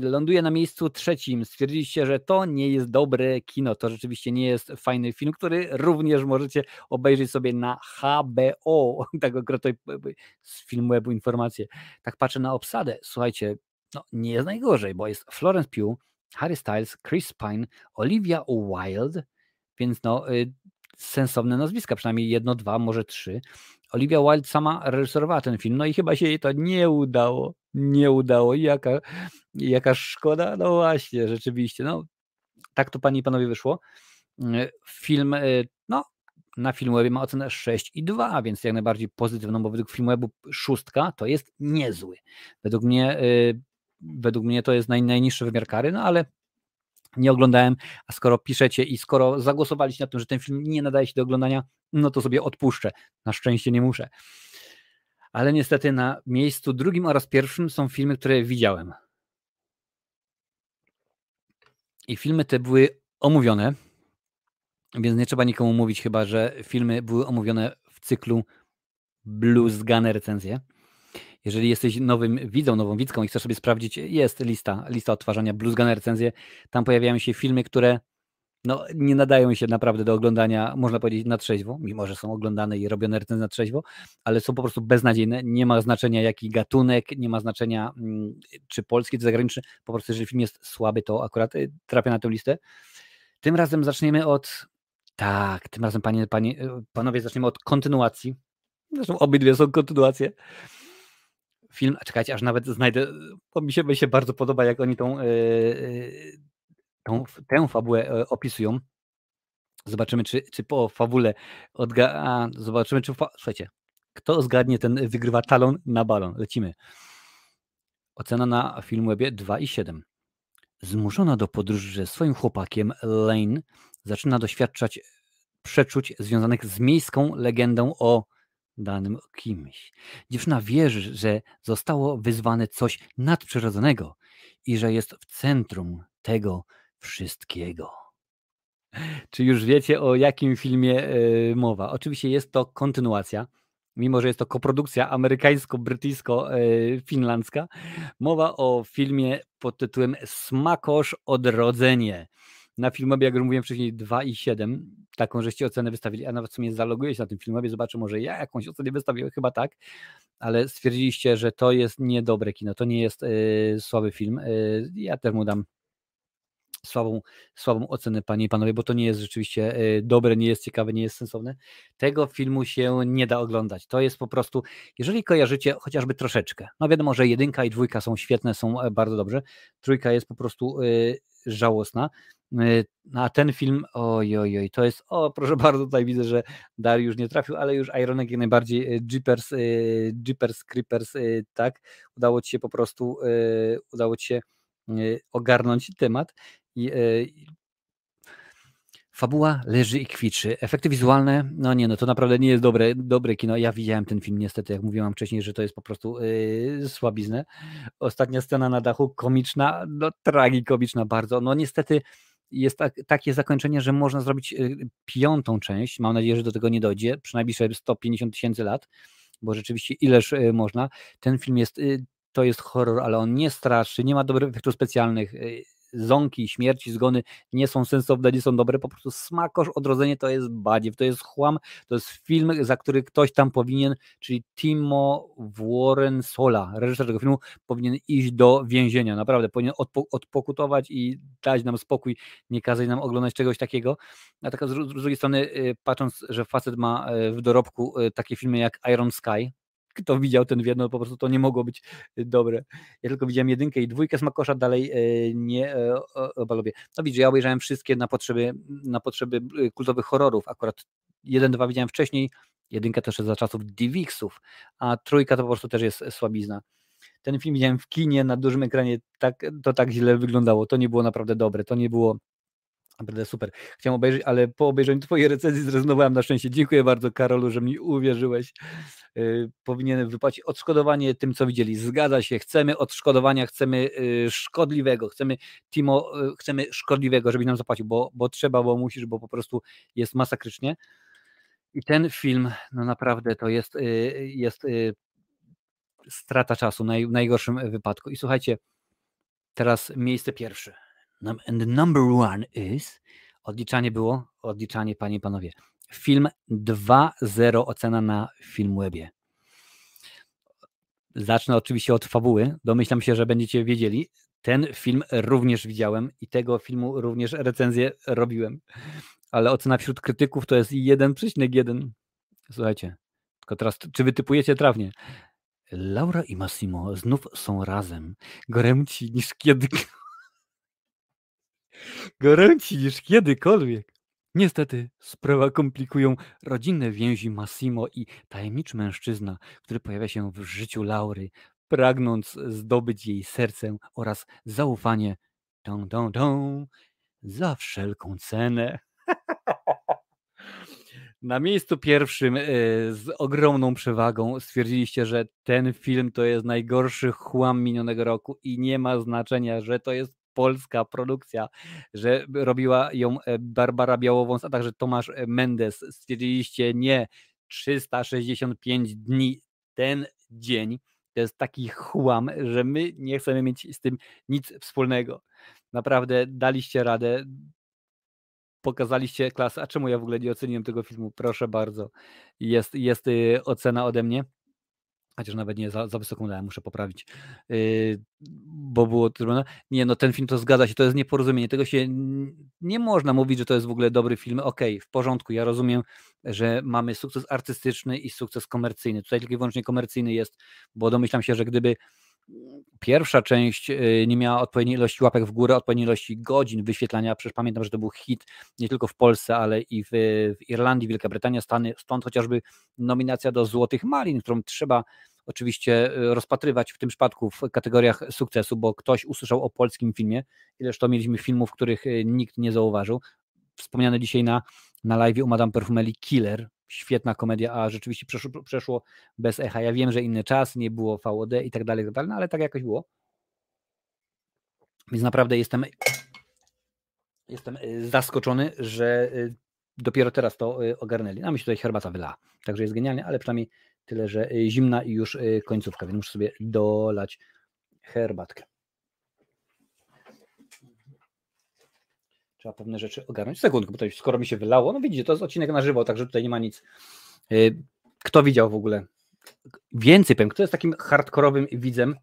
ląduje na miejscu trzecim. Stwierdziliście, że to nie jest dobre kino. To rzeczywiście nie jest fajny film, który również możecie obejrzeć sobie na HBO. [LAUGHS] Tak tutaj z filmu informacje. Tak patrzę na obsadę. Słuchajcie, no nie jest najgorzej, bo jest Florence Pugh, Harry Styles, Chris Pine, Olivia Wilde, więc no y, sensowne nazwiska, przynajmniej jedno, dwa, może trzy. Olivia Wilde sama reżyserowała ten film, no i chyba się jej to nie udało. Nie udało. Jaka, jaka szkoda? No właśnie, rzeczywiście. No, tak to panie i panowie wyszło. Y, film, y, no, na Filmwebie ma ocenę 6,2, więc jak najbardziej pozytywną, bo według Filmwebu szóstka to jest niezły. Według mnie, według mnie to jest naj, najniższy wymiar kary, no ale nie oglądałem, a skoro piszecie i skoro zagłosowaliście na tym, że ten film nie nadaje się do oglądania, no to sobie odpuszczę. Na szczęście nie muszę. Ale niestety na miejscu drugim oraz pierwszym są filmy, które widziałem. I filmy te były omówione, więc nie trzeba nikomu mówić chyba, że filmy były omówione w cyklu Blues Gun recenzje. Jeżeli jesteś nowym widzą, nową widzką i chcesz sobie sprawdzić, jest lista, lista odtwarzania Blues Gun recenzje. Tam pojawiają się filmy, które no, nie nadają się naprawdę do oglądania, można powiedzieć, na trzeźwo, mimo że są oglądane i robione recenzje na trzeźwo, ale są po prostu beznadziejne. Nie ma znaczenia, jaki gatunek, nie ma znaczenia, mm, czy polski, czy zagraniczny. Po prostu, jeżeli film jest słaby, to akurat y, trafia na tę listę. Tym razem zaczniemy od. Tak, tym razem, panie, panie, y, panowie, zaczniemy od kontynuacji. Zresztą obydwie są kontynuacje film, czekajcie, aż nawet znajdę, bo mi się, mi się bardzo podoba, jak oni tą, yy, tą tę fabułę e, opisują. Zobaczymy, czy, czy po fabule odga... A, zobaczymy, czy... Fa... Słuchajcie, kto zgadnie, ten wygrywa talon na balon. Lecimy. Ocena na Filmwebie 2,7. Zmuszona do podróży ze swoim chłopakiem, Lane zaczyna doświadczać przeczuć związanych z miejską legendą o danym kimś. Dziewczyna wierzy, że zostało wyzwane coś nadprzyrodzonego i że jest w centrum tego wszystkiego. Czy już wiecie, o jakim filmie yy, mowa? Oczywiście jest to kontynuacja, mimo że jest to koprodukcja amerykańsko-brytyjsko-finlandzka. E, mowa o filmie pod tytułem Smakosz Odrodzenie na filmowie, jak już mówiłem wcześniej, 2,7. Taką żeście ocenę wystawili, a nawet w sumie zaloguję się na tym filmowie, zobaczę może ja jakąś ocenę wystawiłem, chyba tak, ale stwierdziliście, że to jest niedobre kino, to nie jest yy, słaby film. Yy, ja też mu dam słabą, słabą ocenę, panie i panowie, bo to nie jest rzeczywiście yy, dobre, nie jest ciekawe, nie jest sensowne. Tego filmu się nie da oglądać. To jest po prostu, jeżeli kojarzycie chociażby troszeczkę, no wiadomo, że jedynka i dwójka są świetne, są e, bardzo dobrze, trójka jest po prostu żałosna. Y, a ten film, oj, oj, to jest, o proszę bardzo, tutaj widzę, że Dariusz nie trafił, ale już Ironek jak najbardziej, y, Jeepers, y, Jeepers, Creepers, tak, udało Ci się po prostu, udało Ci się ogarnąć temat i Fabuła leży i kwiczy. Efekty wizualne, no nie, no to naprawdę nie jest dobre, dobre kino. Ja widziałem ten film niestety, jak mówiłam wcześniej, że to jest po prostu yy, słabiznę. Ostatnia scena na dachu, komiczna, no tragikomiczna bardzo. No niestety jest tak, takie zakończenie, że można zrobić yy, piątą część. Mam nadzieję, że do tego nie dojdzie, przynajmniej 150 tysięcy lat, bo rzeczywiście ileż yy, można. Ten film jest, y, to jest horror, ale on nie straszy, nie ma dobrych efektów specjalnych ząki, śmierci, zgony nie są sensowne, nie są dobre, po prostu smakosz, odrodzenie to jest badziew, to jest chłam, to jest film, za który ktoś tam powinien, czyli Timo Warren Sola, reżyser tego filmu, powinien iść do więzienia, naprawdę, powinien odpo odpokutować i dać nam spokój, nie kazać nam oglądać czegoś takiego, a tak z, z drugiej strony, y, patrząc, że facet ma y, w dorobku y, takie filmy jak Iron Sky, kto widział ten wie, no po prostu to nie mogło być y, dobre. Ja tylko widziałem jedynkę i dwójkę Smakosza, dalej y, nie y, obalowie. No widzisz, ja obejrzałem wszystkie na potrzeby, na potrzeby kultowych horrorów. Akurat jeden, dwa widziałem wcześniej, jedynkę też za czasów DivXów, a trójka to po prostu też jest słabizna. Ten film widziałem w kinie na dużym ekranie, tak, to tak źle wyglądało. To nie było naprawdę dobre, to nie było Naprawdę super. Chciałem obejrzeć, ale po obejrzeniu Twojej recenzji zrezygnowałem na szczęście. Dziękuję bardzo, Karolu, że mi uwierzyłeś. Yy, powinienem wypłacić odszkodowanie tym, co widzieli. Zgadza się, chcemy odszkodowania, chcemy yy, szkodliwego, chcemy Timo, yy, chcemy szkodliwego, żeby nam zapłacił, bo, bo trzeba, bo musisz, bo po prostu jest masakrycznie. I ten film, no naprawdę to jest, y, jest y, strata czasu, w najgorszym wypadku. I słuchajcie, Teraz miejsce pierwsze. And number one is. Odliczanie było, odliczanie, panie i panowie. Film 2.0 ocena na Filmwebie. Zacznę oczywiście od fabuły. Domyślam się, że będziecie wiedzieli. Ten film również widziałem i tego filmu również recenzję robiłem. Ale ocena wśród krytyków to jest 1,1. Słuchajcie, tylko teraz, czy wytypujecie trawnie? Laura i Massimo znów są razem. Goręci niż kiedy. Goręci niż kiedykolwiek. Niestety, sprawę komplikują rodzinne więzi Massimo i tajemniczy mężczyzna, który pojawia się w życiu Laury, pragnąc zdobyć jej serce oraz zaufanie tą, tą, tą, za wszelką cenę. [LAUGHS] Na miejscu pierwszym e, z ogromną przewagą stwierdziliście, że ten film to jest najgorszy chłam minionego roku i nie ma znaczenia, że to jest polska produkcja, że robiła ją e, Barbara Białowąs, a także Tomasz e, Mendes. Stwierdziliście nie, 365 dni ten dzień to jest taki chłam, że my nie chcemy mieć z tym nic wspólnego. Naprawdę daliście radę, pokazaliście klasę. A czemu ja w ogóle nie oceniłem tego filmu? Proszę bardzo. Jest, jest y, ocena ode mnie. Chociaż nawet nie za, za wysoką dałem, muszę poprawić, yy, bo było trudno. Nie, no ten film to zgadza się, to jest nieporozumienie. Tego się nie można mówić, że to jest w ogóle dobry film. Okej, okay, w porządku, ja rozumiem, że mamy sukces artystyczny i sukces komercyjny. Tutaj tylko i wyłącznie komercyjny jest, bo domyślam się, że gdyby pierwsza część y, nie miała odpowiedniej ilości łapek w górę, odpowiedniej ilości godzin wyświetlania. Przecież pamiętam, że to był hit nie tylko w Polsce, ale i w, w Irlandii, Wielka Brytania, Stany. Stąd chociażby nominacja do Złotych Malin, którą trzeba oczywiście y, rozpatrywać w tym przypadku w kategoriach sukcesu, bo ktoś usłyszał o polskim filmie, ileż to mieliśmy filmów, których y, nikt nie zauważył. Wspomniane dzisiaj na, na live u Madame Perfumeli Killer, świetna komedia, a rzeczywiście przeszło, przeszło, bez echa. Ja wiem, że inny czas, nie było VOD i tak dalej, tak dalej, no ale tak jakoś było. Więc naprawdę jestem jestem y, zaskoczony, że y, dopiero teraz to y, ogarnęli. A mi się tutaj herbata wyla, także jest genialnie, ale przynajmniej tyle, że zimna i już końcówka, więc muszę sobie dolać herbatkę. Trzeba pewne rzeczy ogarnąć. Sekundkę, bo tutaj skoro mi się wylało, no widzicie, to jest odcinek na żywo, także tutaj nie ma nic. Y, kto widział w ogóle? Więcej powiem, kto jest takim hardkorowym widzem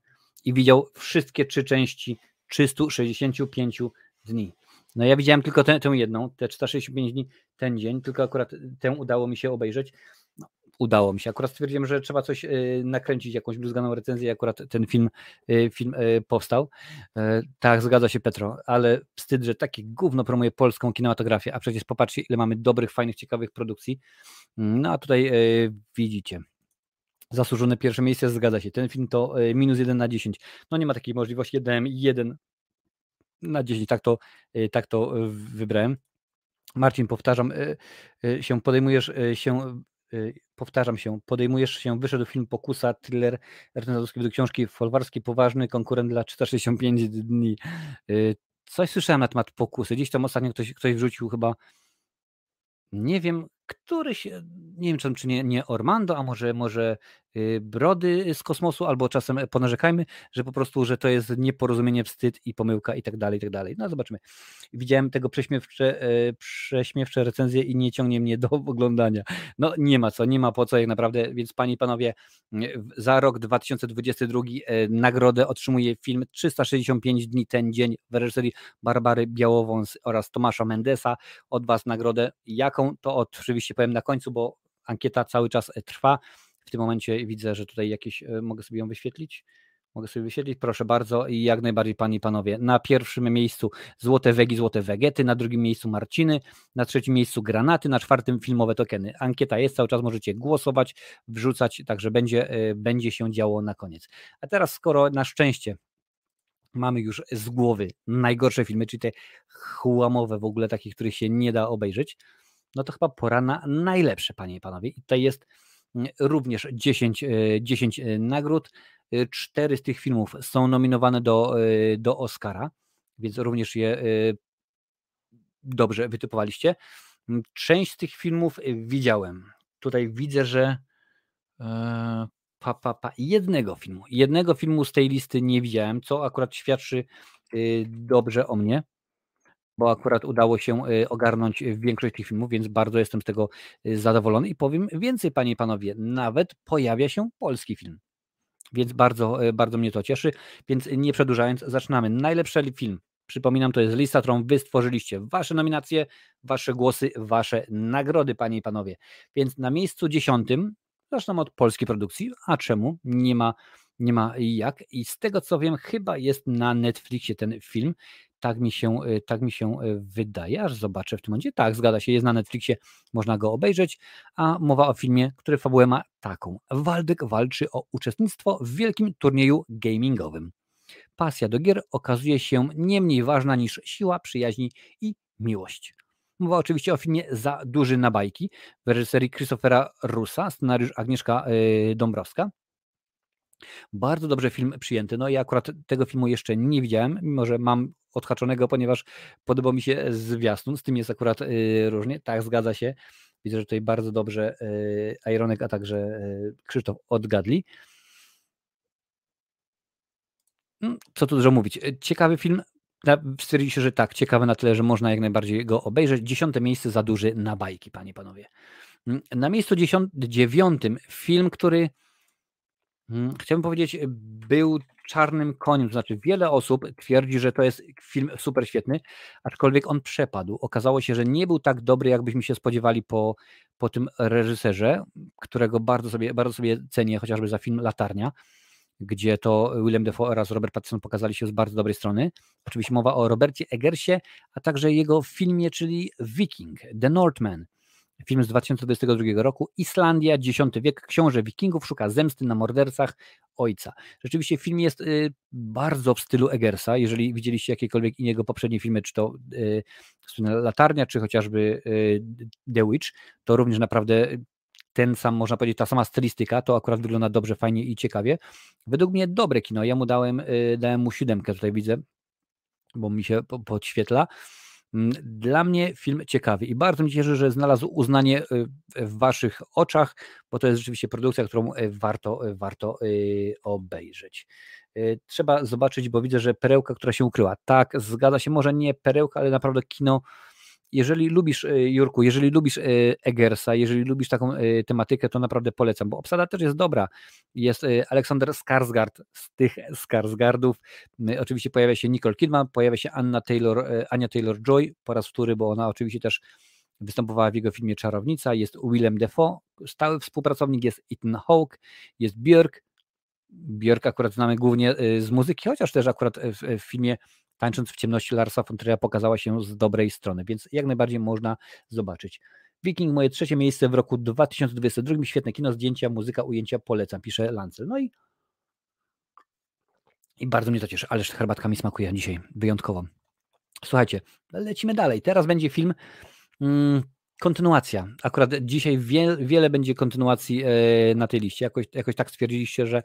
i widział wszystkie trzy części 365 dni. No ja widziałem tylko tę, tę jedną, te 365 dni, ten dzień, tylko akurat tę udało mi się obejrzeć udało mi się. Akurat stwierdziłem, że trzeba coś y, nakręcić, jakąś bluzganą recenzję, akurat ten film, y, film y, powstał. E, tak, zgadza się Petro, ale wstyd, że takie gówno promuje polską kinematografię, a przecież popatrzcie, ile mamy dobrych, fajnych, ciekawych produkcji. Mm, no a tutaj widzicie. Zasłużone pierwsze miejsce, zgadza się. Ten film to minus 1 na 10. No nie ma takiej możliwości, jeden 1 na 10, tak to, tak to wybrałem. Marcin, powtarzam, się podejmujesz się powtarzam się, podejmujesz się, wyszedł film Pokusa, thriller Ernest do książki Folwarski, poważny konkurent dla 365 dni. Y, coś słyszałem na temat Pokusy, gdzieś tam ostatnio ktoś, ktoś wrzucił chyba, nie wiem, któryś, nie wiem czy, czy nie, nie Ormando, a może, może Y, brody z kosmosu, albo czasem ponarzekajmy, że po prostu, że to jest nieporozumienie, wstyd i pomyłka i tak dalej, i tak dalej. No zobaczymy. Widziałem tego prześmiewcze, e, prześmiewcze recenzje i nie ciągnie mnie do [LAUGHS] oglądania. No nie ma co, nie ma po co jak naprawdę, więc panie i panowie, za rok 2022 e, nagrodę otrzymuje film 365 dni ten dzień w reżyserii Barbary Białowąs oraz Tomasza Mendesa. Od was nagrodę jaką, to oczywiście powiem na końcu, bo ankieta cały czas trwa. W tym momencie widzę, że tutaj jakieś, e, mogę sobie ją wyświetlić. Mogę sobie wyświetlić, proszę bardzo i jak najbardziej Panie i Panowie. Na pierwszym miejscu Złote Wegi, Złote Wegety, na drugim miejscu Marciny, na trzecim miejscu Granaty, na czwartym Filmowe Tokeny. Ankieta jest, cały czas możecie głosować, wrzucać, także będzie, e, będzie się działo na koniec. A teraz skoro na szczęście mamy już z głowy najgorsze filmy, czyli te chłamowe w ogóle, takich, których się nie da obejrzeć, no to chyba pora na najlepsze, Panie i Panowie. I tutaj jest również 10, 10 e, e, nagród. E, cztery z tych filmów są nominowane do, do Oscara, więc również je dobrze wytypowaliście. Część z tych filmów widziałem. Tutaj widzę, że pa, pa, pa, jednego filmu, jednego filmu z tej listy nie widziałem, co akurat świadczy dobrze o mnie, bo akurat udało się ogarnąć większość tych filmów, więc bardzo jestem z tego zadowolony i powiem więcej, panie i panowie, nawet pojawia się polski film. Więc bardzo, bardzo mnie to cieszy. Więc nie przedłużając, zaczynamy. Najlepszy film. Przypominam, to jest lista, którą wy stworzyliście. Wasze nominacje, wasze głosy, wasze nagrody, panie i panowie. Więc na miejscu dziesiątym, zacznę od polskiej produkcji. A czemu? Nie ma, nie ma jak. I z tego co wiem, chyba jest na Netflixie ten film. Tak mi się, tak mi się wydaje, aż zobaczę w tym momencie. Tak, zgadza się, jest na Netflixie, można go obejrzeć. A mowa o filmie, który fabułę ma taką. Waldek walczy o uczestnictwo w wielkim turnieju gamingowym pasja do gier okazuje się nie mniej ważna niż siła, przyjaźni i miłość. Mowa oczywiście o filmie Za duży na bajki w reżyserii Christophera Russa, scenariusz Agnieszka y, Dąbrowska. Bardzo dobrze film przyjęty. No i akurat tego filmu jeszcze nie widziałem, mimo że mam odhaczonego, ponieważ podobał mi się zwiastun. Z tym jest akurat y, różnie. Tak, zgadza się. Widzę, że tutaj bardzo dobrze y, Ironek, a także Krzysztof odgadli. Mm, co tu dużo mówić. Ciekawy film. Stwierdziliście, że tak, ciekawy na tyle, że można jak najbardziej go obejrzeć. Dziesiąte miejsce za duży na bajki, panie panowie. Mm, na miejscu dziewiątym film, który mm, chciałbym powiedzieć, był czarnym koniem. To znaczy, wiele osób twierdzi, że to jest film super świetny, aczkolwiek on przepadł. Okazało się, że nie był tak dobry, jakbyśmy się spodziewali po, po tym reżyserze, którego bardzo sobie, bardzo sobie cenię, chociażby za film Latarnia gdzie to William Defoe oraz Robert Pattinson pokazali się z bardzo dobrej strony. Oczywiście mowa o Robercie Eggersie, a także jego filmie, czyli Viking, The Northman. Film z 2022 roku. Islandia, X wiek. Książę wikingów szuka zemsty na mordercach ojca. Rzeczywiście film jest y, bardzo w stylu Eggersa. Jeżeli widzieliście jakiekolwiek innego poprzednie filmy, czy to y, Latarnia, czy chociażby y, The Witch, to również naprawdę ten sam, można powiedzieć, ta sama stylistyka, to akurat wygląda dobrze, fajnie i ciekawie. Według mnie dobre kino. Ja mu dałem, y, dałem mu siódemkę, tutaj widzę, bo mi się podświetla. Dla mnie film ciekawy i bardzo mi cieszy, że znalazł uznanie y, w Waszych oczach, bo to jest rzeczywiście produkcja, którą y, warto, warto obejrzeć. Trzeba zobaczyć, bo widzę, że perełka, która się ukryła. Tak, zgadza się, może nie perełka, ale naprawdę kino jeżeli lubisz, e, Jurku, jeżeli lubisz e, Egersa, jeżeli lubisz taką e, tematykę, to naprawdę polecam, bo obsada też jest dobra. Jest Aleksander Skarsgård z tych Skarsgardów. Oczywiście pojawia się Nicole Kidman, pojawia się Anna Taylor, Ania Taylor-Joy po raz wtóry, bo ona oczywiście też występowała w jego filmie Czarownica. Jest Willem Defoe, stały współpracownik, jest Ethan Hawke, jest Björk. Björk akurat znamy głównie z muzyki, chociaż też akurat w filmie Tańcząc w ciemności Larsa von Trier'a pokazała się z dobrej strony, więc jak najbardziej można zobaczyć. Wiking, moje trzecie miejsce w roku 2022. Świetne kino, zdjęcia, muzyka, ujęcia, polecam, pisze Lancel. No i, i bardzo mnie to cieszy, ależ herbatka mi smakuje dzisiaj, wyjątkowo. Słuchajcie, lecimy dalej. Teraz będzie film mm, kontynuacja. Akurat dzisiaj wie, wiele będzie kontynuacji e, na tej liście. Jakoś, jakoś tak stwierdziliście, że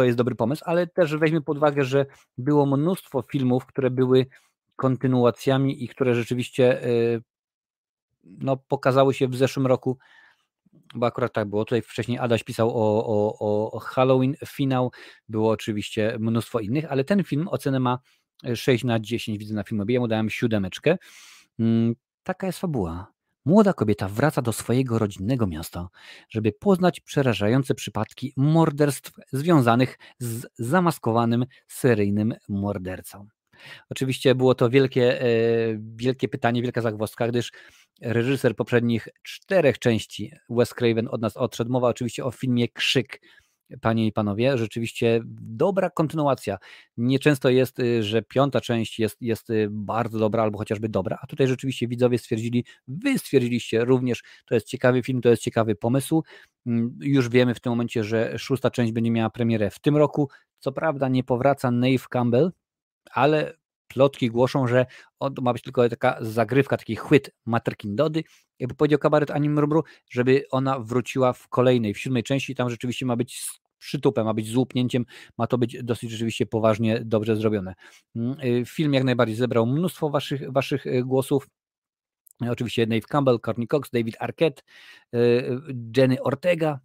to jest dobry pomysł, ale też weźmy pod uwagę, że było mnóstwo filmów, które były kontynuacjami i które rzeczywiście y, no, pokazały się w zeszłym roku, bo akurat tak było. Tutaj wcześniej Adaś pisał o, o, o Halloween finał, było oczywiście mnóstwo innych, ale ten film ocenę ma 6 na 10, widzę na filmie. Ja mu dałem siódemeczkę. Mm, taka jest fabuła. Młoda kobieta wraca do swojego rodzinnego miasta, żeby poznać przerażające przypadki morderstw związanych z zamaskowanym seryjnym mordercą. Oczywiście było to wielkie, e, wielkie pytanie, wielka zagwozdka, gdyż reżyser poprzednich czterech części Wes Craven od nas odszedł. Mowa oczywiście o filmie Krzyk Panie i panowie, rzeczywiście dobra kontynuacja. Nieczęsto jest, y, że piąta część jest, jest y, bardzo dobra albo chociażby dobra, a tutaj rzeczywiście widzowie stwierdzili, wy stwierdziliście również, to jest ciekawy film, to jest ciekawy pomysł. Mm, już wiemy w tym momencie, że szósta część będzie miała premierę w tym roku. Co prawda nie powraca Nave Campbell, ale plotki głoszą, że on ma być tylko taka zagrywka, taki chwyt Materkin Dody, jakby powiedział kabaret Anim żeby ona wróciła w kolejnej, w siódmej części, tam rzeczywiście ma być przytupem, ma być złupnięciem, ma to być dosyć rzeczywiście poważnie, dobrze zrobione. Mm, y, film jak najbardziej zebrał mnóstwo waszych, waszych y, głosów, Oczywiście Dave Campbell, Courtney Cox, David Arquette, y, Jenny Ortega,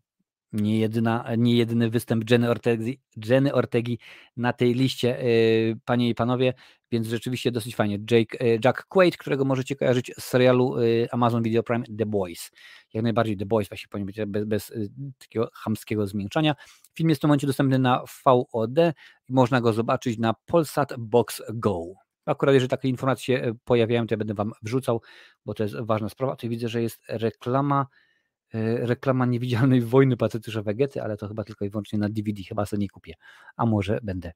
nie, jedyna, nie jedyny występ Jenny Ortegi, Jenny Ortegi na tej liście, panie i panowie, więc rzeczywiście dosyć fajnie. Jake, yy, Jack Quaid, którego możecie kojarzyć z serialu yy, Amazon Video Prime The Boys. Jak najbardziej The Boys właśnie powinien być bez, bez takiego chamskiego zmiękczania. Film jest w tym momencie dostępny na VOD i można go zobaczyć na Polsat Box Go. Akurat jeżeli takie informacje pojawiają, to ja będę Wam wrzucał, bo to jest ważna sprawa. Tu widzę, że jest reklama E, reklama niewidzialnej wojny Pacytusza Wegety, ale to chyba tylko i wyłącznie na DVD, chyba sobie nie kupię, a może będę.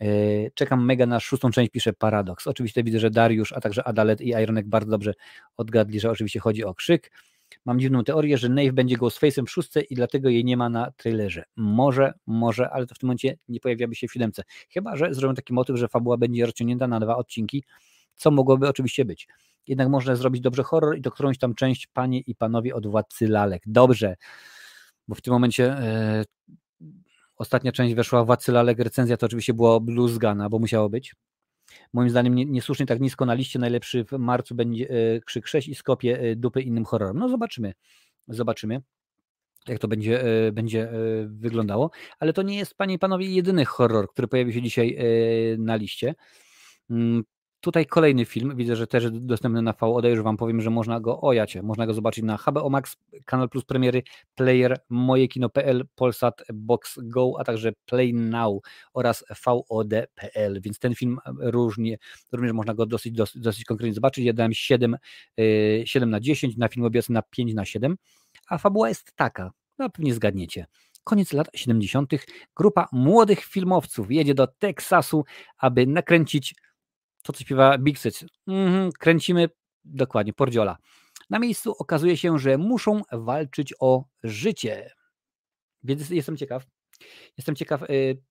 E, czekam mega na szóstą część, pisze Paradox. Oczywiście widzę, że Dariusz, a także Adalet i Ironek bardzo dobrze odgadli, że oczywiście chodzi o krzyk. Mam dziwną teorię, że Nave będzie Ghostface'em w szóstce i dlatego jej nie ma na trailerze. Może, może, ale to w tym momencie nie pojawiaby się w siódemce. Chyba, że zrobią taki motyw, że fabuła będzie rozciągnięta na dwa odcinki, co mogłoby oczywiście być jednak można zrobić dobrze horror i to którąś tam część panie i panowie od Władcy Lalek. Dobrze, bo w tym momencie e, ostatnia część weszła Władcy Lalek, recenzja to oczywiście była bluzgana, bo musiało być. Moim zdaniem nie, niesłusznie tak nisko na liście, najlepszy w marcu będzie e, Krzyk 6 i Skopie e, dupy innym horrorem. No zobaczymy, zobaczymy jak to będzie, e, będzie wyglądało, ale to nie jest, panie i panowie, jedyny horror, który pojawi się dzisiaj na liście. Tutaj kolejny film, widzę, że też dostępny na VOD, już Wam powiem, że można go ojać, można go zobaczyć na HBO Max, Kanal Plus Premiery, Player, mojekino.pl, Polsat, Box Go, a także Play Now oraz VOD.pl, więc ten film różnie, również można go dosyć, dosyć, dosyć konkretnie zobaczyć. Ja dałem 7, 7 na 10, na film obecny na 5 na 7, a fabuła jest taka, no pewnie zgadniecie koniec lat 70. grupa młodych filmowców jedzie do Teksasu, aby nakręcić to, co śpiewa Big Six. Mhm, kręcimy dokładnie, Pordziola. Na miejscu okazuje się, że muszą walczyć o życie. Więc jestem ciekaw. Jestem ciekaw, yy,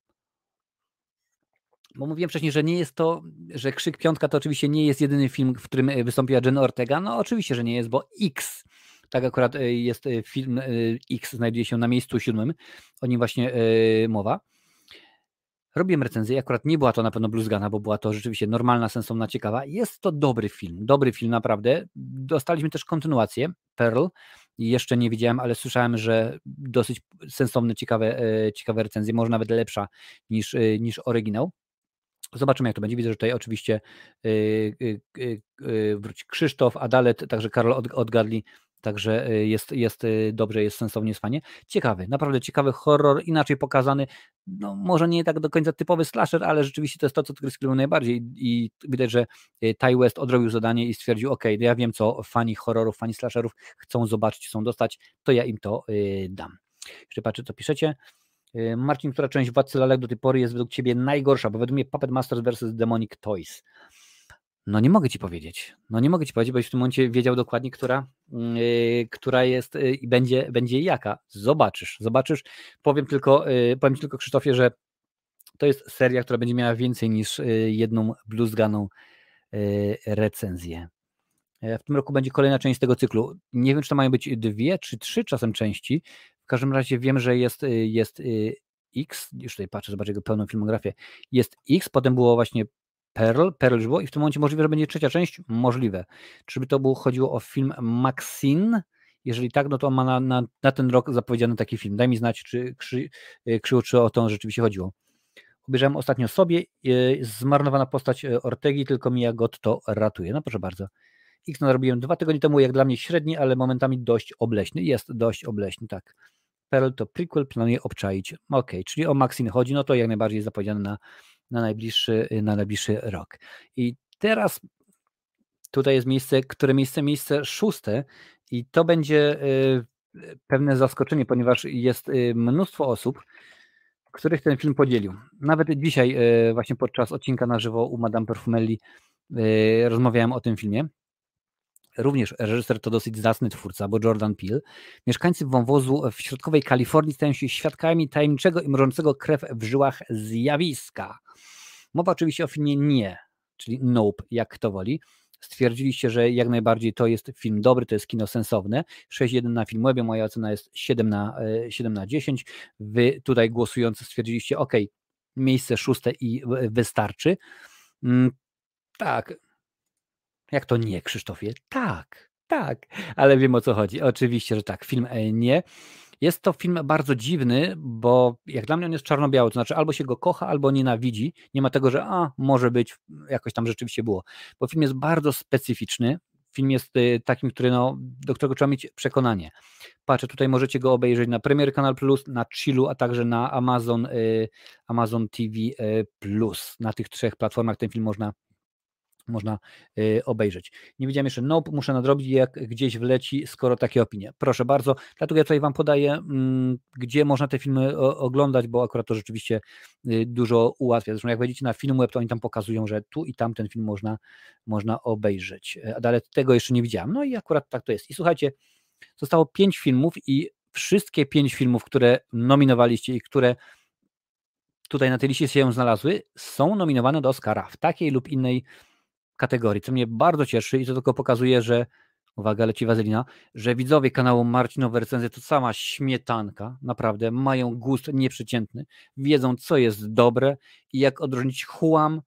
bo mówiłem wcześniej, że nie jest to, że Krzyk Piątka to oczywiście nie jest jedyny film, w którym y, wystąpiła Jenna Ortega. No oczywiście, że nie jest, bo X, tak akurat y, jest y, film X, znajduje się na miejscu siódmym, o nim właśnie mowa. Robiłem recenzję, akurat nie była to na pewno bluzgana, bo była to rzeczywiście normalna, sensowna, ciekawa. Jest to dobry film, dobry film naprawdę. Dostaliśmy też kontynuację, Pearl. Jeszcze nie widziałem, ale słyszałem, że dosyć sensowne, ciekawe, e, ciekawe recenzje, może nawet lepsza niż, e, niż oryginał. Zobaczymy, jak to będzie. Widzę, że tutaj oczywiście yy, wróci Krzysztof, Adalet, także Karol od, odgadli Także y, jest, jest y, dobrze, jest sensownie, jest fajnie. Ciekawy, naprawdę ciekawy horror, inaczej pokazany. No, może nie tak do końca typowy slasher, ale rzeczywiście to jest to, co Chris lubią najbardziej. I widać, że y, Ty West odrobił zadanie i stwierdził: OK, ja wiem, co fani horrorów, fani slasherów chcą zobaczyć, chcą dostać, to ja im to dam. Jeszcze patrzę, co piszecie. Marcin, która część Władcy Lalek do tej pory jest według Ciebie najgorsza? Bo według mnie Puppet Masters vs. Demonic Toys. No nie mogę ci powiedzieć. No nie mogę ci powiedzieć, bo w tym momencie wiedział dokładnie, która, yy, która jest yy, i będzie, będzie jaka. Zobaczysz, zobaczysz. Powiem tylko, yy, powiem tylko Krzysztofie, że to jest seria, która będzie miała więcej niż y, jedną bluzganą y, recenzję. E, w tym roku będzie kolejna część tego cyklu. Nie wiem, czy to mają być dwie czy trzy czasem części. W każdym razie wiem, że jest, y, jest X, już tutaj patrzę, zobaczę jego pełną filmografię. Jest X, potem było właśnie Pearl, Pearl już było i w tym momencie możliwe, że będzie trzecia część? Możliwe. Czyby to było, chodziło o film Maxine? Jeżeli tak, no to ma na, na, na ten rok zapowiedziany taki film. Daj mi znać, czy Krzy, y, Krzył, czy o to rzeczywiście chodziło. Obejrzałem ostatnio sobie, yy, zmarnowana postać y, Ortegi, tylko Mia Gott to ratuje. No proszę bardzo. X narobiłem dwa tygodnie temu, jak dla mnie średni, ale momentami dość obleśny. Jest dość obleśny, tak. Pearl to prequel, planuję obczaić. Ok, czyli o Maxine chodzi, no to jak najbardziej zapowiedziane na na najbliższy, na najbliższy rok. I teraz tutaj jest miejsce, które miejsce, miejsce szóste i to będzie y, pewne zaskoczenie, ponieważ jest y, mnóstwo osób, których ten film podzielił. Nawet dzisiaj y, właśnie podczas odcinka na żywo u Madame Perfumelli rozmawiałem o tym filmie również reżyser to dosyć zacny twórca, bo Jordan Peele. Mieszkańcy wąwozu w środkowej Kalifornii stają się świadkami tajemniczego i mrożącego krew w żyłach zjawiska. Mowa oczywiście o filmie Nie, czyli Nope, jak kto woli. Stwierdziliście, że jak najbardziej to jest film dobry, to jest kino sensowne. 6-1 na Filmwebie, moja ocena jest 7 na, 7 na 10. Wy tutaj głosujący stwierdziliście, ok, miejsce szóste i wystarczy. Mm, tak, jak to nie, Krzysztofie? Tak, tak, ale wiem o co chodzi. Oczywiście, że tak, film e, nie. Jest to film bardzo dziwny, bo jak dla mnie on jest czarno-biały, to znaczy albo się go kocha, albo nienawidzi. Nie ma tego, że a, może być, jakoś tam rzeczywiście było. Bo film jest bardzo specyficzny. Film jest y, takim, który, no, do którego trzeba mieć przekonanie. Patrzę, tutaj możecie go obejrzeć na Premier Kanal Plus, na Chillu, a także na Amazon, y, Amazon TV y, Plus. Na tych trzech platformach ten film można można y, obejrzeć. Nie widziałem jeszcze Nope, muszę nadrobić, jak gdzieś wleci, skoro takie opinie. Proszę bardzo, dlatego ja tutaj Wam podaję, mm, gdzie można te filmy oglądać, bo akurat to rzeczywiście y, dużo ułatwia. Zresztą jak wejdziecie na Filmweb, to oni tam pokazują, że tu i tam ten film można, można obejrzeć. E, ale tego jeszcze nie widziałem. No i akurat tak to jest. I słuchajcie, zostało pięć filmów i wszystkie pięć filmów, które nominowaliście i które tutaj na tej liście się znalazły, są nominowane do Oscara w takiej lub innej kategorii, co mnie bardzo cieszy i to tylko pokazuje, że uwaga, leci wazelina, że widzowie kanału Marcinowe Recenzje to sama śmietanka, naprawdę, mają gust nieprzeciętny, wiedzą co jest dobre i jak odróżnić chłam,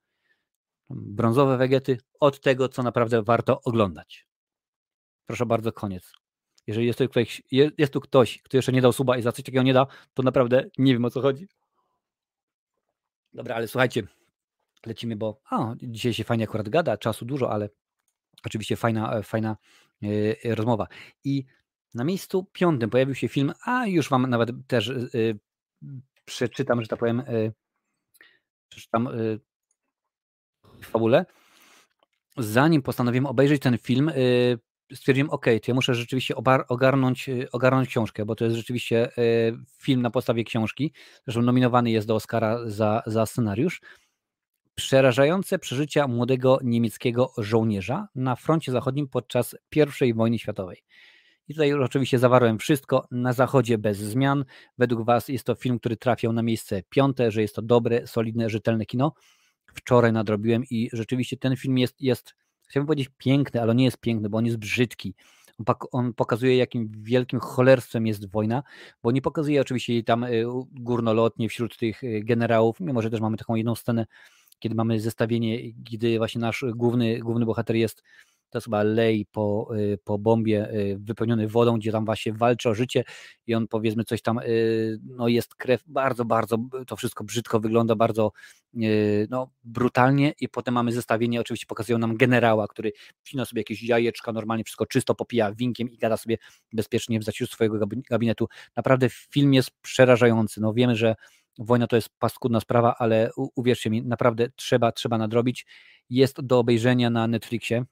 brązowe wegety od tego, co naprawdę warto oglądać. Proszę bardzo, koniec. Jeżeli jest tu ktoś, jest tu ktoś kto jeszcze nie dał suba i za coś takiego nie da, to naprawdę nie wiem o co chodzi. Dobra, ale słuchajcie, lecimy, bo a, dzisiaj się fajnie akurat gada, czasu dużo, ale oczywiście fajna, e, fajna yy, rozmowa. I na miejscu piątym pojawił się film, a już Wam nawet też yy, przeczytam, że tak powiem, yy, przeczytam w fabule. Zanim postanowiłem obejrzeć ten film, stwierdziłem, ok, to ja muszę rzeczywiście ogarnąć, ogarnąć książkę, bo to jest rzeczywiście film na podstawie książki. Zresztą nominowany jest do Oscara za, za scenariusz. Przerażające przeżycia młodego niemieckiego żołnierza na froncie zachodnim podczas I wojny światowej. I tutaj oczywiście zawarłem wszystko na zachodzie bez zmian. Według Was jest to film, który trafiał na miejsce piąte, że jest to dobre, solidne, rzetelne kino. Wczoraj nadrobiłem i rzeczywiście ten film jest, jest chciałbym powiedzieć piękny, ale nie jest piękny, bo on jest brzydki. On pokazuje, jakim wielkim cholerstwem jest wojna, bo nie pokazuje oczywiście tam y, górnolotnie wśród tych y, generałów, mimo że też mamy taką jedną scenę kiedy mamy zestawienie, gdy właśnie nasz główny, główny bohater jest to jest chyba lej po, y, po bombie y, wypełniony wodą, gdzie tam właśnie walczy o życie i on powiedzmy coś tam, y, no jest krew, bardzo, bardzo, to wszystko brzydko wygląda, bardzo no, brutalnie i potem mamy zestawienie, oczywiście pokazują nam generała, który wcina sobie jakieś jajeczka, normalnie wszystko czysto popija winkiem i gada sobie bezpiecznie w zaciszu swojego gabinetu. Naprawdę film jest przerażający, no wiemy, że Wojna to jest paskudna sprawa, ale uwierzcie mi, naprawdę trzeba, trzeba nadrobić. Jest do obejrzenia na Netflixie.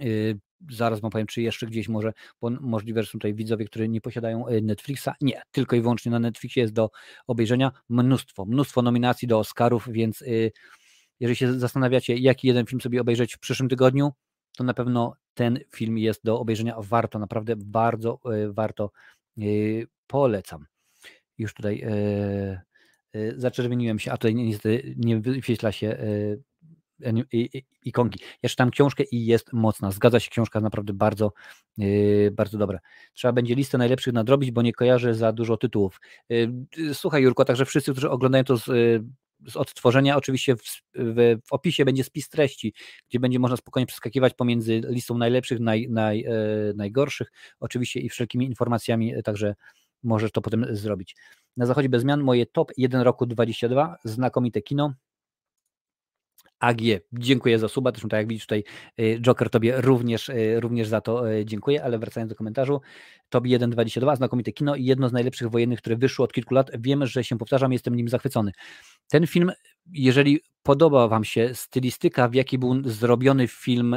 Yy, zaraz wam powiem, czy jeszcze gdzieś może, bo możliwe, że są tutaj widzowie, którzy nie posiadają y, Netflixa. Nie, tylko i wyłącznie na Netflixie jest do obejrzenia mnóstwo, mnóstwo nominacji do Oscarów, więc yy, jeżeli się zastanawiacie, jaki jeden film sobie obejrzeć w przyszłym tygodniu, to na pewno ten film jest do obejrzenia. Warto, naprawdę bardzo yy, warto. Polecam. Już tutaj zaczerwieniłem się, a tutaj niestety nie wyświetla się y, ikonki. Ja czytam książkę i jest mocna. Zgadza się, książka naprawdę bardzo, y, bardzo dobra. Trzeba będzie listę najlepszych nadrobić, bo nie kojarzę za dużo tytułów. Słuchaj, Jurko, także wszyscy, którzy oglądają to z, z odtworzenia, oczywiście w, w, w, opisie będzie spis treści, gdzie będzie można spokojnie przeskakiwać pomiędzy listą najlepszych, naj, naj, najgorszych, oczywiście i wszelkimi informacjami, także możesz to potem zrobić. Na zachodzie bez zmian moje top 1 roku 22, znakomite kino. AG, dziękuję za suba, zresztą tak jak widzisz tutaj y, Joker tobie również, y, również za to y, dziękuję, ale wracając do komentarzu, top 1.22, znakomite kino i jedno z najlepszych wojennych, które wyszło od kilku lat, wiem, że się powtarzam, jestem nim zachwycony. Ten film, jeżeli podoba wam się stylistyka, w jaki był zrobiony film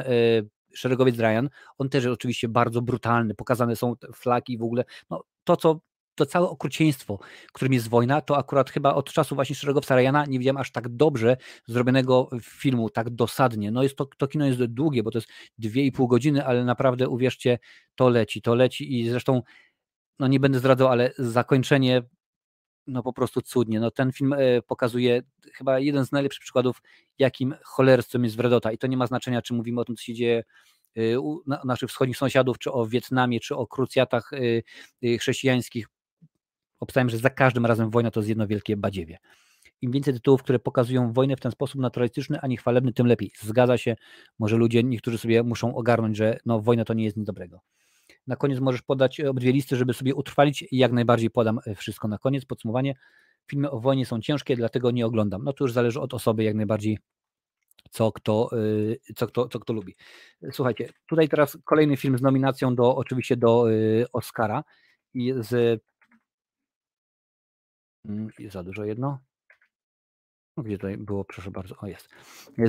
Szeregowiec Ryan, on też oczywiście bardzo brutalny, pokazane są flaki w ogóle, no to co to całe okrucieństwo, którym jest wojna, to akurat chyba od czasu właśnie Szeregowca Ryana nie widziałem aż tak dobrze zrobionego filmu, tak dosadnie. No jest to, to kino jest długie, bo to jest dwie i pół godziny, ale naprawdę uwierzcie, to leci, to leci i zresztą no nie będę zdradzał, ale zakończenie no po prostu cudnie. No ten film e, pokazuje chyba jeden z najlepszych przykładów, jakim cholerstwem jest Wredota i to nie ma znaczenia, czy mówimy o tym, co się dzieje e, u naszych wschodnich sąsiadów, czy o Wietnamie, czy o krucjatach e, chrześcijańskich obstawiam, że za każdym razem wojna to jest jedno wielkie badziewie. Im więcej tytułów, które pokazują wojnę w ten sposób naturalistyczny, a nie chwalebny, tym lepiej. Zgadza się, może ludzie, niektórzy sobie muszą ogarnąć, że no, wojna to nie jest nic dobrego. na koniec możesz podać obydwie listy, żeby sobie utrwalić i jak najbardziej podam wszystko na koniec, podsumowanie. Filmy o wojnie są ciężkie, dlatego nie oglądam. No to już zależy od osoby jak najbardziej, co kto, y, co kto, co kto lubi. Słuchajcie, tutaj teraz kolejny film z nominacją do oczywiście do Oscara i z mm, za dużo jedno. No, gdzie tutaj było, proszę bardzo, o jest.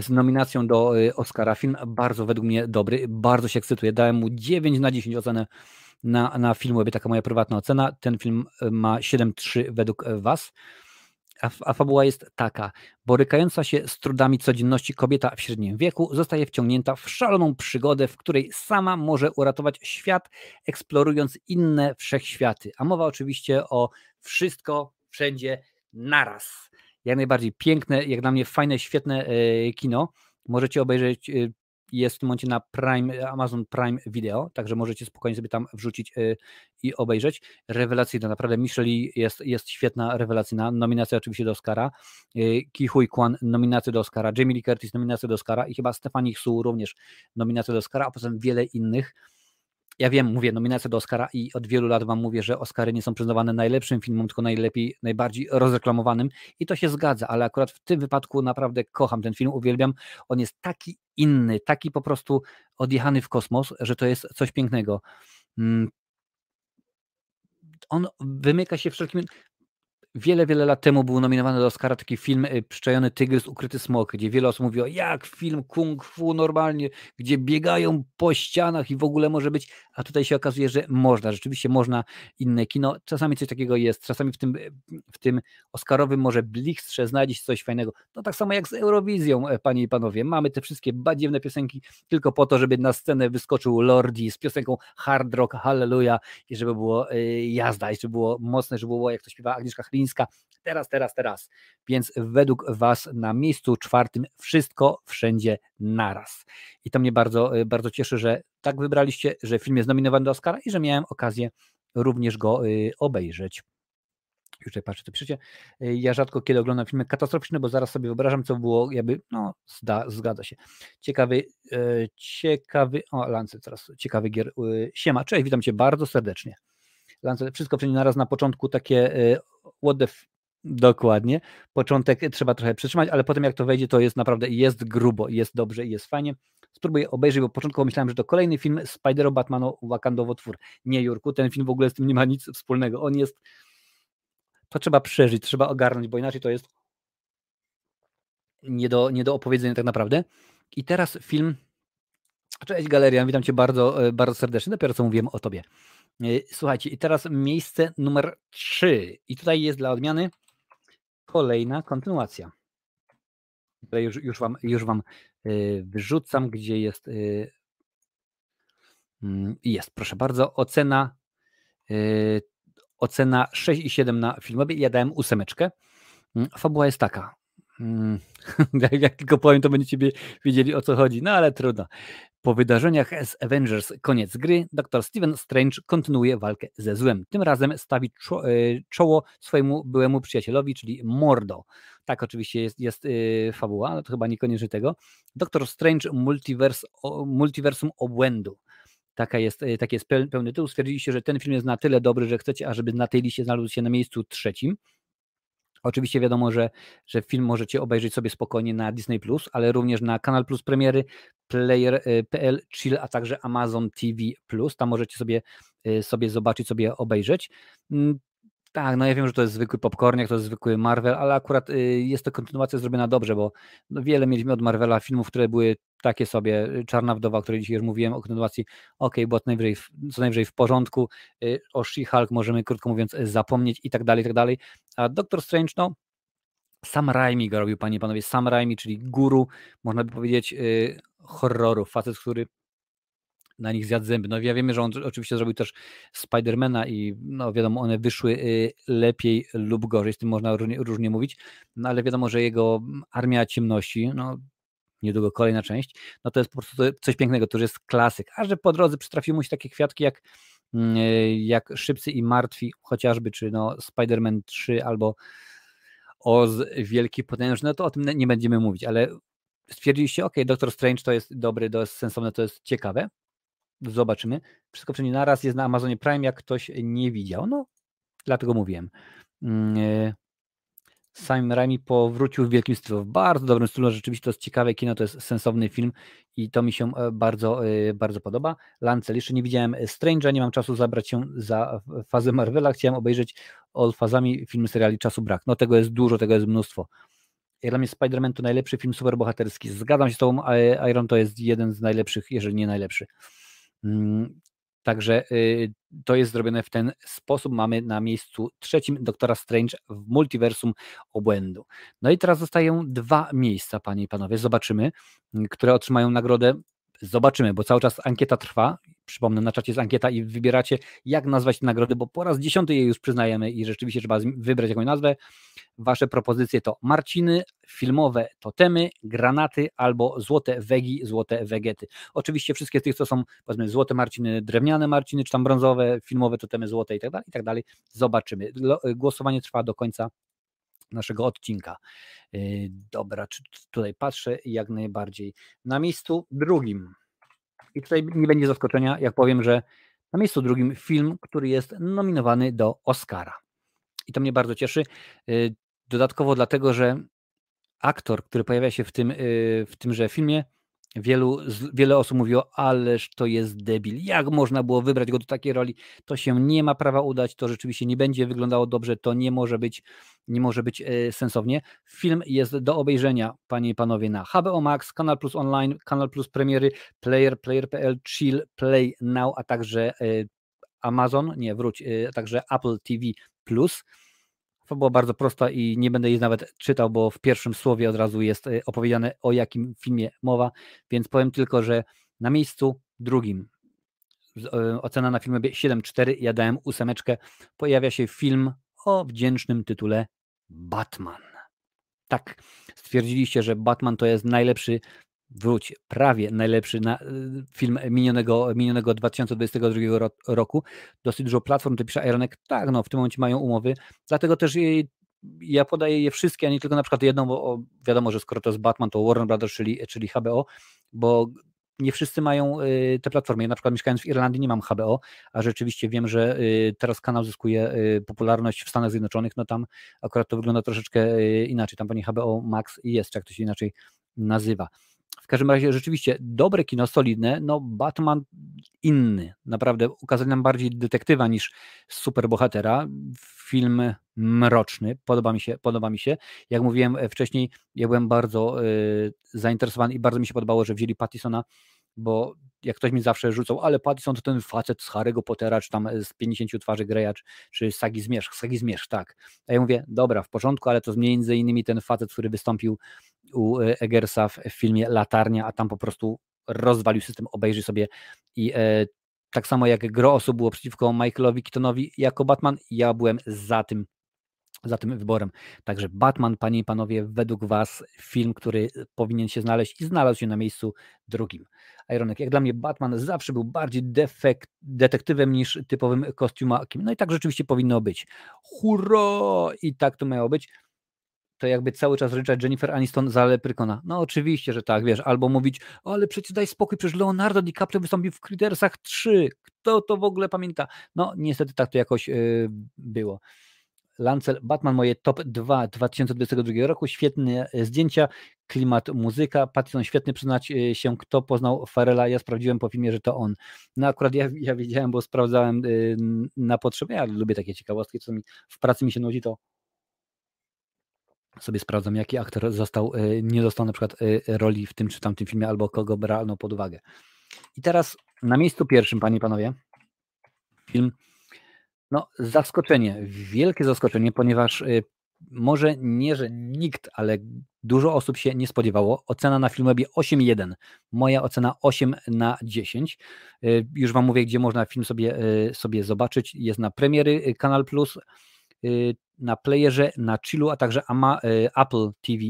Z nominacją do y, Oscara. Film bardzo według mnie dobry, bardzo się ekscytuje. Dałem mu 9 na 10 ocenę na, na filmie, taka moja prywatna ocena. Ten film ma 7,3 według Was. A, a fabuła jest taka. Borykająca się z trudami codzienności kobieta w średnim wieku zostaje wciągnięta w szaloną przygodę, w której sama może uratować świat, eksplorując inne wszechświaty. A mowa oczywiście o wszystko, wszędzie, naraz. Jak najbardziej piękne, jak dla mnie fajne, świetne e, kino. Możecie obejrzeć e, jest w tym momencie na Prime, Amazon Prime Video, także możecie spokojnie sobie tam wrzucić i obejrzeć. Rewelacyjna, naprawdę Micheli jest, jest świetna, rewelacyjna. Nominacja oczywiście do Oscara. Ki Hui Kwan do Oscara, Jamie Lee Curtis nominację do Oscara i chyba Stephanie Hsu również nominację do Oscara, a potem wiele innych ja wiem, mówię nominację do Oscara i od wielu lat wam mówię, że Oscary nie są przyznawane najlepszym filmom, tylko najlepiej, najbardziej rozreklamowanym i to się zgadza, ale akurat w tym wypadku naprawdę kocham ten film, uwielbiam. On jest taki inny, taki po prostu odjechany w kosmos, że to jest coś pięknego. Mm. On wymyka się wszelkim wiele, wiele lat temu był nominowany do Oscara taki film y, Przyczajony Tygrys, Ukryty Smok, gdzie wiele osób mówiło, jak film kung fu normalnie, gdzie biegają po ścianach i w ogóle może być, a tutaj się okazuje, że można, rzeczywiście można inne kino, czasami coś takiego jest, czasami w tym, w tym Oscarowym może blichstrze znajdzie coś fajnego, no tak samo jak z Eurowizją, e, panie i panowie, mamy te wszystkie badziewne piosenki tylko po to, żeby na scenę wyskoczył Lordi z piosenką Hard Rock, Hallelujah i żeby było y, jazda, i żeby było mocne, żeby było jak to śpiewa Agnieszka Chlin, Teraz, teraz, teraz. Więc według Was na miejscu czwartym wszystko wszędzie naraz. I to mnie bardzo, y, bardzo cieszy, że tak wybraliście, że film jest nominowany do Oscara i że miałem okazję również go y, obejrzeć. Już tutaj patrzę, to piszecie. Y, ja rzadko kiedy oglądam filmy katastroficzne, bo zaraz sobie wyobrażam, co było, jakby, no, zda, zgadza się. Ciekawy, ciekawy, o, Lance, teraz ciekawy gier. Siema, cześć, witam Cię bardzo serdecznie. Wszystko wszędzie naraz na początku takie what the f... Dokładnie. Początek trzeba trochę przytrzymać, ale potem jak to wejdzie, to jest naprawdę, jest grubo, jest dobrze i jest fajnie. Spróbuję obejrzeć, bo początkowo myślałem, że to kolejny film Spidero Batmanu Wakandowo twór. Nie, Jurku, ten film w ogóle z tym nie ma nic wspólnego. On jest, to trzeba przeżyć, trzeba ogarnąć, bo inaczej to jest nie do, nie do opowiedzenia tak naprawdę. I teraz film, cześć Galeria, witam Cię bardzo, e, bardzo serdecznie, dopiero co mówiłem o Tobie. E, słuchajcie, i teraz miejsce numer 3. I tutaj jest dla odmiany kolejna kontynuacja. Tutaj już, już Wam, już wam e, wyrzucam, gdzie jest. Mm, jest, proszę bardzo. Ocena. Ocena 6,7 na filmowie. Ja dałem ósemeczkę. Mm, fabuła jest taka. Mm, [LAUGHS] jak tylko powiem, to będziecie wiedzieli o co chodzi, no ale trudno. Po wydarzeniach z Avengers koniec gry, dr Steven Strange kontynuuje walkę ze złem. Tym razem stawi e, czoło swojemu byłemu przyjacielowi, czyli Mordo. Tak, oczywiście jest, jest yy, fabuła, ale to chyba niekoniecznie tego. Doktor Strange Multiverse, Multiversum Obłędu. Taka jest, e, taki jest pełny tytuł. Stwierdziliście, że ten film jest na tyle dobry, że chcecie, ażeby na tej liście znalazł się na miejscu trzecim. Oczywiście wiadomo, że, że film możecie obejrzeć sobie spokojnie na Disney Plus, ale również na Kanal Plus Premiery, Player.pl, y, Chill, a także Amazon TV Plus. Tam możecie sobie, y, sobie zobaczyć, sobie obejrzeć. Mm, tak, no ja wiem, że to jest zwykły popcorn, to jest zwykły Marvel, ale akurat y, jest to kontynuacja zrobiona dobrze, bo no wiele mieliśmy od Marvela filmów, które były takie sobie, y, Czarna Wdowa, o której dzisiaj już mówiłem, o kontynuacji, ok, było najwyżej, co najwyżej w porządku, y, o She-Hulk możemy krótko mówiąc zapomnieć i tak dalej, i tak dalej, a Doctor Strange, no Sam Raimi go robił, panie i panowie, Sam Raimi, czyli guru, można by powiedzieć, horroru, facet, który na nich zjadł zęby. No ja wiemy, że on oczywiście zrobił też Spidermana i no wiadomo, one wyszły y, lepiej lub gorzej, z tym można różnie, różnie mówić, no ale wiadomo, że jego Armia Ciemności, no niedługo kolejna część, no to jest po prostu coś pięknego, to już jest klasyk, a że po drodze przytrafiły mu się takie kwiatki jak mm, y, jak Szybcy i Martwi chociażby, czy no Spider-Man 3 albo Oz Wielki Potężny, no to o tym nie będziemy mówić, ale stwierdziliście, ok, Doctor Strange to jest dobry, to jest sensowne, to jest ciekawe, Zobaczymy. Wszystko wszędzie naraz jest na Amazonie Prime, jak ktoś nie widział. No, dlatego mówiłem. E, Sam Raimi powrócił w wielkim stylu, w bardzo dobrym stylu, rzeczywiście to jest ciekawe kino, to jest sensowny film i to mi się e, bardzo, e, bardzo podoba. Lancel, jeszcze nie widziałem Strange'a, nie mam czasu zabrać się za fazę Marvela, chciałem obejrzeć all fazami filmy seriali, czasu brak. No tego jest dużo, tego jest mnóstwo. Dla mnie Spider-Man to najlepszy film superbohaterski. Zgadzam się z tobą, Iron to jest jeden z najlepszych, jeżeli nie najlepszy. Mm, także to jest zrobione w ten sposób. Mamy na miejscu trzecim Doktora Strange w multiversum obłędu. No i teraz zostają dwa miejsca, panie i panowie. Zobaczymy, które otrzymają nagrodę. Zobaczymy, bo cały czas ankieta trwa. Przypomnę, na czacie jest ankieta i wybieracie, jak nazwać te nagrody, bo po raz dziesiąty je już przyznajemy i rzeczywiście trzeba wybrać jakąś nazwę. Wasze propozycje to Marciny, filmowe totemy, granaty albo złote wegi, złote wegety. Oczywiście wszystkie tych, co są powiedzmy złote Marciny, drewniane Marciny, czy tam brązowe, filmowe totemy złote i tak dalej, i tak dalej. Zobaczymy. Głosowanie trwa do końca naszego odcinka. Yy, dobra, czy tutaj patrzę jak najbardziej. Na miejscu drugim. I tutaj nie będzie zaskoczenia, jak powiem, że na miejscu drugim film, który jest nominowany do Oscara. I to mnie bardzo cieszy. Yy, dodatkowo dlatego, że aktor, który pojawia się w, tym, yy, w tymże filmie, Wielu, wiele osób mówiło, ależ to jest debil. Jak można było wybrać go do takiej roli? To się nie ma prawa udać, to rzeczywiście nie będzie wyglądało dobrze, to nie może być, nie może być e, sensownie. Film jest do obejrzenia, panie i panowie, na HBO Max, Kanal Plus Online, Kanal Plus Premiery, Player, Player.pl, Chill, Play Now, a także e, Amazon, nie wróć, e, a także Apple TV Plus. Fabuła bardzo prosta i nie będę jej nawet czytał, bo w pierwszym słowie od razu jest e, opowiedziane o jakim filmie mowa, więc powiem tylko, że na miejscu drugim e, ocena na filmie 7.4, ja dałem ósemeczkę, pojawia się film o wdzięcznym tytule Batman. Tak, stwierdziliście, że Batman to jest najlepszy wróć, prawie najlepszy na, y, film minionego, minionego 2022 ro, roku. Dosyć dużo platform, to pisze Ironek, tak, no w tym momencie mają umowy, dlatego też ja podaję je wszystkie, a nie tylko na przykład jedną, bo wiadomo, że skoro to jest Batman, to Warner Brothers, czyli, czyli HBO, bo nie wszyscy mają y, te platformy. Ja na przykład mieszkając w Irlandii nie mam HBO, a rzeczywiście wiem, że y, teraz kanał zyskuje popularność w Stanach Zjednoczonych, no tam akurat to wygląda troszeczkę inaczej, tam pani HBO Max jest, czy jak to się inaczej nazywa każdym razie rzeczywiście dobre kino, solidne, no Batman inny, naprawdę ukazali nam bardziej detektywa niż superbohatera, film mroczny, podoba mi się, podoba mi się. Jak mówiłem wcześniej, ja byłem bardzo y, zainteresowany i bardzo mi się podobało, że wzięli Pattisona, bo jak ktoś mi zawsze rzucał, ale Pattison to ten facet z Harry'ego Pottera, czy tam z 50 twarzy Greya, czy, Sagi Zmierzch, Sagi Zmierzch, tak. A ja mówię, dobra, w porządku, ale to między innymi ten facet, który wystąpił u e, Eggersa w filmie Latarnia, a tam po prostu rozwalił system, obejrzy sobie i e, tak samo jak gro osób było przeciwko Michaelowi Keatonowi jako Batman, ja byłem za tym za tym wyborem. Także Batman, panie i panowie, według was film, który powinien się znaleźć i znalazł się na miejscu drugim. Ironek, jak dla mnie Batman zawsze był bardziej defekt, detektywem niż typowym kostiumakiem. No i tak rzeczywiście powinno być. Hurra! I tak to miało być to jakby cały czas ryczać Jennifer Aniston za Leprykona. No oczywiście, że tak, wiesz, albo mówić, ale przecież daj spokój, przecież Leonardo DiCaprio wystąpił w Cridersach 3, kto to w ogóle pamięta? No niestety tak to jakoś yy, było. Lancel, Batman moje top 2 2022 roku, świetne e, zdjęcia, klimat, muzyka, Pattinson świetny przyznać e, się, kto poznał Farela, ja sprawdziłem po filmie, że to on. No akurat ja, ja wiedziałem, bo sprawdzałem na potrzeby, ja lubię takie ciekawostki, co mi w pracy mi się nudzi, to sobie sprawdzam, jaki aktor został, e, nie dostał na przykład e, roli w tym czy tamtym filmie, albo kogo brano pod uwagę. I teraz na miejscu pierwszym, panie i panowie, film, no zaskoczenie, wielkie zaskoczenie, ponieważ e, może nie, że nikt, ale dużo osób się nie spodziewało. Ocena na Filmwebie 8.1, moja ocena 8 na 10. Już Wam mówię, gdzie można film sobie, sobie zobaczyć. Jest na premiery Kanal Plus, na playerze, na chillu, a także Ama, y, Apple TV+.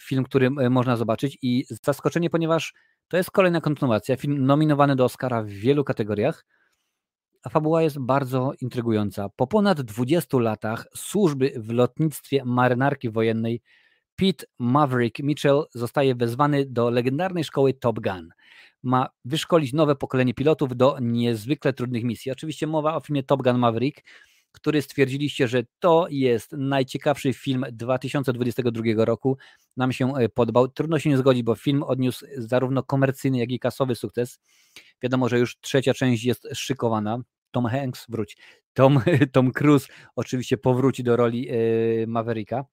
Film, który y, można zobaczyć i zaskoczenie, ponieważ to jest kolejna kontynuacja. Film nominowany do Oscara w wielu kategoriach, a fabuła jest bardzo intrygująca. Po ponad 20 latach służby w lotnictwie marynarki wojennej Pete Maverick Mitchell zostaje wezwany do legendarnej szkoły Top Gun. Ma wyszkolić nowe pokolenie pilotów do niezwykle trudnych misji. Oczywiście mowa o filmie Top Gun Maverick, który stwierdziliście, że to jest najciekawszy film 2022 roku. Nam się e, podobał. Trudno się nie zgodzić, bo film odniósł zarówno komercyjny, jak i kasowy sukces. Wiadomo, że już trzecia część jest szykowana. Tom Hanks wróci. Tom, [LAUGHS] Tom Cruise oczywiście powróci do roli e, Mavericka.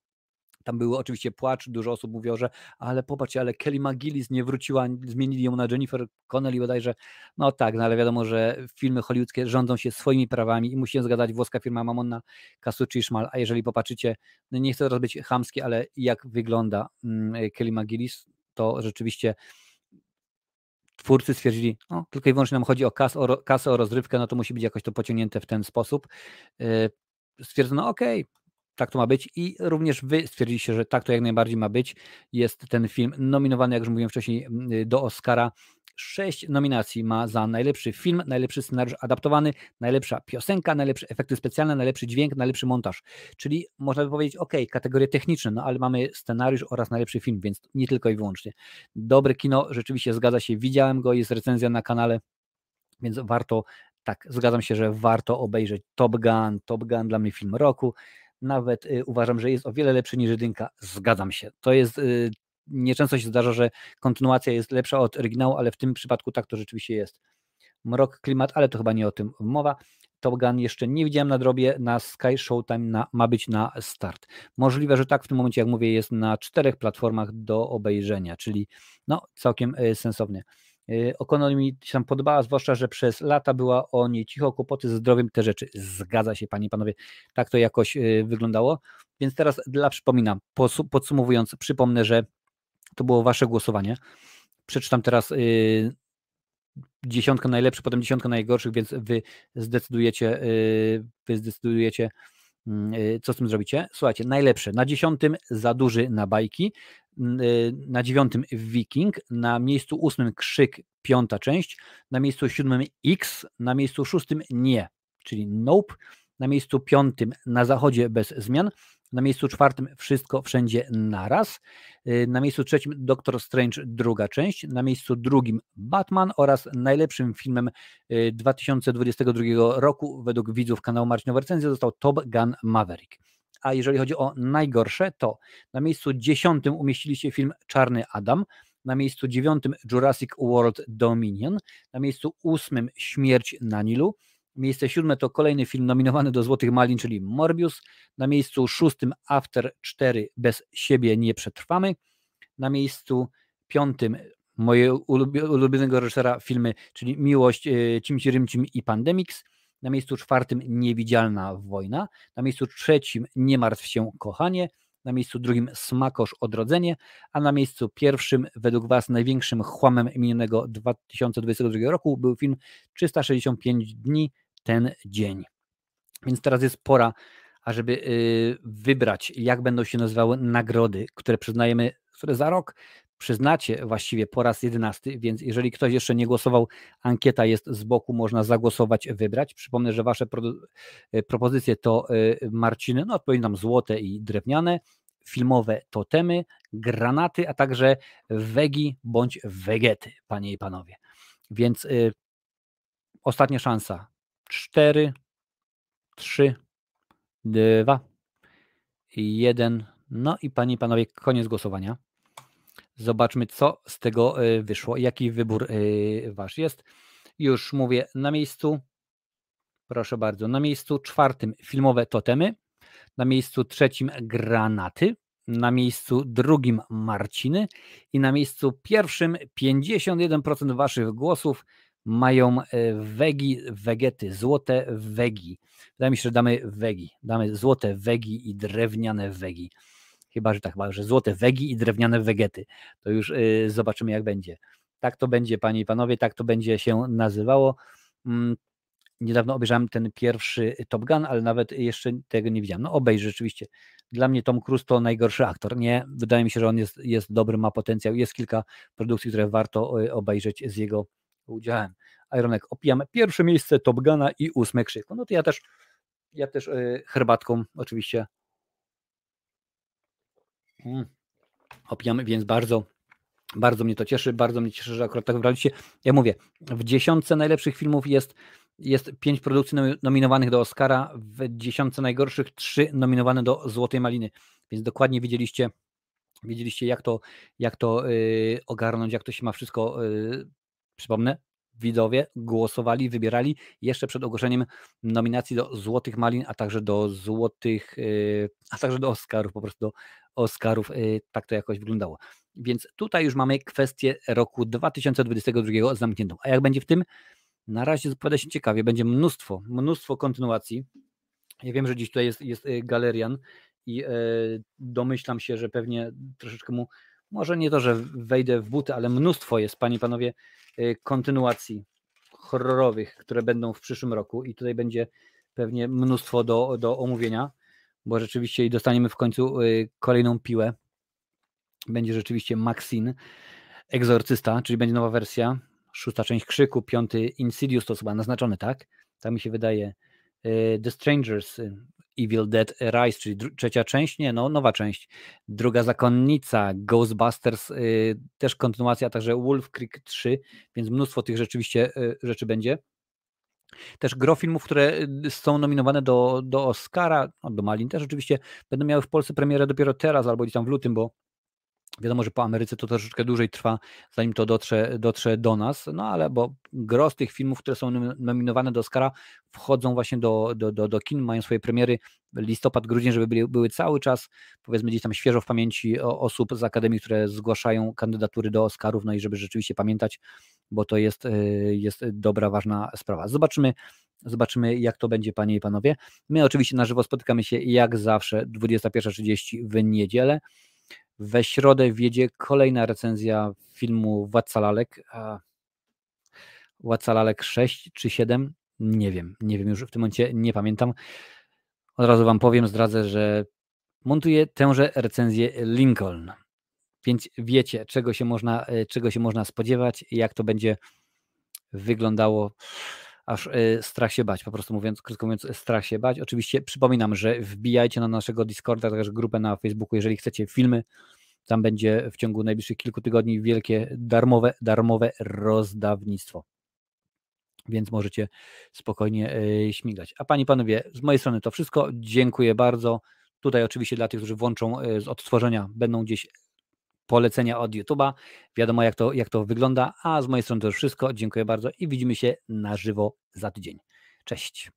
Tam były oczywiście płacz, dużo osób mówiło, że ale popatrzcie, ale Kelly McGillis nie wróciła, zmienili ją na Jennifer Connelly bodajże. No tak, no ale wiadomo, że filmy hollywoodzkie rządzą się swoimi prawami i musi zgadać włoska firma Mamonna Casucci Szmal, a jeżeli popatrzycie, no nie chcę teraz być chamski, ale jak wygląda mm, Kelly McGillis, to rzeczywiście twórcy stwierdzili, no, tylko i wyłącznie nam chodzi o, kas, o kasę, o rozrywkę, no to musi być jakoś to pociągnięte w ten sposób. Yy, stwierdzono, ok, tak to ma być i również wy stwierdziliście, że tak to jak najbardziej ma być. Jest ten film nominowany, jak już mówiłem wcześniej, do Oscara. Sześć nominacji ma za najlepszy film, najlepszy scenariusz adaptowany, najlepsza piosenka, najlepsze efekty specjalne, najlepszy dźwięk, najlepszy montaż. Czyli można by powiedzieć, ok, kategorie techniczne, no ale mamy scenariusz oraz najlepszy film, więc nie tylko i wyłącznie. Dobre kino, rzeczywiście zgadza się, widziałem go, jest recenzja na kanale, więc warto, tak, zgadzam się, że warto obejrzeć Top Gun, Top Gun dla mnie film roku nawet y, uważam, że jest o wiele lepszy niż jedynka. Zgadzam się. To jest y, nieczęsto się zdarza, że kontynuacja jest lepsza od oryginału, ale w tym przypadku tak to rzeczywiście jest. Mrok, klimat, ale to chyba nie o tym mowa. Top Gun jeszcze nie widziałem na drobie, na Sky Showtime na, ma być na start. Możliwe, że tak w tym momencie, jak mówię, jest na czterech platformach do obejrzenia, czyli no całkiem y, sensownie. Y, O'Connor mi się tam podobała, zwłaszcza, że przez lata była o niej cicho, kłopoty ze zdrowiem, te rzeczy. Zgadza się, panie i panowie, tak to jakoś y, wyglądało. Więc teraz dla przypominam, podsumowując, przypomnę, że to było wasze głosowanie. Przeczytam teraz y, dziesiątkę najlepszych, potem dziesiątkę najgorszych, więc wy zdecydujecie, wy zdecydujecie, mm, co z tym zrobicie. Słuchajcie, najlepsze. Na dziesiątym za duży na bajki, na dziewiątym Viking, na miejscu ósmym Krzyk, piąta część, na miejscu siódmym X, na miejscu szóstym Nie, czyli Nope, na miejscu piątym Na zachodzie bez zmian, na miejscu czwartym Wszystko wszędzie naraz, y, na miejscu trzecim Doctor Strange druga część, na miejscu drugim Batman oraz najlepszym filmem 2022 y, roku. Według widzów kanału Marcinowa Recenzja został Top Gun Maverick a jeżeli chodzi o najgorsze, to na miejscu dziesiątym umieścili się film Czarny Adam, na miejscu dziewiątym Jurassic World Dominion, na miejscu ósmym Śmierć na Nilu, miejsce siódme to kolejny film nominowany do Złotych Malin, czyli Morbius, na miejscu szóstym After 4 Bez siebie nie przetrwamy, na miejscu piątym mojego ulubionego reżysera filmy, czyli Miłość, e, Cimci Rymcim i Pandemics, na miejscu czwartym Niewidzialna wojna. Na miejscu trzecim Nie martw się kochanie. Na miejscu drugim Smakosz Odrodzenie, a na miejscu pierwszym, według Was, największym chłamem minionego 2022 roku był film 365 dni, ten dzień. Więc teraz jest pora, ażeby y, wybrać, jak będą się nazywały nagrody, które przyznajemy, które za rok przyznacie właściwie po raz jedenasty, więc jeżeli ktoś jeszcze nie głosował, ankieta jest z boku, można zagłosować, wybrać. Przypomnę, że wasze pro, e, propozycje to e, Marciny, no odpowiednio złote i drewniane, filmowe totemy, granaty, a także wegi bądź wegety, panie i panowie. Więc y, ostatnia szansa. Cztery, trzy, dwa, jeden. No i panie i panowie, koniec głosowania. Zobaczmy, co z tego e, wyszło, jaki wybór e, wasz jest. Już mówię na miejscu. Proszę bardzo, na miejscu czwartym filmowe totemy, na miejscu trzecim granaty, na miejscu drugim Marciny i na miejscu pierwszym 51% waszych głosów mają e, wegi, wegety, złote wegi. Wydaje mi się, że damy wegi, damy złote wegi i drewniane wegi. Chyba, że tak, chyba, że złote wegi i drewniane wegety. To już y, zobaczymy, jak będzie. Tak to będzie, panie i panowie, tak to będzie się nazywało. Mm, niedawno obejrzałem ten pierwszy Top Gun, ale nawet jeszcze tego nie widziałem. No obejrz rzeczywiście. Dla mnie Tom Cruise to najgorszy aktor. Nie, wydaje mi się, że on jest, jest dobry, ma potencjał. Jest kilka produkcji, które warto y, obejrzeć z jego udziałem. Ironek, opijam pierwsze miejsce Top Guna i ósme krzyk. No to ja też, ja też y, herbatką oczywiście. Opijamy, więc bardzo, bardzo mnie to cieszy, bardzo mnie cieszy, że akurat tak wybraliście. Ja mówię, w dziesiątce najlepszych filmów jest, jest pięć produkcji nominowanych do Oscara, w dziesiątce najgorszych trzy nominowane do Złotej Maliny, więc dokładnie widzieliście, widzieliście jak to, jak to yy, ogarnąć, jak to się ma wszystko, yy, przypomnę, widzowie głosowali, wybierali jeszcze przed ogłoszeniem nominacji do Złotych Malin, a także do Złotych, yy, a także do Oscarów, po prostu do Oscarów, yy, tak to jakoś wyglądało. Więc tutaj już mamy kwestię roku 2022 zamkniętą. A jak będzie w tym? Na razie zapowiada się ciekawie, będzie mnóstwo, mnóstwo kontynuacji. Ja wiem, że dziś tutaj jest, jest y, galerian i domyślam się, że pewnie troszeczkę mu, może nie to, że wejdę w buty, ale mnóstwo jest, panie i panowie, y, kontynuacji horrorowych, które będą w przyszłym roku i tutaj będzie pewnie mnóstwo do, do omówienia, bo rzeczywiście dostaniemy w końcu y, kolejną piłę. Będzie rzeczywiście Maxine, Egzorcysta, czyli będzie nowa wersja, szósta część Krzyku, piąty Insidious, to chyba naznaczony, tak? Tak mi się wydaje. The Strangers, Evil Dead Rise, czyli trzecia część, nie, no nowa część, druga zakonnica, Ghostbusters, y, też kontynuacja, także Wolf Creek 3, więc mnóstwo tych rzeczywiście y, rzeczy będzie. Też gro filmów, które y, są nominowane do, do Oscara, no, do Malin też oczywiście będą miały w Polsce premierę dopiero teraz albo gdzieś tam w lutym, bo Wiadomo, że po Ameryce to troszeczkę dłużej trwa, zanim to dotrze, dotrze do nas, no ale bo gros tych filmów, które są nominowane do Oscara, wchodzą właśnie do, do, do, do kin, mają swoje premiery listopad, grudzień, żeby były, były cały czas, powiedzmy gdzieś tam świeżo w pamięci osób z Akademii, które zgłaszają kandydatury do Oscarów, no i żeby rzeczywiście pamiętać, bo to jest, y, jest dobra, ważna sprawa. Zobaczymy, Zobaczymy, jak to będzie, panie i panowie. My oczywiście na żywo spotykamy się jak zawsze 21.30 w niedzielę. We środę wjedzie kolejna recenzja filmu Władca Lalek. Władca Lalek 6 czy 7? Nie wiem, nie wiem już w tym momencie, nie pamiętam. Od razu Wam powiem, zdradzę, że montuję tęże recenzję Lincoln. Więc wiecie, czego się można, e, czego się można spodziewać, jak to będzie wyglądało aż y, strach się bać, po prostu mówiąc, krótko mówiąc, strach się bać. Oczywiście przypominam, że wbijajcie na naszego Discorda, także grupę na Facebooku, jeżeli chcecie filmy, tam będzie w ciągu najbliższych kilku tygodni wielkie darmowe, darmowe rozdawnictwo. Więc możecie spokojnie y, śmigać. A pani panowie, z mojej strony to wszystko. Dziękuję bardzo. Tutaj oczywiście dla tych, którzy włączą y, z odtworzenia, będą gdzieś polecenia od YouTube'a. Wiadomo, jak to, jak to wygląda. A z mojej strony to już wszystko. Dziękuję bardzo i widzimy się na żywo za tydzień. Cześć.